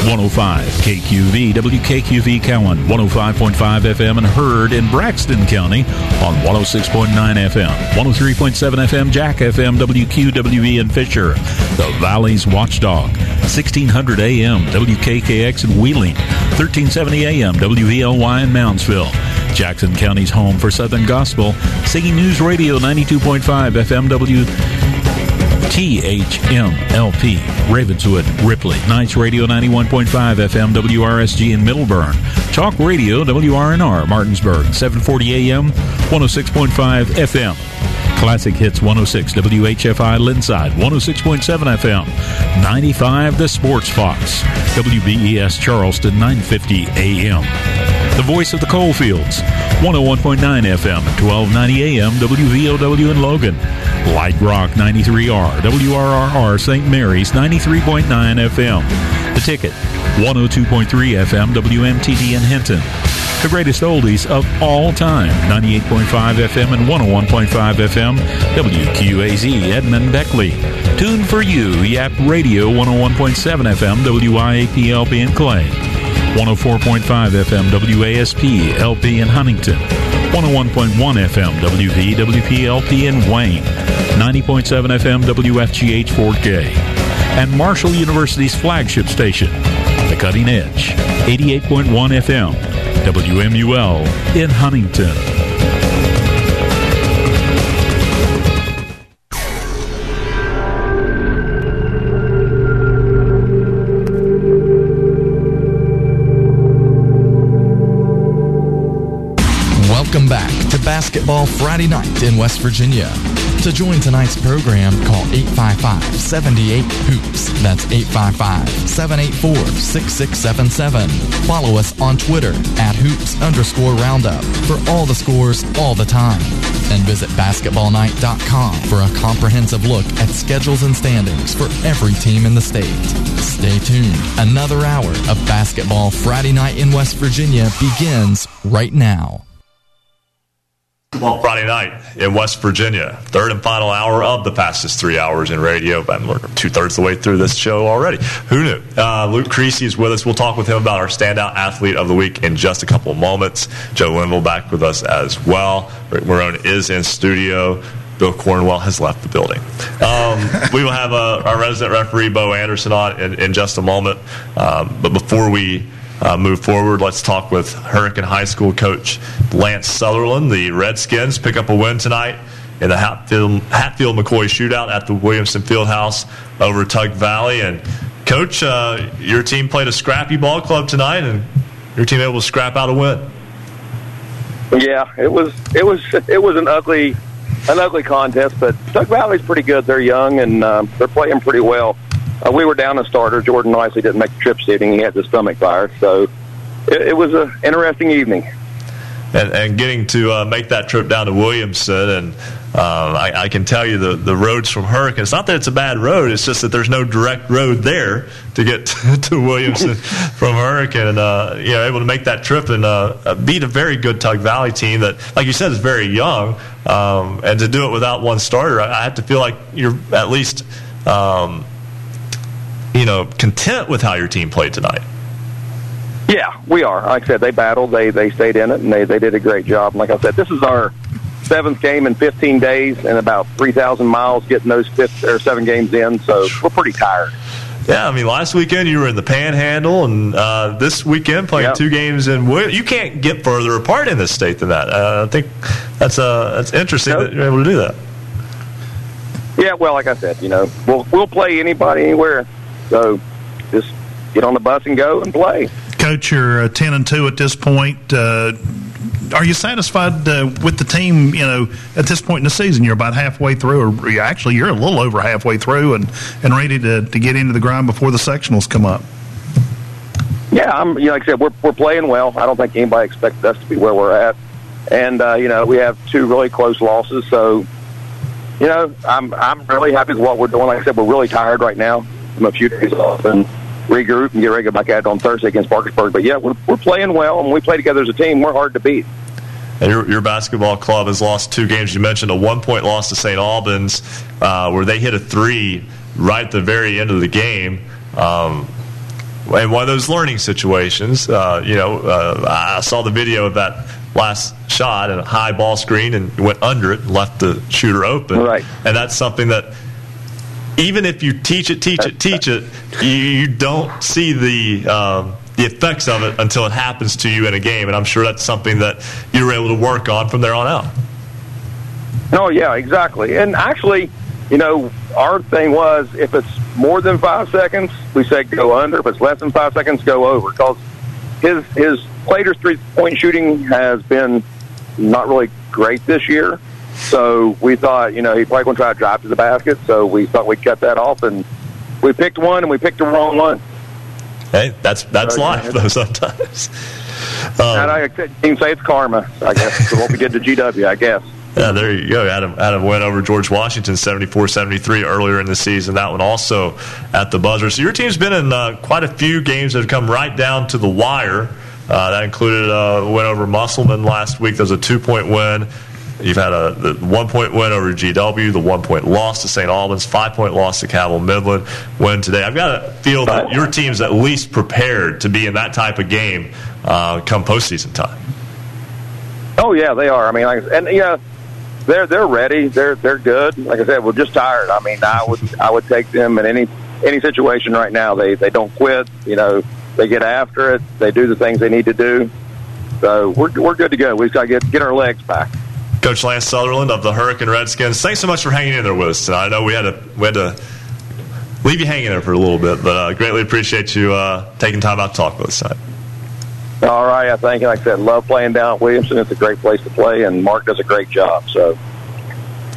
Speaker 7: 105 KQV, WKQV Cowan, 105.5 FM, and heard in Braxton County on 106.9 FM, 103.7 FM, Jack FM, WQWE in Fisher, the Valley's Watchdog, 1600 AM, WKKX in Wheeling, 1370 AM, WVLY in Moundsville. Jackson County's home for Southern Gospel, Singing News Radio 92.5 FMW THMLP, Ravenswood, Ripley, Nights Radio 91.5 FM, WRSG in Middlebourne, Talk Radio, WRNR, Martinsburg, 740 AM, 106.5 FM. Classic Hits 106, WHFI Lindside, 106.7 FM, 95 The Sports Fox, WBES Charleston, 950 AM. The voice of the coalfields, 101.9 FM, 1290 AM, WVOW in Logan. Light Rock 93R, WRRR St. Mary's 93.9 FM. The Ticket, 102.3 FM, WMTD in Hinton. The greatest oldies of all time, 98.5 FM and 101.5 FM, WQAZ Edmund Beckley. Tune for you, Yap Radio 101.7 FM, WIAPLP in Clay. 104.5 FM WASP LP in Huntington, 101.1 FM WVWP LP in Wayne, 90.7 FM WFGH Fort Gay, and Marshall University's flagship station, The Cutting Edge, 88.1 FM WMUL in Huntington.
Speaker 1: Basketball Friday Night in West Virginia. To join tonight's program, call 855-78-HOOPS. That's 855-784-6677. Follow us on Twitter at hoops underscore roundup for all the scores all the time. And visit basketballnight.com for a comprehensive look at schedules and standings for every team in the state. Stay tuned. Another hour of Basketball Friday Night in West Virginia begins right now.
Speaker 2: Well, Friday night in West Virginia, third and final hour of the fastest three hours in radio. I'm two thirds of the way through this show already. Who knew? Uh, Luke Creasy is with us. We'll talk with him about our standout athlete of the week in just a couple of moments. Joe Linville back with us as well. Rick Marone is in studio. Bill Cornwell has left the building. Um, we will have uh, our resident referee, Bo Anderson, on in, in just a moment. Um, but before we uh, move forward, let's talk with Hurricane High School coach Lance Sutherland. The Redskins pick up a win tonight in the Hatfield, Hatfield McCoy shootout at the Williamson Fieldhouse over Tug Valley. And, coach, uh, your team played a scrappy ball club tonight, and your team able to scrap out a win.
Speaker 10: Yeah, it was it was it was an ugly an ugly contest, but Tug Valley's pretty good. They're young and uh, they're playing pretty well. Uh, we were down a starter. Jordan nicely didn't make the trip sitting. He had the stomach virus, so it, it was an interesting evening.
Speaker 2: And, and getting to uh, make that trip down to Williamson, and uh, I, I, can tell you the, the roads from Hurricane. It's not that it's a bad road; it's just that there's no direct road there to get to, to Williamson from Hurricane. And uh, you know, able to make that trip and uh, beat a very good Tug Valley team that, like you said, is very young. Um, and to do it without one starter, I, I have to feel like you're at least. Um, you know, content with how your team played tonight.
Speaker 10: Yeah, we are. Like I said, they battled, they they stayed in it, and they they did a great job. And like I said, this is our seventh game in 15 days and about 3,000 miles getting those fifth or seven games in. So we're pretty tired.
Speaker 2: Yeah, I mean, last weekend you were in the Panhandle, and uh, this weekend playing yep. two games in. You can't get further apart in this state than that. Uh, I think that's uh, that's interesting nope. that you're able to do that.
Speaker 10: Yeah, well, like I said, you know, we'll we'll play anybody anywhere. So just get on the bus and go and play.
Speaker 3: Coach, you're uh, ten and two at this point. Uh, are you satisfied uh, with the team? You know, at this point in the season, you're about halfway through, or actually, you're a little over halfway through, and and ready to to get into the grind before the sectionals come up.
Speaker 10: Yeah, I'm. You know, like I said, we're we're playing well. I don't think anybody expected us to be where we're at, and uh, you know, we have two really close losses. So, you know, I'm I'm really happy with what we're doing. Like I said, we're really tired right now from a few days off and regroup and get ready to go back out on Thursday against Parkersburg. But yeah, we're, we're playing well, and we play together as a team, we're hard to beat.
Speaker 2: And your, your basketball club has lost two games. You mentioned a one point loss to St. Albans, uh, where they hit a three right at the very end of the game. Um, and one of those learning situations, uh, you know, uh, I saw the video of that last shot and a high ball screen and went under it and left the shooter open.
Speaker 10: Right.
Speaker 2: And that's something that even if you teach it, teach it, teach it, you, you don't see the um, the effects of it until it happens to you in a game. And I'm sure that's something that you were able to work on from there on out.
Speaker 10: Oh yeah, exactly. And actually, you know, our thing was if it's more than five seconds, we say go under. If it's less than five seconds, go over. Because his his Plater's three point shooting has been not really great this year. So we thought, you know, he probably going to try to drive to the basket. So we thought we'd cut that off, and we picked one, and we picked the wrong one.
Speaker 2: Hey, that's that's
Speaker 10: So,
Speaker 2: life
Speaker 10: yeah.
Speaker 2: though sometimes.
Speaker 10: and I you can say it's karma, I guess, for what we did to GW, I guess.
Speaker 2: Yeah, there you go. Adam, Adam went over George Washington 74-73 earlier in the season. That one also at the buzzer. So your team's been in uh, quite a few games that have come right down to the wire. Uh, that included a win over Musselman last week. That was a two-point win. You've had a the one-point win over GW, the one-point loss to St. Albans, five-point loss to Cabell Midland. Win today. I've got to feel that your team's at least prepared to be in that type of game uh, come postseason time.
Speaker 10: Oh yeah, they are. I mean, like, and you know, they're they're ready. They're they're good. Like I said, we're just tired. I mean, I would I would take them in any any situation right now. They they don't quit. You know, they get after it. They do the things they need to do. So we're we're good to go. We've got to get get our legs back.
Speaker 2: Coach Lance Sutherland of the Hurricane Redskins. Thanks so much for hanging in there with us tonight. I know we had to we had to leave you hanging there for a little bit, but uh, greatly appreciate you uh, taking time out to talk with us tonight.
Speaker 10: All right, I think, like I said, love playing down at Williamson. It's a great place to play, and Mark does a great job. So,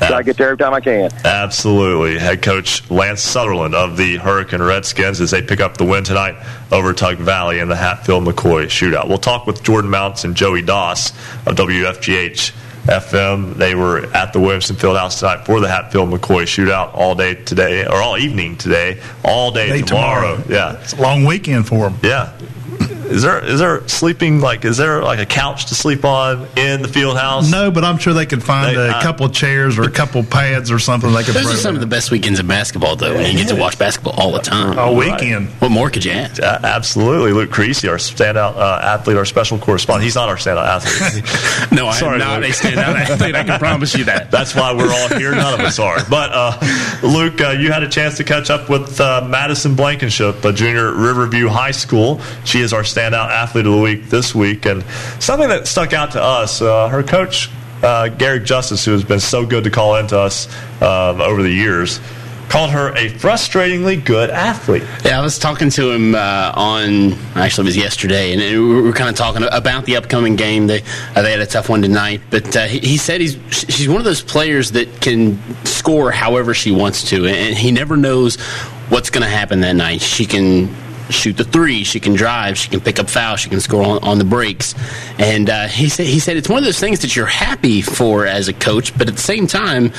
Speaker 10: I get there every time I can.
Speaker 2: Absolutely. Head coach Lance Sutherland of the Hurricane Redskins as they pick up the win tonight over Tug Valley in the Hatfield McCoy shootout. We'll talk with Jordan Mounts and Joey Doss of WFGH FM. They were at the Williamson Fieldhouse tonight for the Hatfield McCoy shootout all day today, or all evening today, all day
Speaker 3: Day
Speaker 2: tomorrow.
Speaker 3: tomorrow.
Speaker 2: Yeah.
Speaker 3: It's a long weekend for them.
Speaker 2: Yeah. Is there is there sleeping like is there like a couch to sleep on in the field house?
Speaker 3: No, but I'm sure they could find
Speaker 2: They-
Speaker 3: a
Speaker 2: I-
Speaker 3: couple of chairs or a couple of pads or something they could
Speaker 21: Those are some of the best weekends of basketball, though. When you get to watch basketball all the time,
Speaker 3: All weekend.
Speaker 21: What more could you ask?
Speaker 2: A- Absolutely, Luke Creasy, our standout uh, athlete, our special correspondent. He's not our standout athlete.
Speaker 21: No, I
Speaker 2: Sorry,
Speaker 21: am not
Speaker 2: Luke.
Speaker 21: a standout athlete. I can promise you that.
Speaker 2: That's why we're all here. None of us are. But uh, Luke, uh, you had a chance to catch up with uh, Madison Blankenship, a junior at Riverview High School. She is our standout athlete of the week this week, and something that stuck out to us. Uh, her coach, uh, Garrick Justice, who has been so good to call into us um, over the years, called her a frustratingly good athlete.
Speaker 21: Yeah, I was talking to him uh, on actually it was yesterday, and we were kind of talking about the upcoming game. They uh, they had a tough one tonight, but uh, he, he said he's she's one of those players that can score however she wants to, and he never knows what's going to happen that night. She can shoot the three, she can drive, she can pick up fouls, she can score on, on the breaks, and uh, he said he said it's one of those things that you're happy for as a coach, but at the same time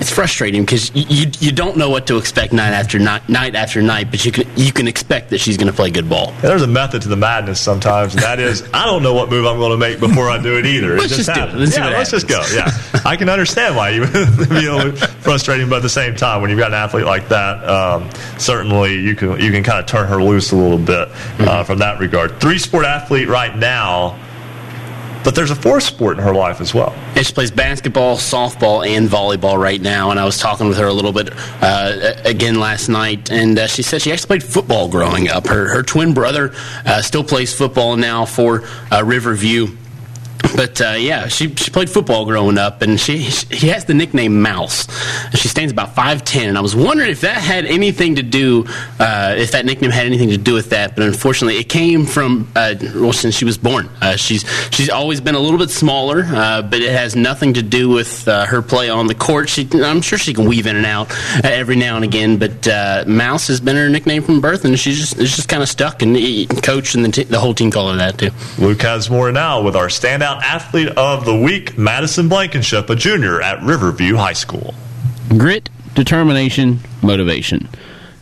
Speaker 21: it's frustrating because you, you you don't know what to expect night after night, night after night, but you can you can expect that she's going to play good ball.
Speaker 2: And there's a method to the madness sometimes, and that is I don't know what move I'm going to make before I do it either.
Speaker 21: Let's
Speaker 2: it
Speaker 21: just do it.
Speaker 2: happens.
Speaker 21: Let's
Speaker 2: yeah, let's just go. Yeah, I can understand why you would be a little frustrating, but at the same time, when you've got an athlete like that, um, certainly you can you can kind of turn her loose a little bit
Speaker 21: Mm-hmm.
Speaker 2: uh, from that regard. Three sport athlete right now, but there's a fourth sport in her life as well.
Speaker 21: And she plays basketball, softball, and volleyball right now. And I was talking with her a little bit uh, again last night, and uh, she said she actually played football growing up. Her her twin brother uh, still plays football now for uh, Riverview. But uh, yeah, she, she played football growing up, and she she has the nickname Mouse. She stands about five ten, and I was wondering if that had anything to do, uh, if that nickname had anything to do with that. But unfortunately, it came from uh, well since she was born. Uh, she's she's always been a little bit smaller, uh, but it has nothing to do with uh, her play on the court. She I'm sure she can weave in and out every now and again, but Mouse has been her nickname from birth, and she's just it's just kind of stuck. And coach and the, t- the whole team call her that too.
Speaker 2: Luke has more now with our standout athlete of the week, Madison Blankenship, a junior at Riverview High School.
Speaker 22: Grit, determination, motivation.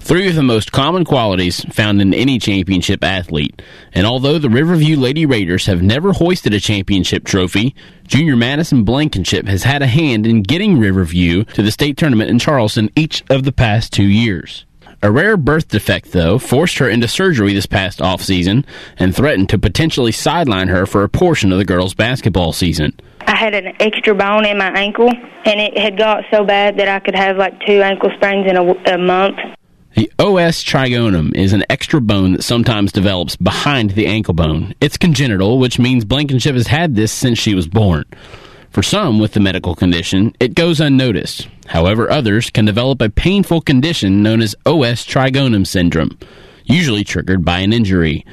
Speaker 21: three of the most common qualities found in any championship athlete. And although the Riverview Lady Raiders have never hoisted a championship trophy, Junior Madison Blankenship has had a hand in getting Riverview to the state tournament in Charleston each of the past two years. A rare birth defect, though, forced her into surgery this past offseason and threatened to potentially sideline her for a portion of the girls' basketball season.
Speaker 23: I had an extra bone in my ankle, and it had got so bad that I could have like two ankle sprains in a, a month.
Speaker 21: The os trigonum is an extra bone that sometimes develops behind the ankle bone. It's congenital, which means Blankenship has had this since she was born. For some with the medical condition, it goes unnoticed. However, others can develop a painful condition known as OS trigonum syndrome, usually triggered by an injury.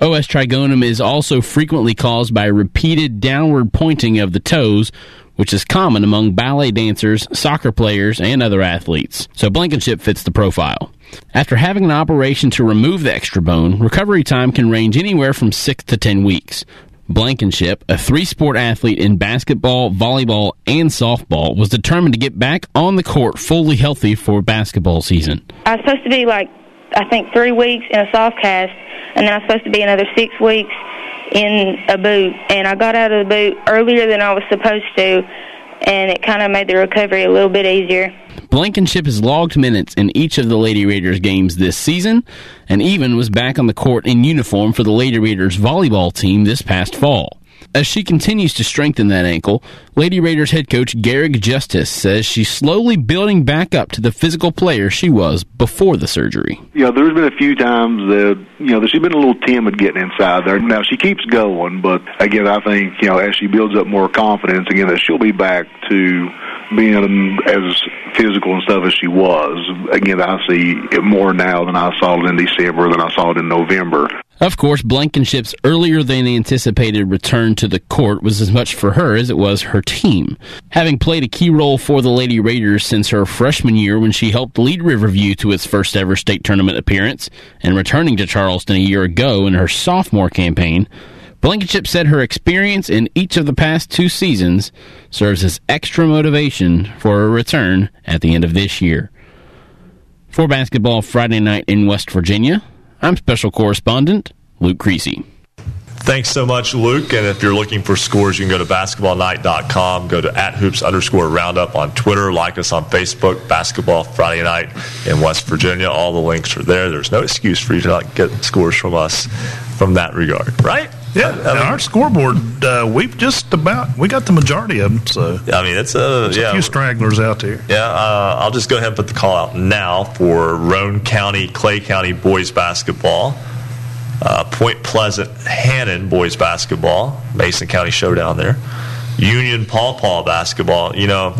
Speaker 21: OS trigonum is also frequently caused by repeated downward pointing of the toes, which is common among ballet dancers, soccer players, and other athletes. So Blankenship fits the profile. After having an operation to remove the extra bone, recovery time can range anywhere from 6 to 10 weeks. Blankenship, a three sport athlete in basketball, volleyball, and softball, was determined to get back on the court fully healthy for basketball season.
Speaker 23: I was supposed to be like, I think, three weeks in a soft cast, and then I was supposed to be another six weeks in a boot. And I got out of the boot earlier than I was supposed to, and it kind of made the recovery a little bit easier.
Speaker 21: Blankenship has logged minutes in each of the Lady Raiders games this season, and even was back on the court in uniform for the Lady Raiders volleyball team this past fall. As she continues to strengthen that ankle, Lady Raiders head coach Garrick Justice says she's slowly building back up to the physical player she was before the surgery.
Speaker 22: Yeah, there's been a few times that you know she's been a little timid getting inside there. Now she keeps going, but again, I think you know as she builds up more confidence, again that she'll be back to being as physical and stuff as she was. Again, I see it more now than I saw it in December than I saw it in November.
Speaker 21: Of course, Blankenship's earlier than anticipated return to the court was as much for her as it was her team. Having played a key role for the Lady Raiders since her freshman year when she helped lead Riverview to its first ever state tournament appearance, and returning to Charleston a year ago in her sophomore campaign, Blankenship said her experience in each of the past two seasons serves as extra motivation for a return at the end of this year. For Basketball Friday night in West Virginia, I'm special correspondent Luke Creasy.
Speaker 2: Thanks so much, Luke. And if you're looking for scores, you can go to basketballnight.com, go to at hoops underscore roundup on Twitter, like us on Facebook, Basketball Friday Night in West Virginia. All the links are there. There's no excuse for you to not get scores from us from that regard, right?
Speaker 3: Yeah, I mean, our scoreboard, uh, we've just about we got the majority of them. So
Speaker 2: I mean, it's a,
Speaker 3: There's
Speaker 2: yeah,
Speaker 3: a few stragglers out there.
Speaker 2: Yeah, uh, I'll just go ahead and put the call out now for Roane County, Clay County boys basketball, uh, Point Pleasant, Hannan boys basketball, Mason County showdown there, Union Paw Paw basketball. You know,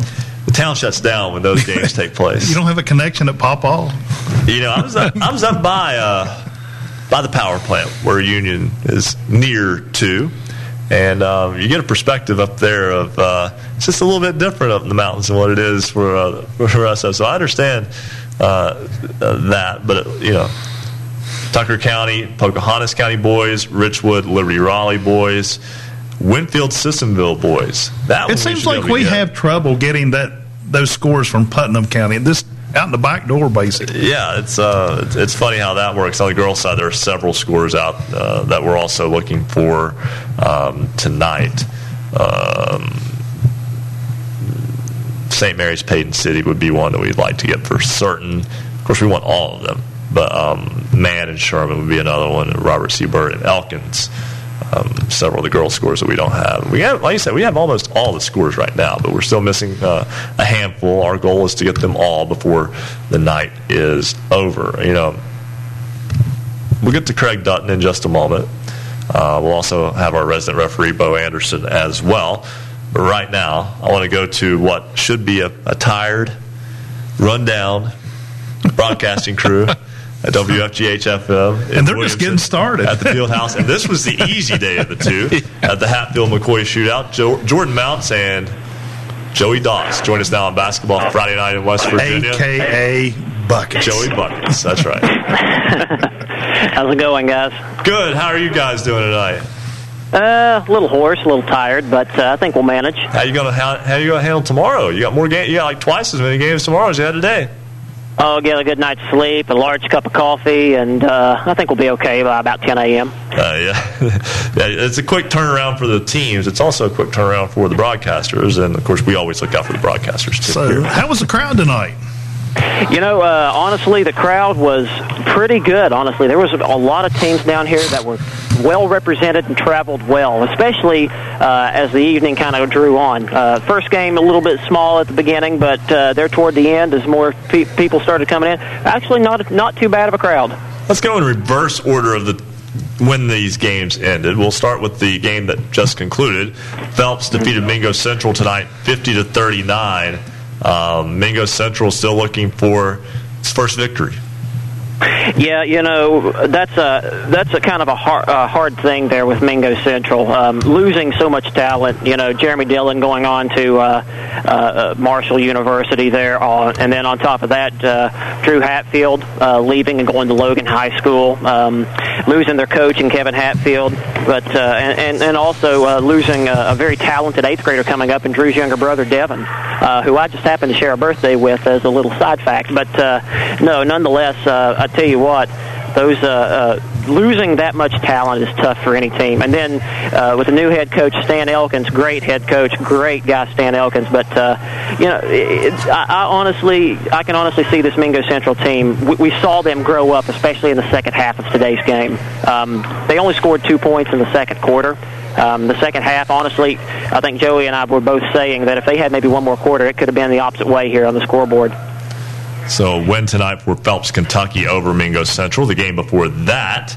Speaker 2: the town shuts down when those games take place.
Speaker 3: You don't have a connection at Paw Paw?
Speaker 2: You know, I was up, I was up by uh, by the power plant where Union is near to, and um, you get a perspective up there of uh, it's just a little bit different up in the mountains than what it is for uh, for us. So I understand uh, that, but you know, Tucker County, Pocahontas County boys, Richwood, Liberty Raleigh boys. Winfield Sissonville boys. That
Speaker 3: It seems
Speaker 2: should
Speaker 3: like we have trouble getting that those scores from Putnam County. This out in the back door, basically.
Speaker 2: Yeah, it's uh, it's- funny how that works. On the girls' side, there are several scores out uh, that we're also looking for um, tonight. Um, St. Mary's Paden City would be one that we'd like to get for certain. Of course, we want all of them, but um, Man and Sherman would be another one. And Robert C. Byrd and Elkins. Um, several of the girls' scores that we don't have. We have, like I said, we have almost all the scores right now, but we're still missing uh, a handful. Our goal is to get them all before the night is over. You know, we'll get to Craig Dutton in just a moment. Uh, we'll also have our resident referee, Bo Anderson, as well. But right now, I want to go to what should be a, a tired, rundown broadcasting crew at WFGH FM. in
Speaker 3: And they're just getting started.
Speaker 2: At the field house. And this was the easy day of the two at the Hatfield McCoy shootout. Jo- Jordan Mounts and Joey Doss join us now on Basketball Friday night in West Virginia.
Speaker 3: AKA Buckets.
Speaker 2: Joey Buckets. That's right.
Speaker 24: How's it going, guys?
Speaker 2: Good. How are you guys doing tonight?
Speaker 24: Uh, a little hoarse, a little tired, but uh, I think we'll manage.
Speaker 2: How you gonna how, how you gonna handle tomorrow? You got more game. You got like twice as many games tomorrow as you had today.
Speaker 24: Oh, get a good night's sleep, a large cup of coffee, and uh, I think we'll be okay by about 10 a.m.
Speaker 2: Uh, yeah. yeah, it's a quick turnaround for the teams. It's also a quick turnaround for the broadcasters, and of course, we always look out for the broadcasters too.
Speaker 3: So, how was the crowd tonight?
Speaker 24: You know, uh, honestly, the crowd was pretty good. Honestly, there was a lot of teams down here that were well represented and traveled well, especially uh, as the evening kind of drew on. Uh, first game a little bit small at the beginning, but uh, there toward the end, as more pe- people started coming in, actually not not too bad of a crowd.
Speaker 2: Let's go in reverse order of the when these games ended. We'll start with the game that just concluded. Phelps defeated Mingo Central tonight, 50 to 39. Um, Mingo Central still looking for its first victory.
Speaker 24: Yeah, you know that's a that's a kind of a hard, uh, hard thing there with Mingo Central, um, losing so much talent. You know, Jeremy Dillon going on to uh, uh, Marshall University there, on, and then on top of that, uh, Drew Hatfield uh, leaving and going to Logan High School, um, losing their coach and Kevin Hatfield, but uh, and, and also uh, losing a, a very talented eighth grader coming up, and Drew's younger brother Devin, uh, who I just happened to share a birthday with as a little side fact. But uh, no, nonetheless. Uh, I tell you what, those uh, uh, losing that much talent is tough for any team. And then uh, with the new head coach Stan Elkins, great head coach, great guy Stan Elkins. But uh, you know, it, I, I honestly, I can honestly see this Mingo Central team. We, we saw them grow up, especially in the second half of today's game. Um, they only scored two points in the second quarter. Um, the second half, honestly, I think Joey and I were both saying that if they had maybe one more quarter, it could have been the opposite way here on the scoreboard.
Speaker 2: So win tonight for Phelps, Kentucky over Mingo Central. The game before that,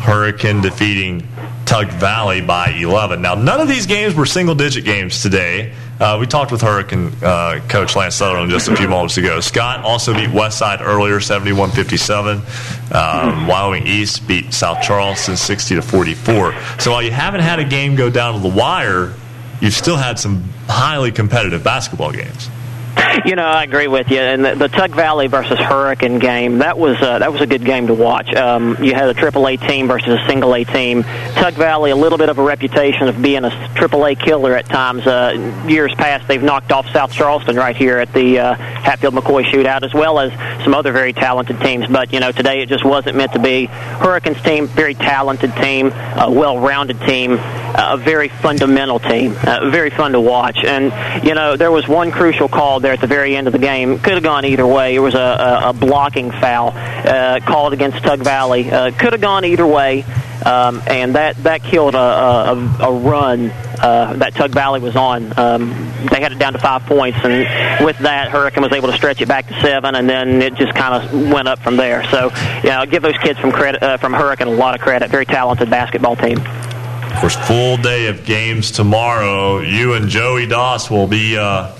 Speaker 2: Hurricane defeating Tug Valley by 11. Now, none of these games were single-digit games today. Uh, we talked with Hurricane uh, coach Lance Sutherland just a few moments ago. Scott also beat Westside earlier, 71-57. Um, Wyoming East beat South Charleston 60 to 44. So while you haven't had a game go down to the wire, you've still had some highly competitive basketball games.
Speaker 24: You know, I agree with you. And the, the Tug Valley versus Hurricane game that was uh, that was a good game to watch. Um, you had a Triple A team versus a Single A team. Tug Valley a little bit of a reputation of being a Triple A killer at times. Uh, years past, they've knocked off South Charleston right here at the uh, Hatfield McCoy Shootout, as well as some other very talented teams. But you know, today it just wasn't meant to be. Hurricanes team, very talented team, a well-rounded team, a very fundamental team, uh, very fun to watch. And you know, there was one crucial call there at the very end of the game. Could have gone either way. It was a, a, a blocking foul uh, called against Tug Valley. Uh, could have gone either way. Um, and that, that killed a, a, a run uh, that Tug Valley was on. Um, they had it down to five points, and with that, Hurricane was able to stretch it back to seven, and then it just kind of went up from there. So, yeah, I'll give those kids from credit uh, from Hurricane a lot of credit. Very talented basketball team.
Speaker 2: Of course, full day of games tomorrow. You and Joey Doss will be, uh,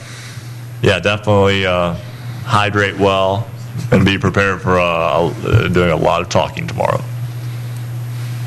Speaker 2: yeah, definitely uh, hydrate well and be prepared for uh, doing a lot of talking tomorrow.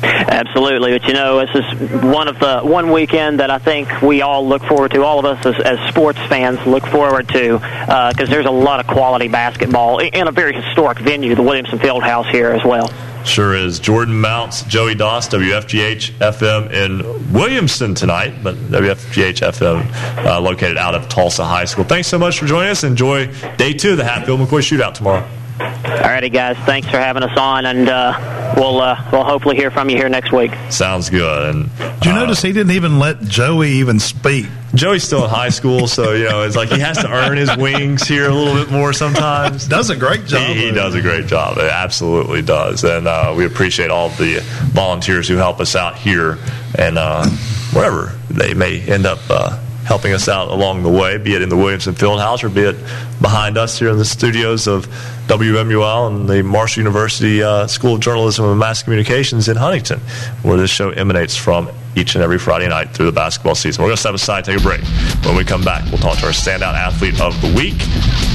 Speaker 24: Absolutely, but you know, this is one of the one weekend that I think we all look forward to. All of us as, as sports fans look forward to because uh, there's a lot of quality basketball in a very historic venue, the Williamson Fieldhouse here as well.
Speaker 2: Sure is. Jordan Mounts, Joey Doss, WFGH FM in Williamson tonight, but WFGH FM uh, located out of Tolsia High School. Thanks so much for joining us. Enjoy day two of the Hatfield McCoy Shootout tomorrow.
Speaker 24: Alrighty, guys. Thanks for having us on, and uh, we'll uh, we'll hopefully hear from you here next week.
Speaker 2: Sounds good. And
Speaker 3: Did you notice he didn't even let Joey even speak?
Speaker 2: Joey's still in high school, so you know it's like he has to earn his wings here a little bit more sometimes.
Speaker 3: Does a great job.
Speaker 2: He, he does a great job. It absolutely does, and uh, we appreciate all the volunteers who help us out here and uh, wherever they may end up uh, helping us out along the way, be it in the Williamson Fieldhouse or be it behind us here in the studios of WMUL and the Marshall University uh, School of Journalism and Mass Communications in Huntington, where this show emanates from each and every Friday night through the basketball season. We're going to step aside, take a break. When we come back, we'll talk to our standout athlete of the week.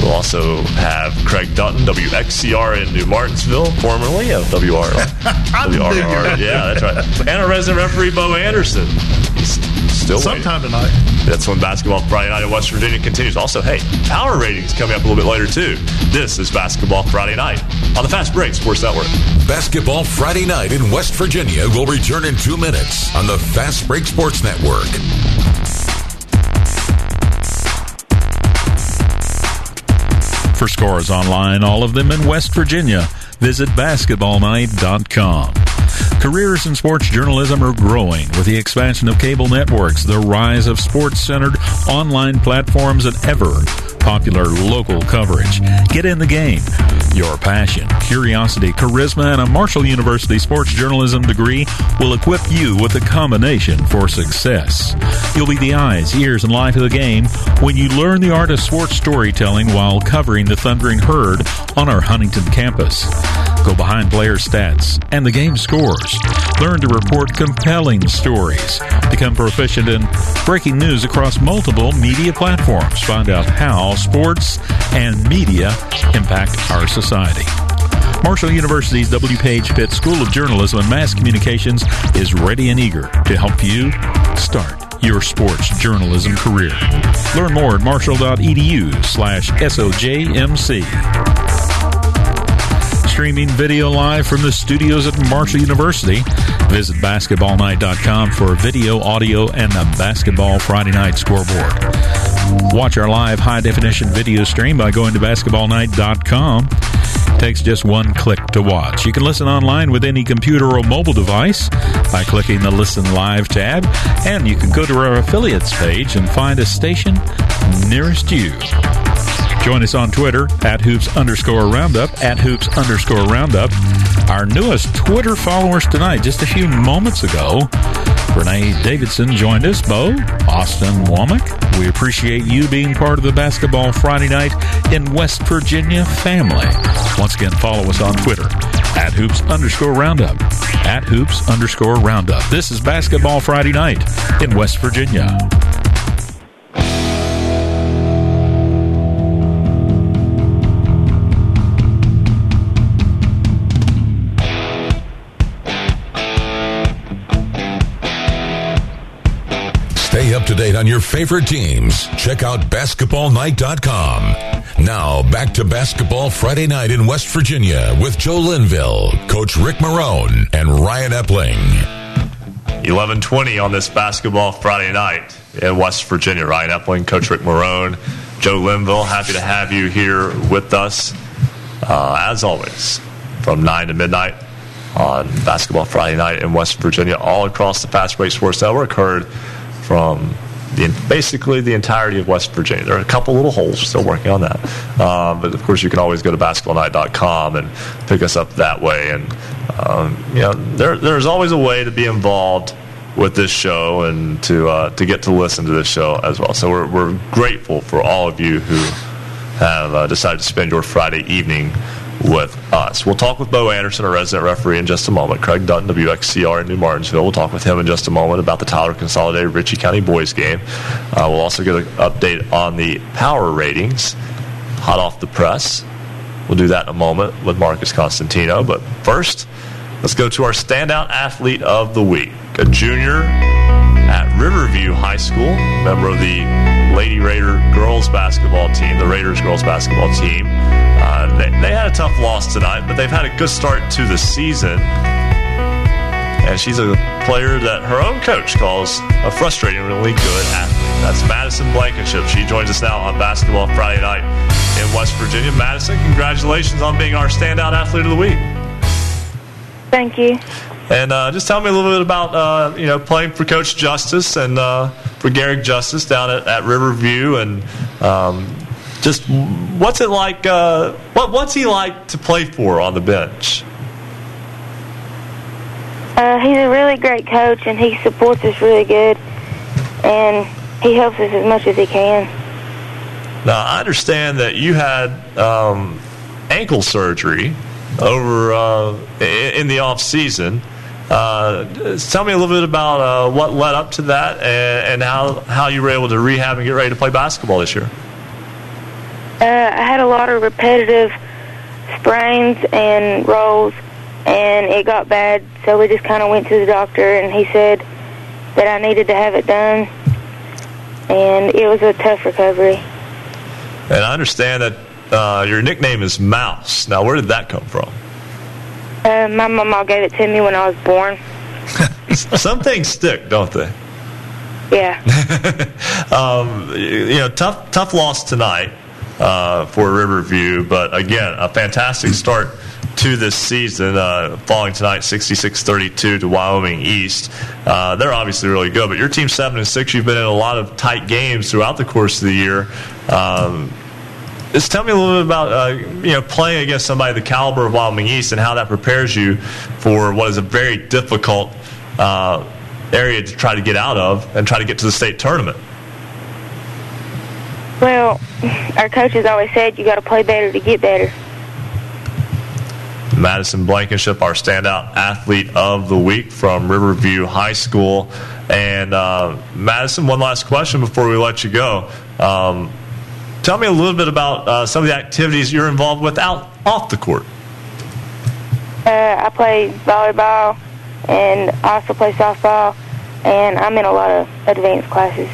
Speaker 2: We'll also have Craig Dutton, WXCR in New Martinsville, formerly of WR, WRR. Yeah, that's right. And our resident referee, Bo Anderson. He's still
Speaker 3: Sometime
Speaker 2: waiting.
Speaker 3: tonight.
Speaker 2: That's when basketball Friday night in West Virginia continues. Also, hey, power ratings coming up a little bit later, too. This is Basketball Friday night on the Fast Break Sports Network.
Speaker 6: Basketball Friday night in West Virginia will return in two minutes on the Fast Break Sports Network.
Speaker 7: For scores online, all of them in West Virginia, visit basketballnight.com. Careers in sports journalism are growing with the expansion of cable networks, the rise of sports centered online platforms, and ever popular local coverage. Get in the game. Your passion, curiosity, charisma, and a Marshall University sports journalism degree will equip you with the combination for success. You'll be the eyes, ears, and life of the game when you learn the art of sports storytelling while covering the Thundering Herd on our Huntington campus. Go behind player stats and the game Learn to report compelling stories. Become proficient in breaking news across multiple media platforms. Find out how sports and media impact our society. Marshall University's W. Page Pitt School of Journalism and Mass Communications is ready and eager to help you start your sports journalism career. Learn more at marshall.edu slash SOJMC streaming video live from the studios at Marshall University. Visit basketballnight.com for video, audio, and the Basketball Friday Night scoreboard. Watch our live high definition video stream by going to basketballnight.com. Takes just one click to watch. You can listen online with any computer or mobile device by clicking the Listen Live tab, and you can go to our affiliates page and find a station nearest you. Join us on Twitter at hoops underscore roundup, at hoops underscore roundup. Our newest Twitter followers tonight, just a few moments ago, Renee Davidson joined us. Bo, Austin Womack, we appreciate you being part of the Basketball Friday Night in West Virginia family. Once again, follow us on Twitter at hoops underscore roundup, at hoops underscore roundup. This is Basketball Friday Night in West Virginia.
Speaker 6: Stay up to date on your favorite teams. Check out basketballnight.com. Now, back to Basketball Friday night in West Virginia with Joe Linville, Coach Rick Marone, and Ryan Epling.
Speaker 2: 1120 on this basketball Friday night in West Virginia. Ryan Epling, Coach Rick Marone, Joe Linville, happy to have you here with us, uh, as always, from 9 to midnight on Basketball Friday night in West Virginia, all across the Fast Break Sports Network, heard from the, basically the entirety of West Virginia. There are a couple little holes still working on that. Um, but of course, you can always go to basketballnight.com and pick us up that way. And, um, you know, there, there's always a way to be involved with this show and to, uh, to get to listen to this show as well. So we're, we're grateful for all of you who have uh, decided to spend your Friday evening with us. We'll talk with Bo Anderson, our resident referee, in just a moment. Craig Dutton, WXCR in New Martinsville. We'll talk with him in just a moment about the Tyler Consolidated Ritchie County boys game. Uh, we'll also get an update on the power ratings, hot off the press. We'll do that in a moment with Marcus Constantino. But first, let's go to our standout athlete of the week, a junior at Riverview High School, member of the Lady Raider girls basketball team, the Raiders girls basketball team. Uh, they, they had a tough loss tonight, but they've had a good start to the season. And she's a player that her own coach calls a frustratingly good athlete. That's Madison Blankenship. She joins us now on Basketball Friday night in West Virginia. Madison, congratulations on being our standout athlete of the week.
Speaker 23: Thank you.
Speaker 2: And uh, just tell me a little bit about uh, you know playing for Coach Justice and uh, for Garrick Justice down at, at Riverview, and um, just what's it like? Uh, what what's he like to play for on the bench?
Speaker 23: Uh, he's a really great coach, and he supports us really good, and he helps us as much as he can.
Speaker 2: Now I understand that you had um, ankle surgery over uh, in the off season. Uh, tell me a little bit about uh, what led up to that and, and, how, how you were able to rehab and get ready to play basketball this year.
Speaker 23: Uh, I had a lot of repetitive sprains and rolls, and it got bad, so we just kind of went to the doctor, and he said that I needed to have it done, and it was a tough recovery.
Speaker 2: And I understand that uh, your nickname is Mouse. Now, where did that come from?
Speaker 23: Uh, my mama gave it to me when I was born.
Speaker 2: Some things stick, don't they?
Speaker 23: Yeah.
Speaker 2: um, you know, tough, tough loss tonight. uh, for Riverview. But again, a fantastic start to this season, uh, falling tonight 66-32 to Wyoming East. Uh, they're obviously really good, but your team seven and six. You've been in a lot of tight games throughout the course of the year. Um, just tell me a little bit about uh, you know playing against somebody the caliber of Wyoming East and how that prepares you for what is a very difficult uh, area to try to get out of and try to get to the state tournament.
Speaker 23: Well, our coaches always said you got to play better to get better.
Speaker 2: Madison Blankenship, our standout athlete of the week from Riverview High School. And uh, Madison, one last question before we let you go. Um, tell me a little bit about uh, some of the activities you're involved with out off the court.
Speaker 23: Uh, I play volleyball and I also play softball, and I'm in a lot of advanced classes.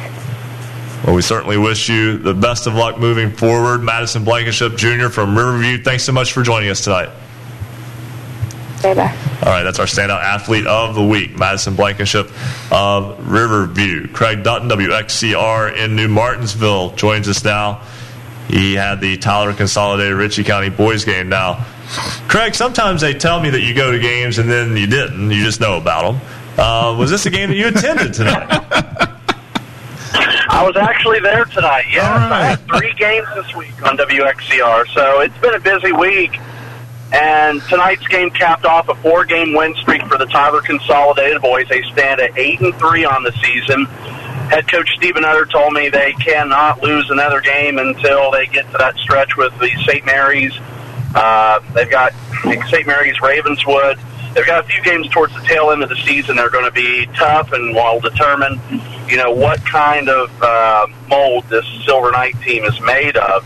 Speaker 2: Well, we certainly wish you the best of luck moving forward. Madison Blankenship Jr. from Riverview, thanks so much for joining us tonight.
Speaker 23: Bye bye.
Speaker 2: All right, that's our standout athlete of the week, Madison Blankenship of Riverview. Craig Dutton, WXCR in New Martinsville, joins us now. He had the Tyler Consolidated Ritchie County boys game. Now, Craig, sometimes they tell me that you go to games and then you didn't. You just know about them. Uh, was this a game that you attended tonight?
Speaker 25: I was actually there tonight. Yes, I had three games this week on WXCR, so it's been a busy week. And tonight's game capped off a four-game win streak for the Tyler Consolidated boys. They stand at eight and three on the season. Head coach Stephen Nutter told me they cannot lose another game until they get to that stretch with the St. Mary's. Uh, they've got St. Mary's Ravenswood. They've got a few games towards the tail end of the season. They're going to be tough and will determine, you know, what kind of uh, mold this Silver Knight team is made of.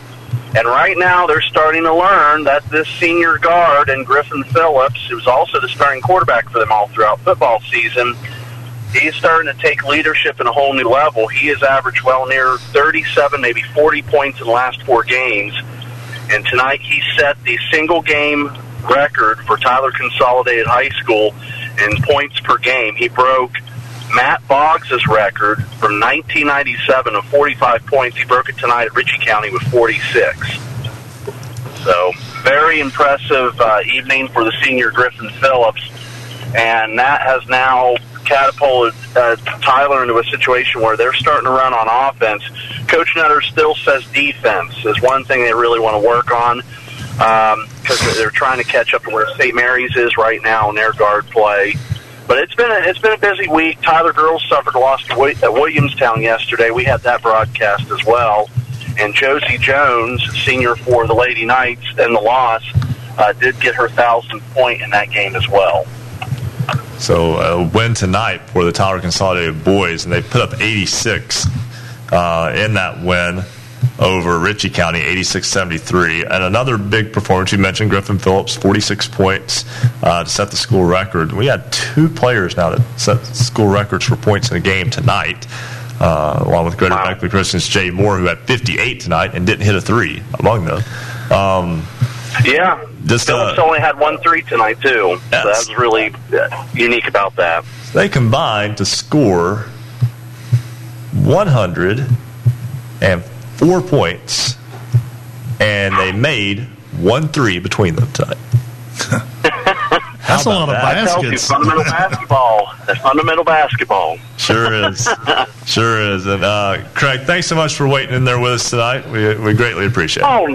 Speaker 25: And right now, they're starting to learn that this senior guard and Griffin Phillips, who's also the starting quarterback for them all throughout football season, he's starting to take leadership in a whole new level. He has averaged well near 37, maybe 40 points in the last four games. And tonight, he set the single game record for Tyler Consolidated High School in points per game. He broke Matt Boggs' record from 1997 of 45 points. He broke it tonight at Ritchie County with 46. So, very impressive uh, evening for the senior Griffin Phillips. And that has now catapulted uh, Tyler into a situation where they're starting to run on offense. Coach Nutter still says defense is one thing they really want to work on because um, they're trying to catch up to where St. Mary's is right now in their guard play. But it's been a, it's been a busy week. Tyler girls suffered a loss to at Williamstown yesterday. We had that broadcast as well. And Josie Jones, senior for the Lady Knights, and the loss uh, did get her thousandth point in that game as well.
Speaker 2: So a win tonight for the Tyler Consolidated boys, and they put up 86 uh, in that win over Ritchie County, 86-73. And another big performance, you mentioned Griffin Phillips, 46 points uh, to set the school record. We had two players now that set school records for points in a game tonight. Uh, along with Greater Beckley Christian's Jay Moore, who had 58 tonight and didn't hit a three among them. Um,
Speaker 25: Yeah,
Speaker 2: Just,
Speaker 25: Phillips
Speaker 2: uh,
Speaker 25: only had one three tonight too. So that was really uh, unique about that.
Speaker 2: They combined to score 104 points, and they made one three between them tonight.
Speaker 3: That's a lot of
Speaker 25: I tell you,
Speaker 3: baskets.
Speaker 25: fundamental basketball. That's fundamental basketball.
Speaker 2: Sure is. sure is. And uh, Craig, thanks so much for waiting in there with us tonight. We, we greatly appreciate it.
Speaker 25: Oh,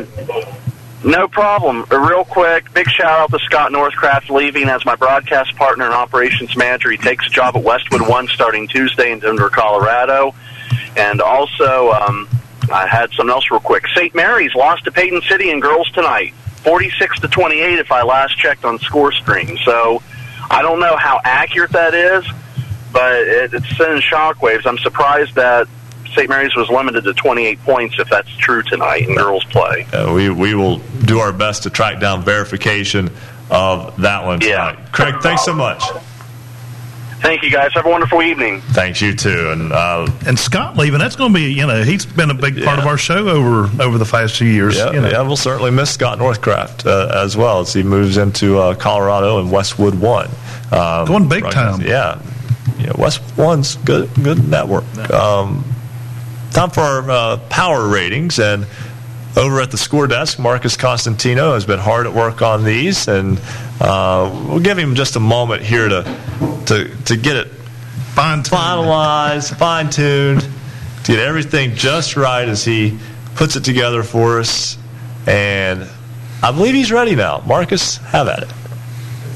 Speaker 25: no problem. Real quick, big shout out to Scott Northcraft leaving as my broadcast partner and operations manager. He takes a job at Westwood One starting Tuesday in Denver, Colorado. And also, um, I had something else real quick. St. Mary's lost to Paden City and girls tonight, 46 to 28 if I last checked on score stream. So I don't know how accurate that is, but it, it's sending shockwaves. I'm surprised that St. Mary's was limited to 28 points if that's true tonight in girls play.
Speaker 2: Uh, we, we will do our best to track down verification of that one tonight. Craig, thanks so much.
Speaker 25: Thank you, guys. Have a wonderful evening.
Speaker 2: Thanks, you too. And uh,
Speaker 3: And Scott leaving, that's going to be, you know, he's been a big part of our show over over the past few years.
Speaker 2: Yeah,
Speaker 3: you know.
Speaker 2: yeah, we'll certainly miss Scott Northcraft uh, as well as he moves into uh, Colorado and Westwood One. Um,
Speaker 3: Going big
Speaker 2: broadcast-
Speaker 3: time.
Speaker 2: Yeah, yeah. Westwood One's good, good network. Um, time for our uh, power ratings, and over at the score desk, Marcus Constantino has been hard at work on these, and uh, we'll give him just a moment here to to, to get it fine finalized, fine tuned, to get everything just right as he puts it together for us. And I believe he's ready now. Marcus, have at it.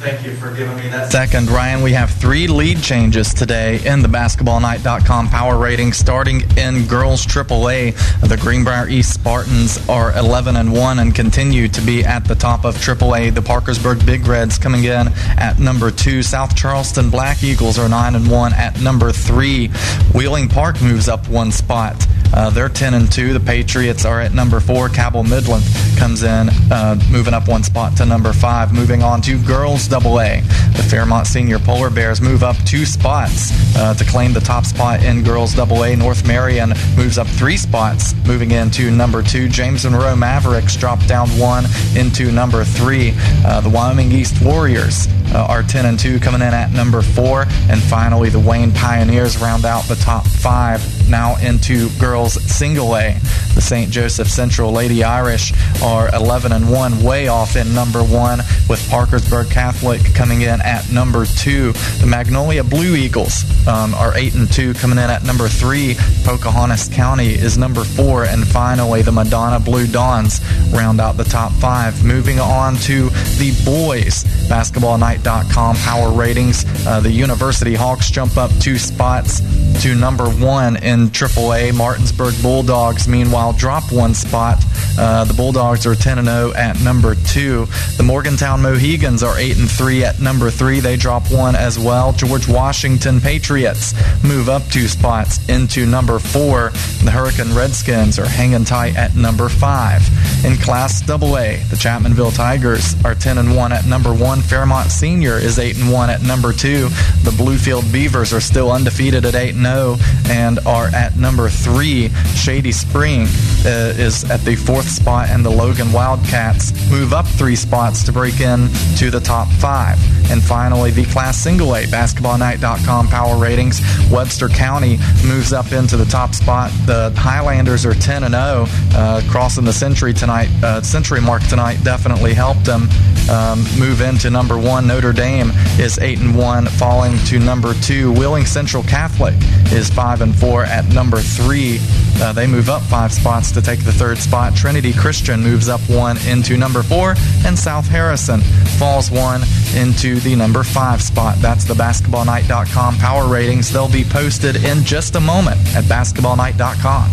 Speaker 14: Thank you for giving me that second, Ryan. We have three lead changes today in the basketballnight.com power rating. Starting in girls AAA, the Greenbrier East Spartans are 11 and 1 and continue to be at the top of AAA. The Parkersburg Big Reds coming in at number 2. South Charleston Black Eagles are 9 and 1 at number 3. Wheeling Park moves up one spot. Uh, they're 10 and 2. The Patriots are at number 4. Cabell Midland comes in, uh, moving up one spot to number 5. Moving on to girls Double A. The Fairmont Senior Polar Bears move up two spots uh, to claim the top spot in Girls Double A. North Marion moves up three spots, moving into number two. James Monroe Mavericks drop down one into number three. Uh, the Wyoming East Warriors uh, are 10 and 2 coming in at number 4 and finally the Wayne Pioneers round out the top 5 now into girls single A the St. Joseph Central Lady Irish are 11 and 1 way off in number 1 with Parkersburg Catholic coming in at number 2 the Magnolia Blue Eagles um, are 8 and 2 coming in at number 3 Pocahontas County is number 4 and finally the Madonna Blue Dons round out the top 5 moving on to the boys basketball night com power ratings. Uh, the University Hawks jump up two spots to number one in AAA. Martinsburg Bulldogs, meanwhile, drop one spot. Uh, the Bulldogs are 10 and 0 at number two. The Morgantown Mohigans are 8 and 3 at number three. They drop one as well. George Washington Patriots move up two spots into number four. The Hurricane Redskins are hanging tight at number five. In Class AA, the Chapmanville Tigers are 10 and 1 at number one. Fairmont Senior is 8 and 1 at number two. The Bluefield Beavers are still undefeated at 8 and 0 and are at number three. Shady Spring uh, is at the fourth spot, and the Logan Wildcats move up three spots to break in to the top five. And finally, the Class Single A BasketballNight.com power ratings. Webster County moves up into the top spot. The Highlanders are 10 and 0, uh, crossing the century tonight. Uh, century mark tonight definitely helped them um, move into number one. Notre Dame is 8 and 1, falling to number two. Wheeling Central Catholic is 5 and 4 at number three. Uh, they move up five spots to take the third spot. Trinity Christian moves up one into number four, and South Harrison falls one into the number five spot. That's the basketballnight.com power ratings. They'll be posted in just a moment at basketballnight.com.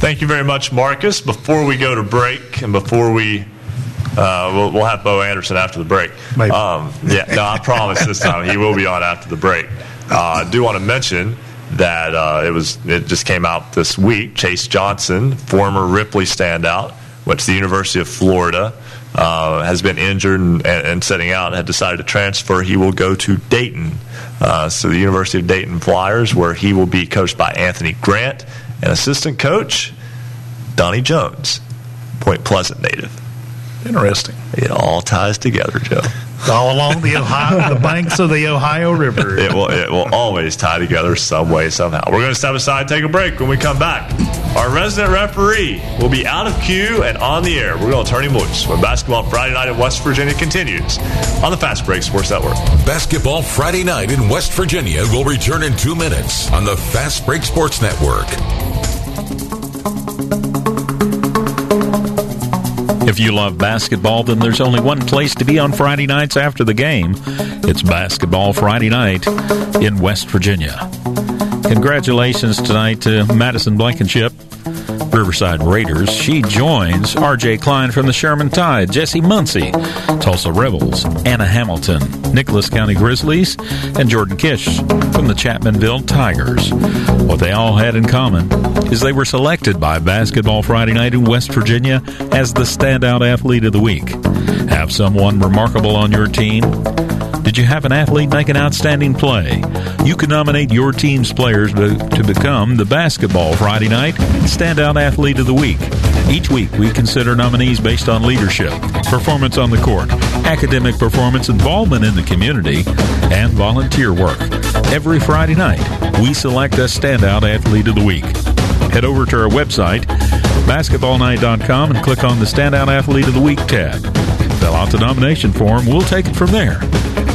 Speaker 2: Thank you very much, Marcus. Before we go to break and before we uh, we'll, we'll, have Bo Anderson after the break. Um, yeah, no, I promise this time he will be on after the break. Uh, I do want to mention that uh, it was it just came out this week. Chase Johnson, former Ripley standout, went to the University of Florida. Uh, has been injured and, and, setting out and had decided to transfer. He will go to Dayton. Uh, so the University of Dayton Flyers, where he will be coached by Anthony Grant and assistant coach Donnie Jones, Point Pleasant native.
Speaker 3: Interesting.
Speaker 2: It all ties together, Joe.
Speaker 3: All along the Ohio, the banks of the Ohio River.
Speaker 2: It will. It will always tie together some way, somehow. We're going to step aside, take a break. When we come back, our resident referee will be out of cue and on the air. We're going to turn him loose when basketball Friday night in West Virginia continues on the Fast Break Sports Network.
Speaker 6: Basketball Friday night in West Virginia will return in two minutes on the Fast Break Sports Network.
Speaker 7: If you love basketball, then there's only one place to be on Friday nights after the game. It's Basketball Friday Night in West Virginia. Congratulations tonight to Madison Blankenship Riverside Raiders. She joins R.J. Klein from the Sherman Tide, Jesse Muncie, Tolsia Rebels, Anna Hamilton, Nicholas County Grizzlies, and Jordan Kish from the Chapmanville Tigers. What they all had in common is they were selected by Basketball Friday Night in West Virginia as the standout athlete of the week. Have someone remarkable on your team? Did you have an athlete make an outstanding play? You can nominate your team's players to, to become the Basketball Friday Night Standout Athlete of the Week. Each week, we consider nominees based on leadership, performance on the court, academic performance, involvement in the community, and volunteer work. Every Friday night, we select a Standout Athlete of the Week. Head over to our website, basketballnight.com, and click on the Standout Athlete of the Week tab. Fill out the nomination form. We'll take it from there.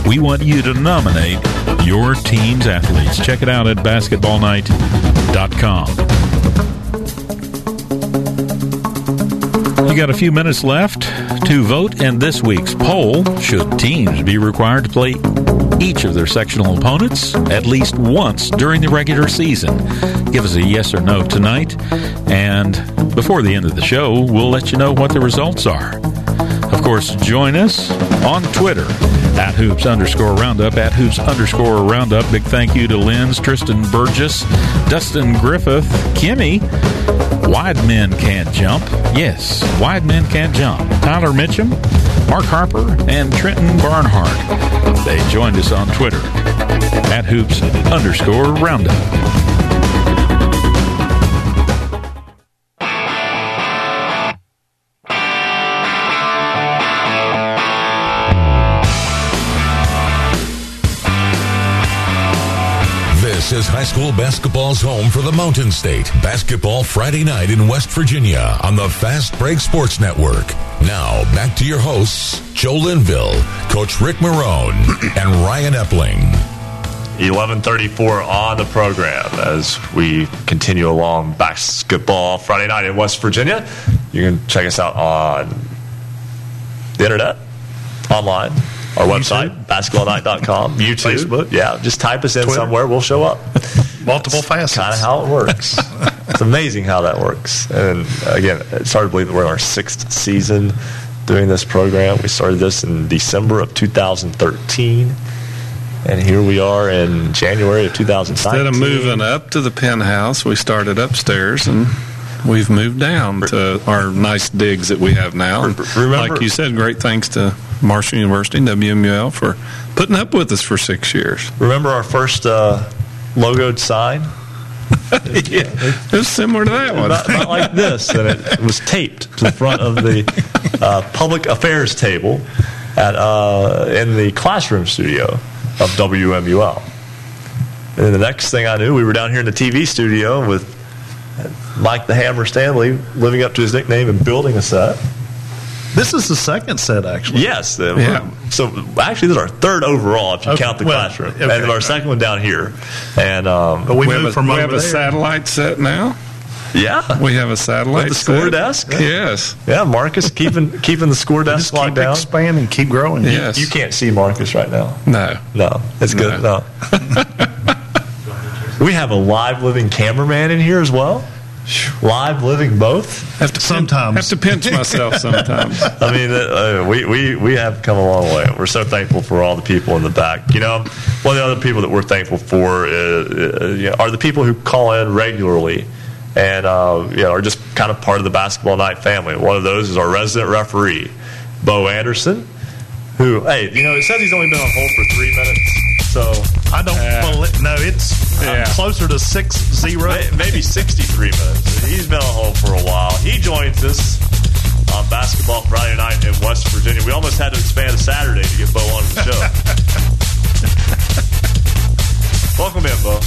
Speaker 7: We want you to nominate your team's athletes. Check it out at basketballnight.com. You got a few minutes left to vote in this week's poll. Should teams be required to play each of their sectional opponents at least once during the regular season? Give us a yes or no tonight, and before the end of the show, we'll let you know what the results are. Of course, join us on Twitter at hoops underscore roundup, at hoops underscore roundup. Big thank you to Linz, Tristan Burgess, Dustin Griffith, Kimmy, Wide Men Can't Jump. Yes, Wide Men Can't Jump. Tyler Mitchum, Mark Harper, and Trenton Barnhart. They joined us on Twitter at hoops underscore roundup.
Speaker 6: Is high school basketball's home for the Mountain State. Basketball Friday night in West Virginia on the Fast Break Sports Network. Now, back to your hosts, Joe Linville, Coach Rick Marone, and Ryan Epling.
Speaker 2: 1134 on the program as we continue along basketball Friday night in West Virginia. You can check us out on the internet, online, our website, basketballnight.com, YouTube,
Speaker 3: Facebook.
Speaker 2: Yeah, just type us in
Speaker 3: Twitter.
Speaker 2: somewhere, we'll show up.
Speaker 3: Multiple facets.
Speaker 2: Kind of how it works. it's amazing how that works. And again, it's hard to believe that we're in our sixth season doing this program. We started this in December of 2013. And here we are in January of 2019.
Speaker 4: Instead of moving up to the penthouse, we started upstairs and we've moved down to our nice digs that we have now. And
Speaker 2: remember-
Speaker 4: like you said, great thanks to Marshall University and WMUL for putting up with us for six years.
Speaker 2: Remember our first uh, logoed sign?
Speaker 4: yeah, it was similar to that one.
Speaker 2: About, about like this, and it was taped to the front of the uh, public affairs table at uh, in the classroom studio of WMUL. And the next thing I knew, we were down here in the TV studio with Mike the Hammer Stanley living up to his nickname and building a set.
Speaker 3: This is the second set, actually.
Speaker 2: Yes. uh,
Speaker 3: Yeah.
Speaker 2: So actually, this is our third overall if you
Speaker 3: Okay,
Speaker 2: count the
Speaker 3: well,
Speaker 2: classroom,
Speaker 3: okay.
Speaker 2: and then our second one down here. And um,
Speaker 3: But we,
Speaker 4: have a,
Speaker 3: from
Speaker 4: we have a satellite set now.
Speaker 2: Yeah.
Speaker 4: We have a satellite
Speaker 2: With the score
Speaker 4: set.
Speaker 2: desk?
Speaker 4: Yes.
Speaker 2: Yeah, Marcus keeping keeping the score desk
Speaker 3: Just
Speaker 2: locked
Speaker 3: keep
Speaker 2: down.
Speaker 3: expanding, keep growing.
Speaker 4: Yes.
Speaker 2: You can't see Marcus right now.
Speaker 4: No.
Speaker 2: No, it's good. No. we have a live living cameraman in here as well. Live living both.
Speaker 4: Have to
Speaker 3: Sometimes.
Speaker 4: have to pinch myself sometimes.
Speaker 2: I mean, uh, we, we, we have come a long way. We're so thankful for all the people in the back. You know, one of the other people that we're thankful for is, uh, you know, are the people who call in regularly and uh, you know, are just kind of part of the basketball night family. One of those is our resident referee, Bo Anderson, who, hey, you know, it says he's only been on hold for three minutes. So
Speaker 3: I don't believe. No, it's uh,
Speaker 2: Yeah.
Speaker 3: closer to six zero.
Speaker 2: Maybe 63 minutes. He's been on hold for a while. He joins us on Basketball Friday night in West Virginia. We almost had to expand to Saturday to get Bo on the show. Welcome in, Bo.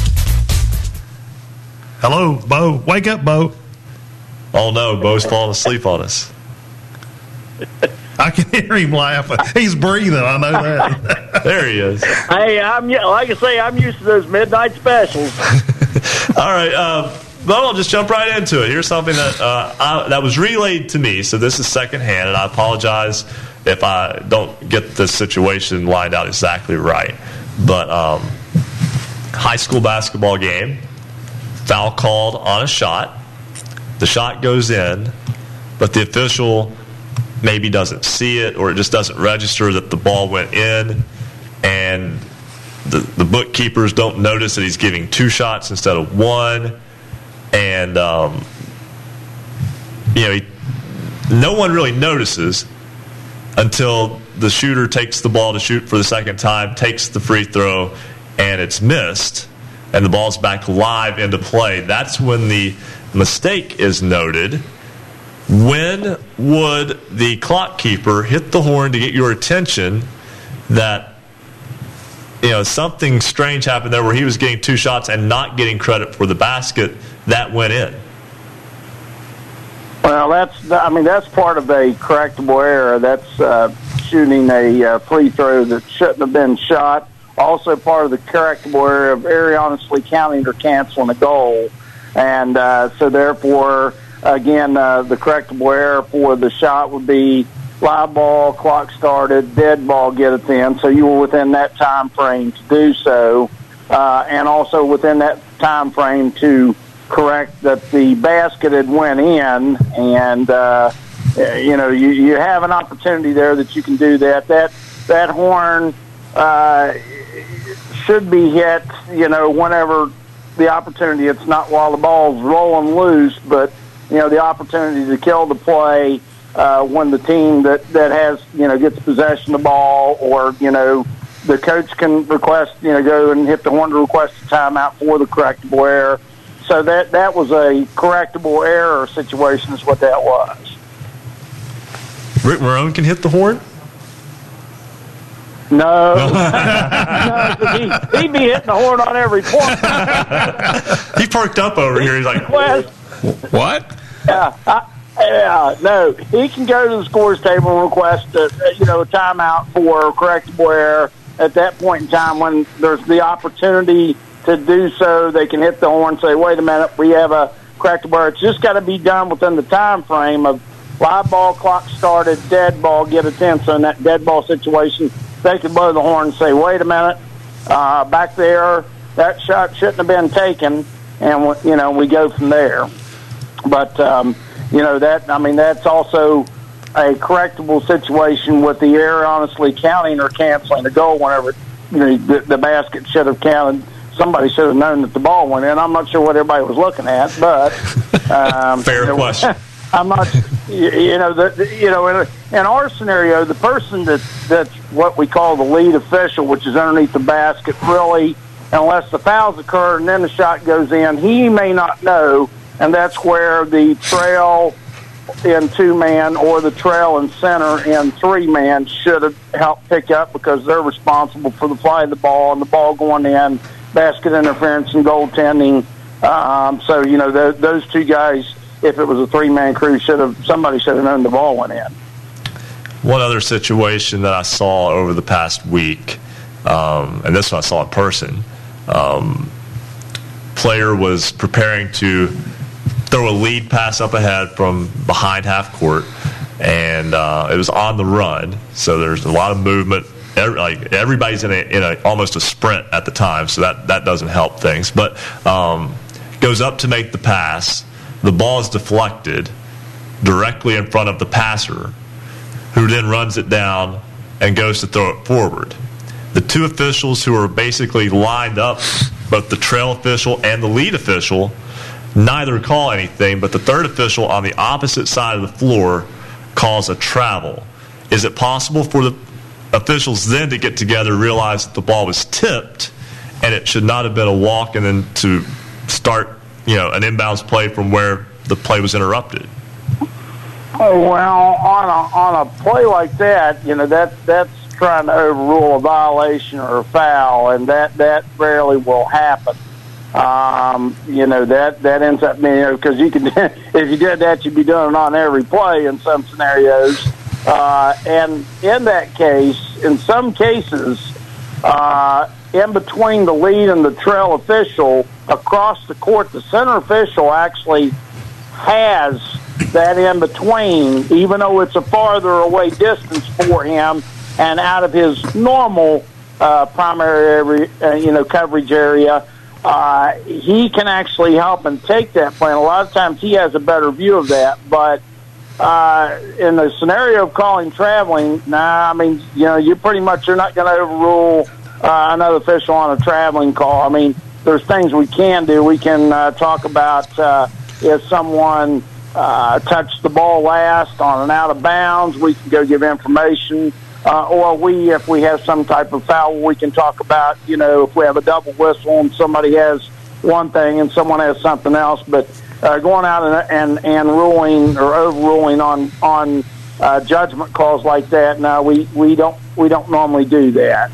Speaker 3: Hello, Bo. Wake up, Bo.
Speaker 2: Oh no, Bo's falling asleep on us.
Speaker 3: I can hear him laughing. He's breathing. I know that.
Speaker 2: There he is.
Speaker 26: Hey, I'm like I say, I'm used to those midnight specials.
Speaker 2: All right, uh, Bo, I'll just jump right into it. Here's something that uh, I, that was relayed to me, so this is secondhand, and I apologize if I don't get this situation lined out exactly right. But um, high school basketball game, foul called on a shot. The shot goes in, but the official maybe doesn't see it or it just doesn't register that the ball went in, and the, the bookkeepers don't notice that he's giving two shots instead of one, and um, you know he, no one really notices until the shooter takes the ball to shoot for the second time, takes the free throw, and it's missed, and the ball's back live into play. That's when the mistake is noted. When would the clock keeper hit the horn to get your attention that you know something strange happened there where he was getting two shots and not getting credit for the basket that went in?
Speaker 26: Well, that's I mean that's part of a correctable error. That's uh, shooting a uh, free throw that shouldn't have been shot. Also part of the correctable error of erroneously counting or canceling a goal, and uh, so therefore, again, uh, the correctable error for the shot would be live ball, clock started, dead ball, get it in. So you were within that time frame to do so, uh, and also within that time frame to correct that the basket had went in, and uh, you know you you have an opportunity there that you can do that. That that horn uh, should be hit, you know, whenever the opportunity. It's not while the ball's rolling loose, but you know the opportunity to kill the play uh, when the team that that has you know gets possession of the ball, or you know the coach can request you know go and hit the horn to request a timeout for the correctable error. So that that was a correctable error situation, is what that was.
Speaker 2: Rick Marone can hit the horn.
Speaker 26: No, no he, he'd be hitting the horn on every point.
Speaker 2: He perked up over here. He's like,
Speaker 26: Request,
Speaker 7: What?
Speaker 26: yeah, I, yeah, no, he can go to the scores table and request a, you know a timeout for correctable error. At that point in time, when there's the opportunity to do so, they can hit the horn and say, "Wait a minute, we have a correctable error." It's just got to be done within the time frame of live ball, clock started, dead ball, get a ten. So in that dead ball situation, they can blow the horn and say, "Wait a minute, uh, back there, that shot shouldn't have been taken," and you know we go from there. But um, you know that I mean that's also a correctable situation with the error honestly counting or canceling the goal whenever you know the, the basket should have counted. Somebody should have known that the ball went in. I'm not sure what everybody was looking at, but um,
Speaker 2: Fair
Speaker 26: know,
Speaker 2: question.
Speaker 26: I'm not, you know, the, you know, in, in our scenario, the person that that's what we call the lead official, which is underneath the basket, really, unless the fouls occur and then the shot goes in, he may not know, and that's where the trail in two man or the trail and center in three man should have helped pick up because they're responsible for the fly of the ball and the ball going in, basket interference and goaltending. Um, so you know th- those two guys, if it was a three man crew, should have somebody should have known the ball went in.
Speaker 2: One other situation that I saw over the past week, um, and this one I saw in person. Um, player was preparing to throw a lead pass up ahead from behind half court, and uh, it was on the run. So there's a lot of movement. Every, like everybody's in a, in a almost a sprint at the time, so that that doesn't help things. But um, goes up to make the pass. The ball is deflected directly in front of the passer, who then runs it down and goes to throw it forward. The two officials who are basically lined up, both the trail official and the lead official, neither call anything, but the third official on the opposite side of the floor calls a travel. Is it possible for the officials then to get together, realize that the ball was tipped, and it should not have been a walk, and then to start, you know, an inbounds play from where the play was interrupted?
Speaker 26: Oh well, on a on a play like that, you know that that's trying to overrule a violation or a foul, and that that rarely will happen. Um, you know that that ends up being because you can if you did that, you'd be doing it on every play in some scenarios. Uh, and in that case, in some cases, uh, in between the lead and the trail official across the court, the center official actually has that in between, even though it's a farther away distance for him and out of his normal uh, primary area, uh, you know, coverage area. Uh, he can actually help and take that play. And a lot of times he has a better view of that, but uh, in the scenario of calling traveling, nah, I mean, you know, you're pretty much you're not going to overrule uh, another official on a traveling call. I mean, there's things we can do. We can uh, talk about uh, if someone uh, touched the ball last on an out of bounds, we can go give information. Uh, or we, if we have some type of foul, we can talk about, you know, if we have a double whistle and somebody has one thing and someone has something else. But uh, going out and, and and ruling or overruling on on uh, judgment calls like that, no, we we don't we don't normally do that.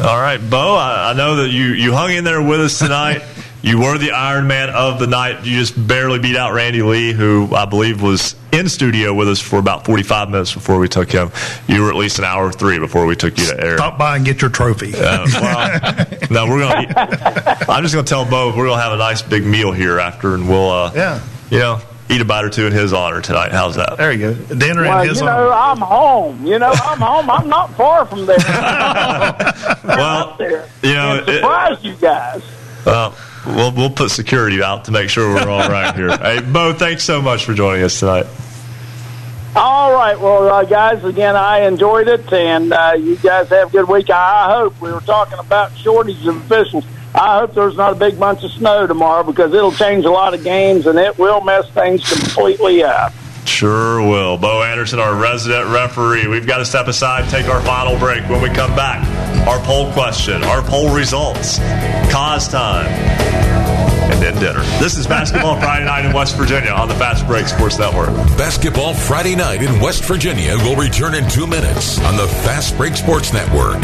Speaker 2: All right, Bo, I, I know that you, you hung in there with us tonight. You were the Iron Man of the night. You just barely beat out Randy Lee, who I believe was in studio with us for about 45 minutes before we took him. You were at least an hour three before we took you to air.
Speaker 3: Stop by and get your trophy.
Speaker 2: Uh, well, no, we're gonna. Eat, I'm just gonna tell Bo we're gonna have a nice big meal here after, and we'll, uh,
Speaker 3: yeah,
Speaker 2: you know, eat a bite or two in his honor tonight. How's that?
Speaker 3: There you go. Dinner
Speaker 26: well,
Speaker 3: in his
Speaker 26: you
Speaker 3: honor.
Speaker 26: know, I'm home. You know, I'm home. I'm not far from there.
Speaker 2: well, you know,
Speaker 26: and surprise you guys.
Speaker 2: Well, we'll we'll put security out to make sure we're all right here. hey, Bo, thanks so much for joining us tonight.
Speaker 26: All right, well, uh, guys, again, I enjoyed it, and uh, you guys have a good week. I hope we were talking about shortage of officials. I hope there's not a big bunch of snow tomorrow because it'll change a lot of games and it will mess things completely up.
Speaker 2: Sure will. Bo Anderson, our resident referee. We've got to step aside, take our final break. When we come back, our poll question, our poll results, cause time, and then dinner. This is Basketball Friday Night in West Virginia on the Fast Break Sports Network.
Speaker 6: Basketball Friday Night in West Virginia will return in two minutes on the Fast Break Sports Network.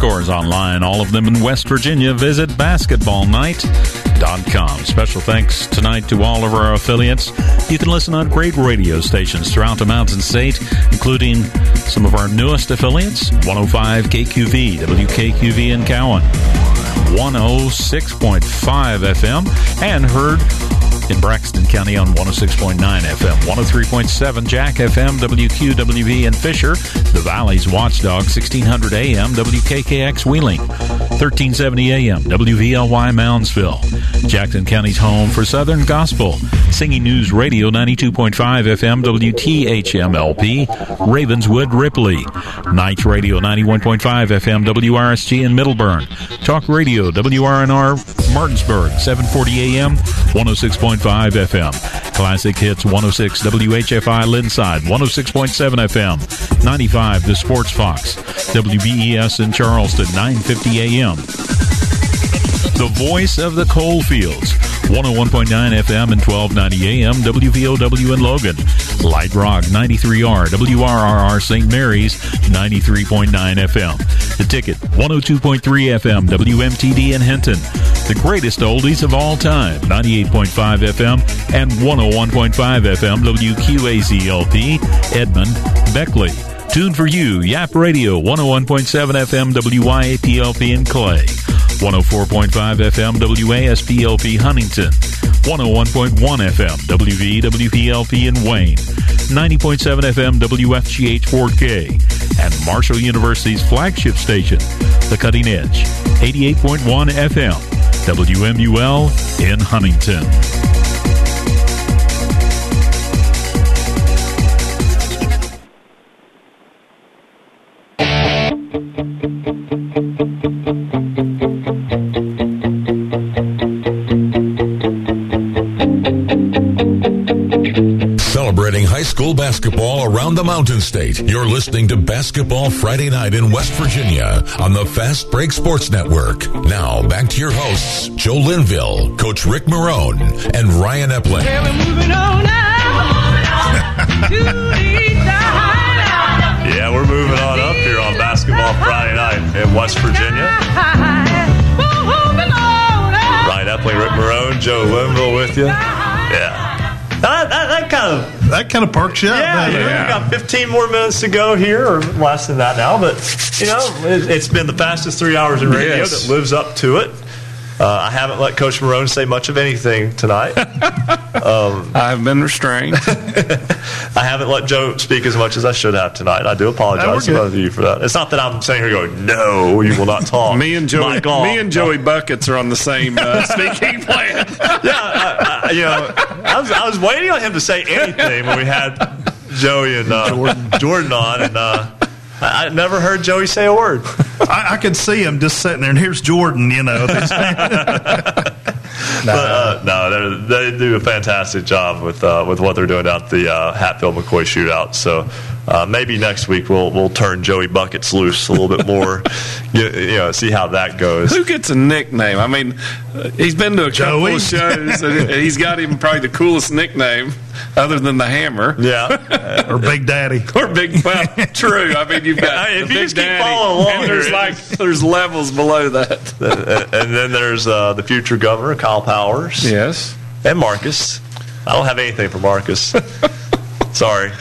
Speaker 7: Scores online, all of them in West Virginia, visit basketballnight.com. Special thanks tonight to all of our affiliates. You can listen on great radio stations throughout the Mountain State, including some of our newest affiliates 105 KQV, WKQV in Cowen, 106.5 FM, and heard in Braxton County on 106.9 FM, 103.7 Jack FM, WQWV in Fisher, the Valley's Watchdog, 1600 AM, WKKX Wheeling, 1370 AM, WVLY Moundsville, Jackson County's home for Southern Gospel, Singing News Radio, 92.5 FM, WTHMLP, Ravenswood, Ripley, Night Radio, 91.5 FM, WRSG in Middlebourne, Talk Radio, WRNR Martinsburg, 740 AM, 106.5 FM. Classic Hits 106 WHFI Lindside 106.7 FM. 95 The Sports Fox. WBES in Charleston 950 AM. The voice of the coal fields. 101.9 FM and 1290 AM, WVOW in Logan. Light Rock 93R, WRRR St. Mary's 93.9 FM. The Ticket 102.3 FM, WMTD in Hinton. The greatest oldies of all time 98.5 FM and 101.5 FM, WQAZLP, Edmond, Beckley. Tune for you, Yap Radio 101.7 FM, WYAPLP in Clay. 104.5 FM WASPLP Huntington, 101.1 FM WVWPLP in Wayne, 90.7 FM WFGH Fort Gay, and Marshall University's flagship station, The Cutting Edge, 88.1 FM WMUL in Huntington.
Speaker 6: Celebrating high school basketball around the Mountain State. You're listening to Basketball Friday Night in West Virginia on the Fast Break Sports Network. Now, back to your hosts, Joe Linville, Coach Rick Marone, and Ryan Epling.
Speaker 2: Yeah, we're moving on up here on Basketball Friday Night in West Virginia. Ryan Epling, Rick Marone, Joe Linville with you. Yeah. That, that, that kind of
Speaker 3: that kind of perks you up.
Speaker 2: yeah, you know, we've got 15 more minutes to go here, or less than that now. But you know, it, it's been the fastest three hours in radio
Speaker 4: Yes.
Speaker 2: that lives up to it. Uh, I haven't let Coach Marone say much of anything tonight. um,
Speaker 4: I've been restrained.
Speaker 2: I haven't let Joe speak as much as I should have tonight. I do apologize to both of you for that. It's not that I'm saying here going, no, you will not talk.
Speaker 4: me and Joey, me and Joey Buckets are on the same uh, speaking plan.
Speaker 2: yeah, I, I, you know, I was, I was waiting on him to say anything when we had Joey and uh, Jordan. Jordan on, and uh, I, I never heard Joey say a word.
Speaker 3: I, I could see him just sitting there, and here's Jordan. You know,
Speaker 2: But uh, no, they're- do a fantastic job with uh, with what they're doing out at the uh, Hatfield McCoy shootout. So uh, maybe next week we'll we'll turn Joey Buckets loose a little bit more. you, you know, see how that goes.
Speaker 4: Who gets a nickname? I mean, uh, he's been to a couple of shows, and he's got even probably the coolest nickname other than the Hammer.
Speaker 2: Yeah,
Speaker 3: or Big Daddy,
Speaker 4: or Big. Well, true. I mean, you've got
Speaker 2: if
Speaker 4: the
Speaker 2: you
Speaker 4: Big
Speaker 2: just keep
Speaker 4: Daddy,
Speaker 2: following along
Speaker 4: and there's like there's levels below that.
Speaker 2: and and then there's uh, the future governor, Kyle Powers.
Speaker 4: Yes.
Speaker 2: And Marcus. I don't have anything for Marcus. Sorry.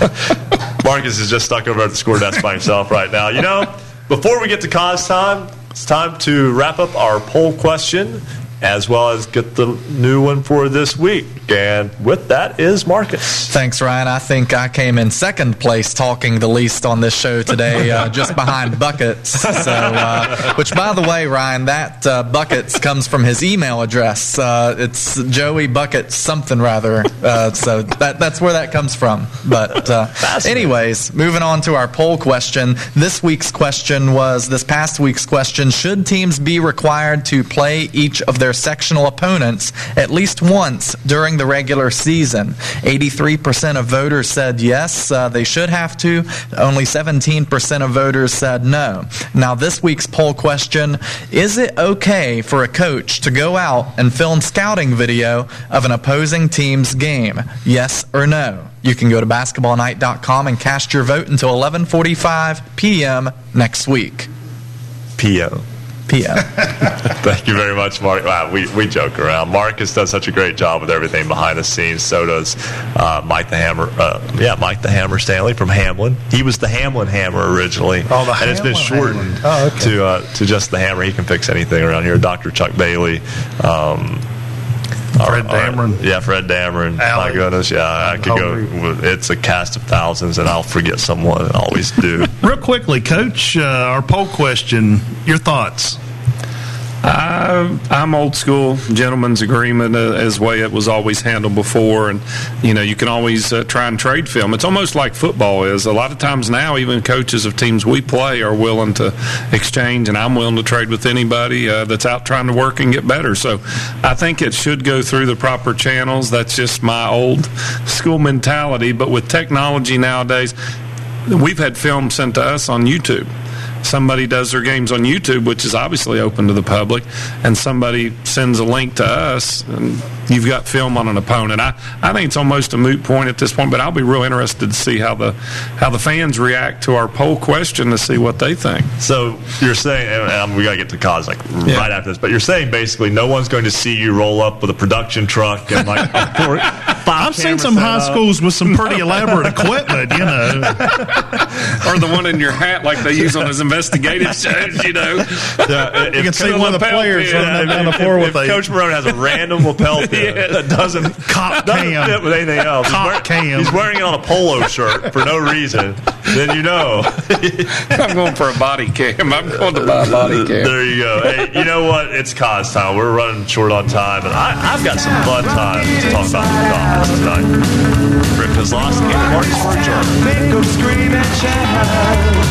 Speaker 2: Marcus is just stuck over at the score desk by himself right now. You know, before we get to cause time, it's time to wrap up our poll question as well as get the new one for this week. And with that is Marcus.
Speaker 14: Thanks, Ryan. I think I came in second place talking the least on this show today, uh, just behind Buckets. So, uh, which, by the way, Ryan, that uh, Buckets comes from his email address. Uh, it's Joey Buckets something rather. Uh, so that that's where that comes from. But uh, anyways, moving on to our poll question. This week's question was this past week's question: Should teams be required to play each of their sectional opponents at least once during the regular season. 83% of voters said yes, uh, they should have to. Only 17% of voters said no. Now, this week's poll question is it okay for a coach to go out and film scouting video of an opposing team's game? Yes or no? You can go to basketballnight.com and cast your vote until 11:45 p.m. next week.
Speaker 2: PM.
Speaker 14: PM.
Speaker 2: Thank you very much, Mark. Wow, we, we joke around. Marcus does such a great job with everything behind the scenes. So does uh, Mike the Hammer. Uh, yeah, Mike the Hammer Stanley from Hamlin. He was the Hamlin Hammer originally,
Speaker 3: Oh, the
Speaker 2: and it's been shortened
Speaker 3: Oh, okay.
Speaker 2: to uh, to just the Hammer. He can fix anything around here. Dr. Chuck Bailey. Um, Fred
Speaker 3: Dameron.
Speaker 2: yeah, Fred Dameron. My goodness, yeah, I could go. with- It's a cast of thousands, and I'll forget someone. I always do.
Speaker 3: Real quickly, Coach, uh, our poll question, your thoughts?
Speaker 4: I, I'm old school, gentleman's agreement uh, as way it was always handled before, and you know you can always uh, try and trade film. It's almost like football is. A lot of times now, even coaches of teams we play are willing to exchange, and I'm willing to trade with anybody uh, that's out trying to work and get better. So I think it should go through the proper channels. That's just my old school mentality. But with technology nowadays, we've had film sent to us on YouTube somebody does their games on YouTube, which is obviously open to the public, and somebody sends a link to us, and you've got film on an opponent. I, I think it's almost a moot point at this point, but I'll be real interested to see how the how the fans react to our poll question to see what they think.
Speaker 2: So you're saying, and we got to get to cause like right after this, but you're saying basically no one's going to see you roll up with a production truck and like a four, five
Speaker 3: I've seen some high
Speaker 2: up.
Speaker 3: schools with some pretty elaborate equipment, you know.
Speaker 4: or the one in your hat like they use on those investigative shows, you know.
Speaker 2: Yeah,
Speaker 3: You can see one of the players running uh, down the floor
Speaker 2: if,
Speaker 3: with
Speaker 2: if
Speaker 3: a-
Speaker 2: Coach Marone has a random lapel pin that doesn't
Speaker 3: Cop
Speaker 2: doesn't
Speaker 3: cam.
Speaker 2: fit with anything else.
Speaker 3: Cop
Speaker 2: he's, wearing,
Speaker 3: cam.
Speaker 2: he's wearing it on a polo shirt for no reason. Then you know.
Speaker 4: I'm going for a body cam. I'm going to buy a body cam.
Speaker 2: There you go. Hey, you know what? It's cause time. We're running short on time, and I, I've got some fun time to talk about the Dolphins tonight. Rick has lost and Marcus for a German.
Speaker 27: Make 'em scream and shout.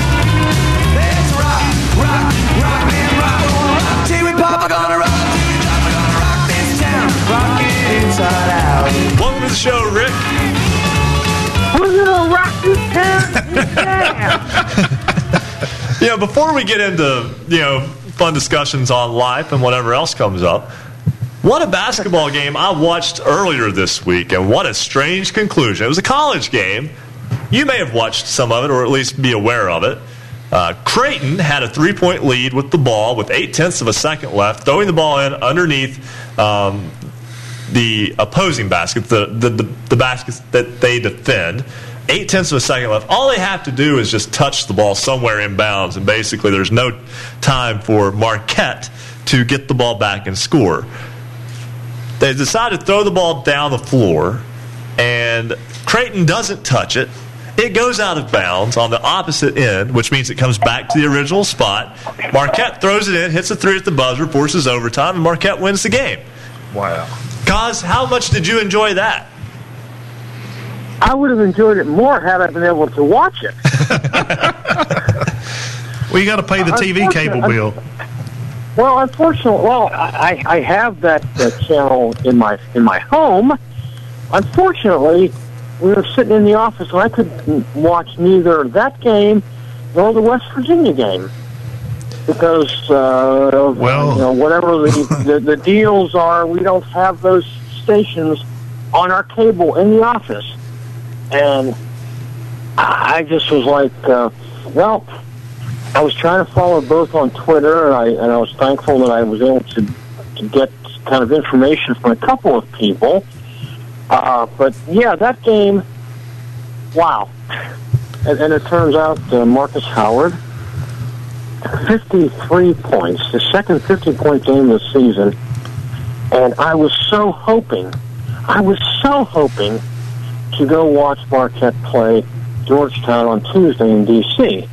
Speaker 27: Let's rock, rock, rock and rock. Rock till we pop, we're gonna inside out.
Speaker 2: Welcome to the show, Rick.
Speaker 27: We're gonna rock this town.
Speaker 2: You know, before we get into you know fun discussions on life and whatever else comes up, what a basketball game I watched earlier this week, and what a strange conclusion. It was a college game. You may have watched some of it, or at least be aware of it. Uh, Creighton had a three-point lead with the ball with eight tenths of a second left, throwing the ball in underneath um, the opposing basket, the, the, the, the baskets that they defend. Eight tenths of a second left. All they have to do is just touch the ball somewhere in bounds, and basically there's no time for Marquette to get the ball back and score. They decide to throw the ball down the floor, and Creighton doesn't touch it. It goes out of bounds on the opposite end, which means it comes back to the original spot. Marquette throws it in, hits a three at the buzzer, forces overtime, and Marquette wins the game.
Speaker 3: Wow.
Speaker 2: Cause, how much did you enjoy that?
Speaker 26: I would have enjoyed it more had I been able to watch it.
Speaker 3: Well, you got to pay the TV cable bill.
Speaker 26: Well, unfortunately, well, I, I have that, that channel in my in my home. Unfortunately,
Speaker 28: we were sitting in the office, and I couldn't watch neither that game nor the West Virginia game because uh, of,
Speaker 3: Well-
Speaker 28: you know whatever the, the the deals are, we don't have those stations on our cable in the office, and I just was like, uh, well, I was trying to follow both on Twitter, and I and I was thankful that I was able to to get kind of information from a couple of people. Uh, but yeah, that game, wow. And, and it turns out uh, Marcus Howard, 53 points, the second 50 point game this season. And I was so hoping, I was so hoping to go watch Marquette play Georgetown on Tuesday in D.C.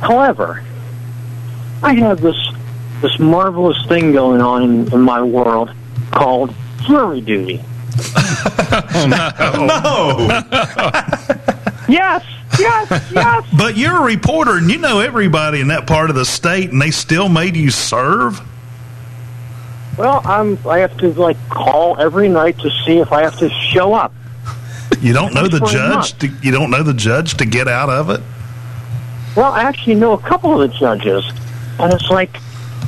Speaker 28: However, I have this this marvelous thing going on in, in my world called jury duty.
Speaker 3: Oh, no.
Speaker 28: Yes, yes, yes.
Speaker 3: But you're a reporter and you know everybody in that part of the state, and they still made you serve.
Speaker 28: Well, I'm. I have to like call every night to see if I have to show up.
Speaker 3: You don't know the judge. To, you don't know the judge to get out of it.
Speaker 28: Well, I actually know a couple of the judges, and it's like,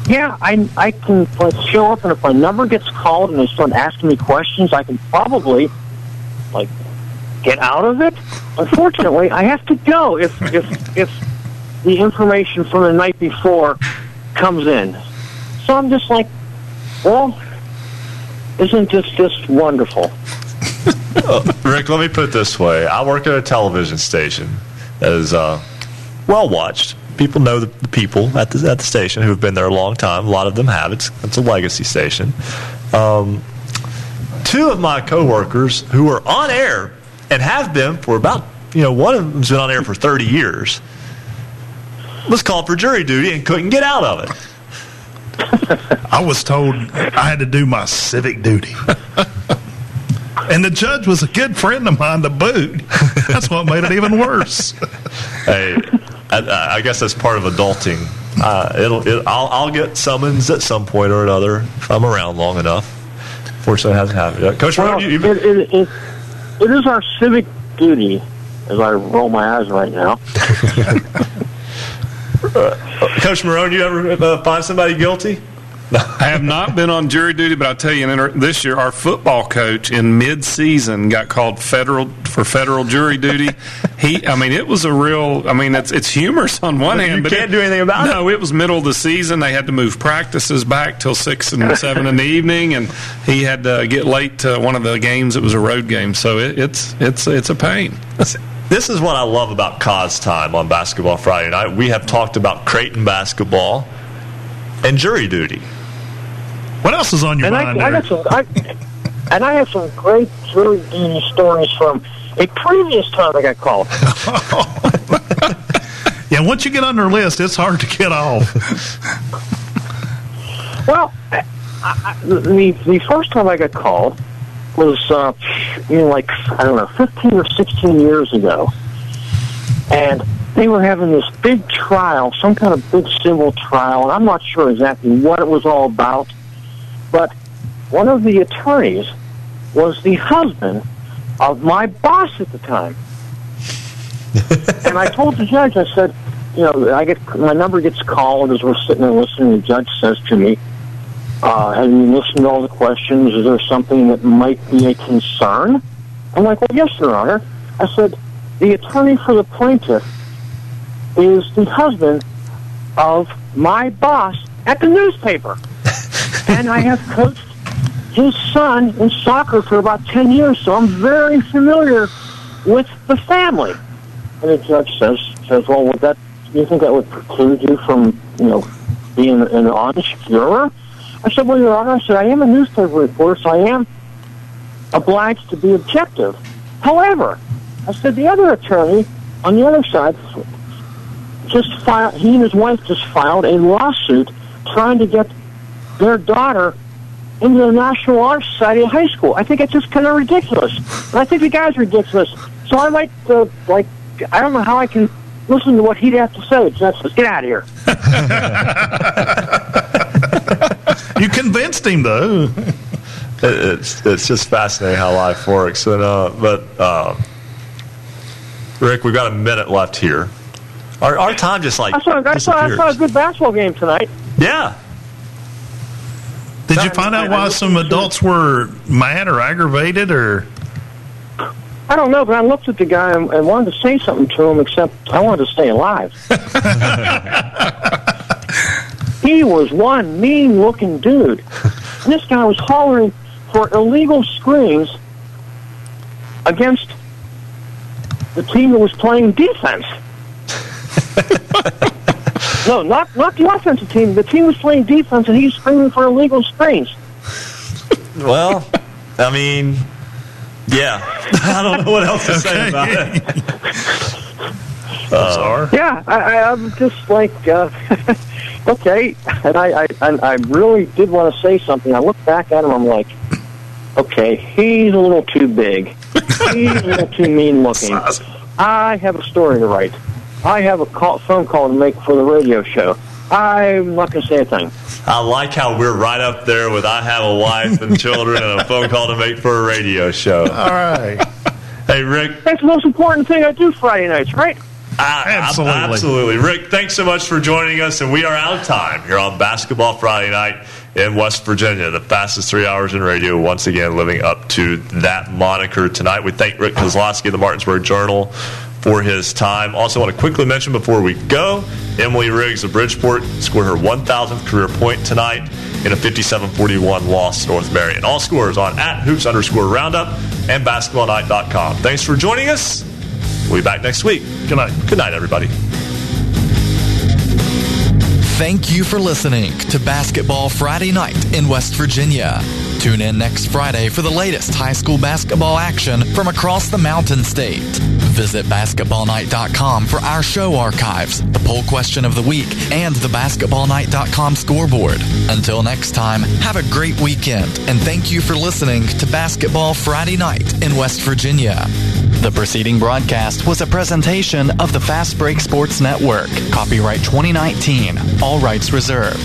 Speaker 28: yeah, I I can like show up, and if my number gets called and they start asking me questions, I can probably like get out of it. Unfortunately, I have to go if if if the information from the night before comes in. So I'm just like, well, isn't this just wonderful?
Speaker 2: Rick, let me put it this way. I work at a television station that is uh, well watched. People know the, the people at the, at the station who have been there a long time. A lot of them have. It's, it's a legacy station. Um, two of my coworkers who are on air and have been for about, you know, one of them's been on air for 30 years was called for jury duty and couldn't get out of it.
Speaker 3: I was told I had to do my civic duty. and the judge was a good friend of mine to boot. That's what made it even worse.
Speaker 2: hey, I, I guess that's part of adulting. Uh, it'll, it, I'll, I'll get summons at some point or another if I'm around long enough. Fortunately, it hasn't happened yet. Coach,
Speaker 28: Well,
Speaker 2: Rowe, you,
Speaker 28: it,
Speaker 2: you,
Speaker 28: it, it, is our civic duty, as I roll my eyes right now.
Speaker 2: Coach Marone, do you ever uh, find somebody guilty?
Speaker 4: I have not been on jury duty, but I'll tell you, this year, our football coach in mid-season got called federal for federal jury duty. He, I mean, it was a real. I mean, it's it's humorous on one
Speaker 2: But
Speaker 4: hand,
Speaker 2: you
Speaker 4: but
Speaker 2: can't
Speaker 4: it-
Speaker 2: do anything about it.
Speaker 4: no, it was middle of the season. They had to move practices back till six and seven in the evening, and he had to get late to one of the games. It was a road game, so it, it's it's it's a pain.
Speaker 2: This is what I love about Cause Time on Basketball Friday night. We have talked about Creighton basketball and jury duty.
Speaker 3: What else is on your
Speaker 28: and I,
Speaker 3: mind,
Speaker 28: I
Speaker 3: Eric?
Speaker 28: got some, I, and I have some great jury duty stories from a previous time I got called.
Speaker 3: Yeah, once you get on their list, it's hard to get off.
Speaker 28: Well, I, I, the the first time I got called was uh, you know like I don't know, fifteen or sixteen years ago, and they were having this big trial, some kind of big civil trial, and I'm not sure exactly what it was all about, but one of the attorneys was the husband of my boss at the time. and I told the judge, I said, you know, I get my number gets called as we're sitting there listening. The judge says to me, uh, "Have you listened to all the questions? Is there something that might be a concern?" I'm like, "Well, yes, Your Honor." I said, "The attorney for the plaintiff is the husband of my boss at the newspaper, and I have coached his son in soccer for about ten years, so I'm very familiar with the family." And the judge says, says, well, would that, do you think that would preclude you from, you know, being an honest juror? I said, well, Your Honor, I said, I am a newspaper reporter, so I am obliged to be objective. However, I said, the other attorney on the other side just filed, he and his wife just filed a lawsuit trying to get their daughter into the National Honor Society at high school. I think it's just kind of ridiculous. And I think the guy's ridiculous. So I might, uh, like, I don't know how I can listen to what he'd have to say. Just get out of here.
Speaker 3: You convinced him, though.
Speaker 2: it, it's it's just fascinating how life works. And uh, but uh, Rick, we've got a minute left here. Our, our time just like
Speaker 28: I saw, I, saw, I saw a good basketball game tonight.
Speaker 2: Yeah.
Speaker 3: Did you find out why some adults were mad or aggravated or?
Speaker 28: I don't know, but I looked at the guy and, and wanted to say something to him, except I wanted to stay alive. he was one mean-looking dude. And this guy was hollering for illegal screens against the team that was playing defense. no, not not the offensive team. The team was playing defense, and he's screaming for illegal screens.
Speaker 2: Well, I mean, yeah. I don't know what else to say about it. Uh,
Speaker 28: Yeah, I, I, I'm just like, uh, okay. And I, I, and I really did want to say something. I look back at him. I'm like, okay, he's a little too big. He's a little too mean looking. I have a story to write. I have a call, phone call to make for the radio show. I'm not going to say a thing.
Speaker 2: I like how we're right up there with I have a wife and children and a phone call to make for a radio show.
Speaker 3: All right.
Speaker 2: Hey, Rick.
Speaker 28: That's the most important thing I do Friday nights, right?
Speaker 2: Absolutely. Absolutely. Rick, thanks so much for joining us. And we are out of time here on Basketball Friday night in West Virginia. The fastest three hours in radio, once again, living up to that moniker tonight. We thank Rick Kozlowski of the Martinsburg Journal for his time. Also, want to quickly mention before we go Emily Riggs of Bridgeport scored her 1,000th career point tonight in a 57 41 loss to North Marion. All scores on at hoops underscore roundup and basketballnight.com. Thanks for joining us. We'll be back next week. Good night. Good night, everybody.
Speaker 14: Thank you for listening to Basketball Friday Night in West Virginia. Tune in next Friday for the latest high school basketball action from across the Mountain State. Visit basketballnight.com for our show archives, the poll question of the week, and the basketballnight.com scoreboard. Until next time, have a great weekend, and thank you for listening to Basketball Friday Night in West Virginia. The preceding broadcast was a presentation of the Fast Break Sports Network. Copyright 2019. All rights reserved.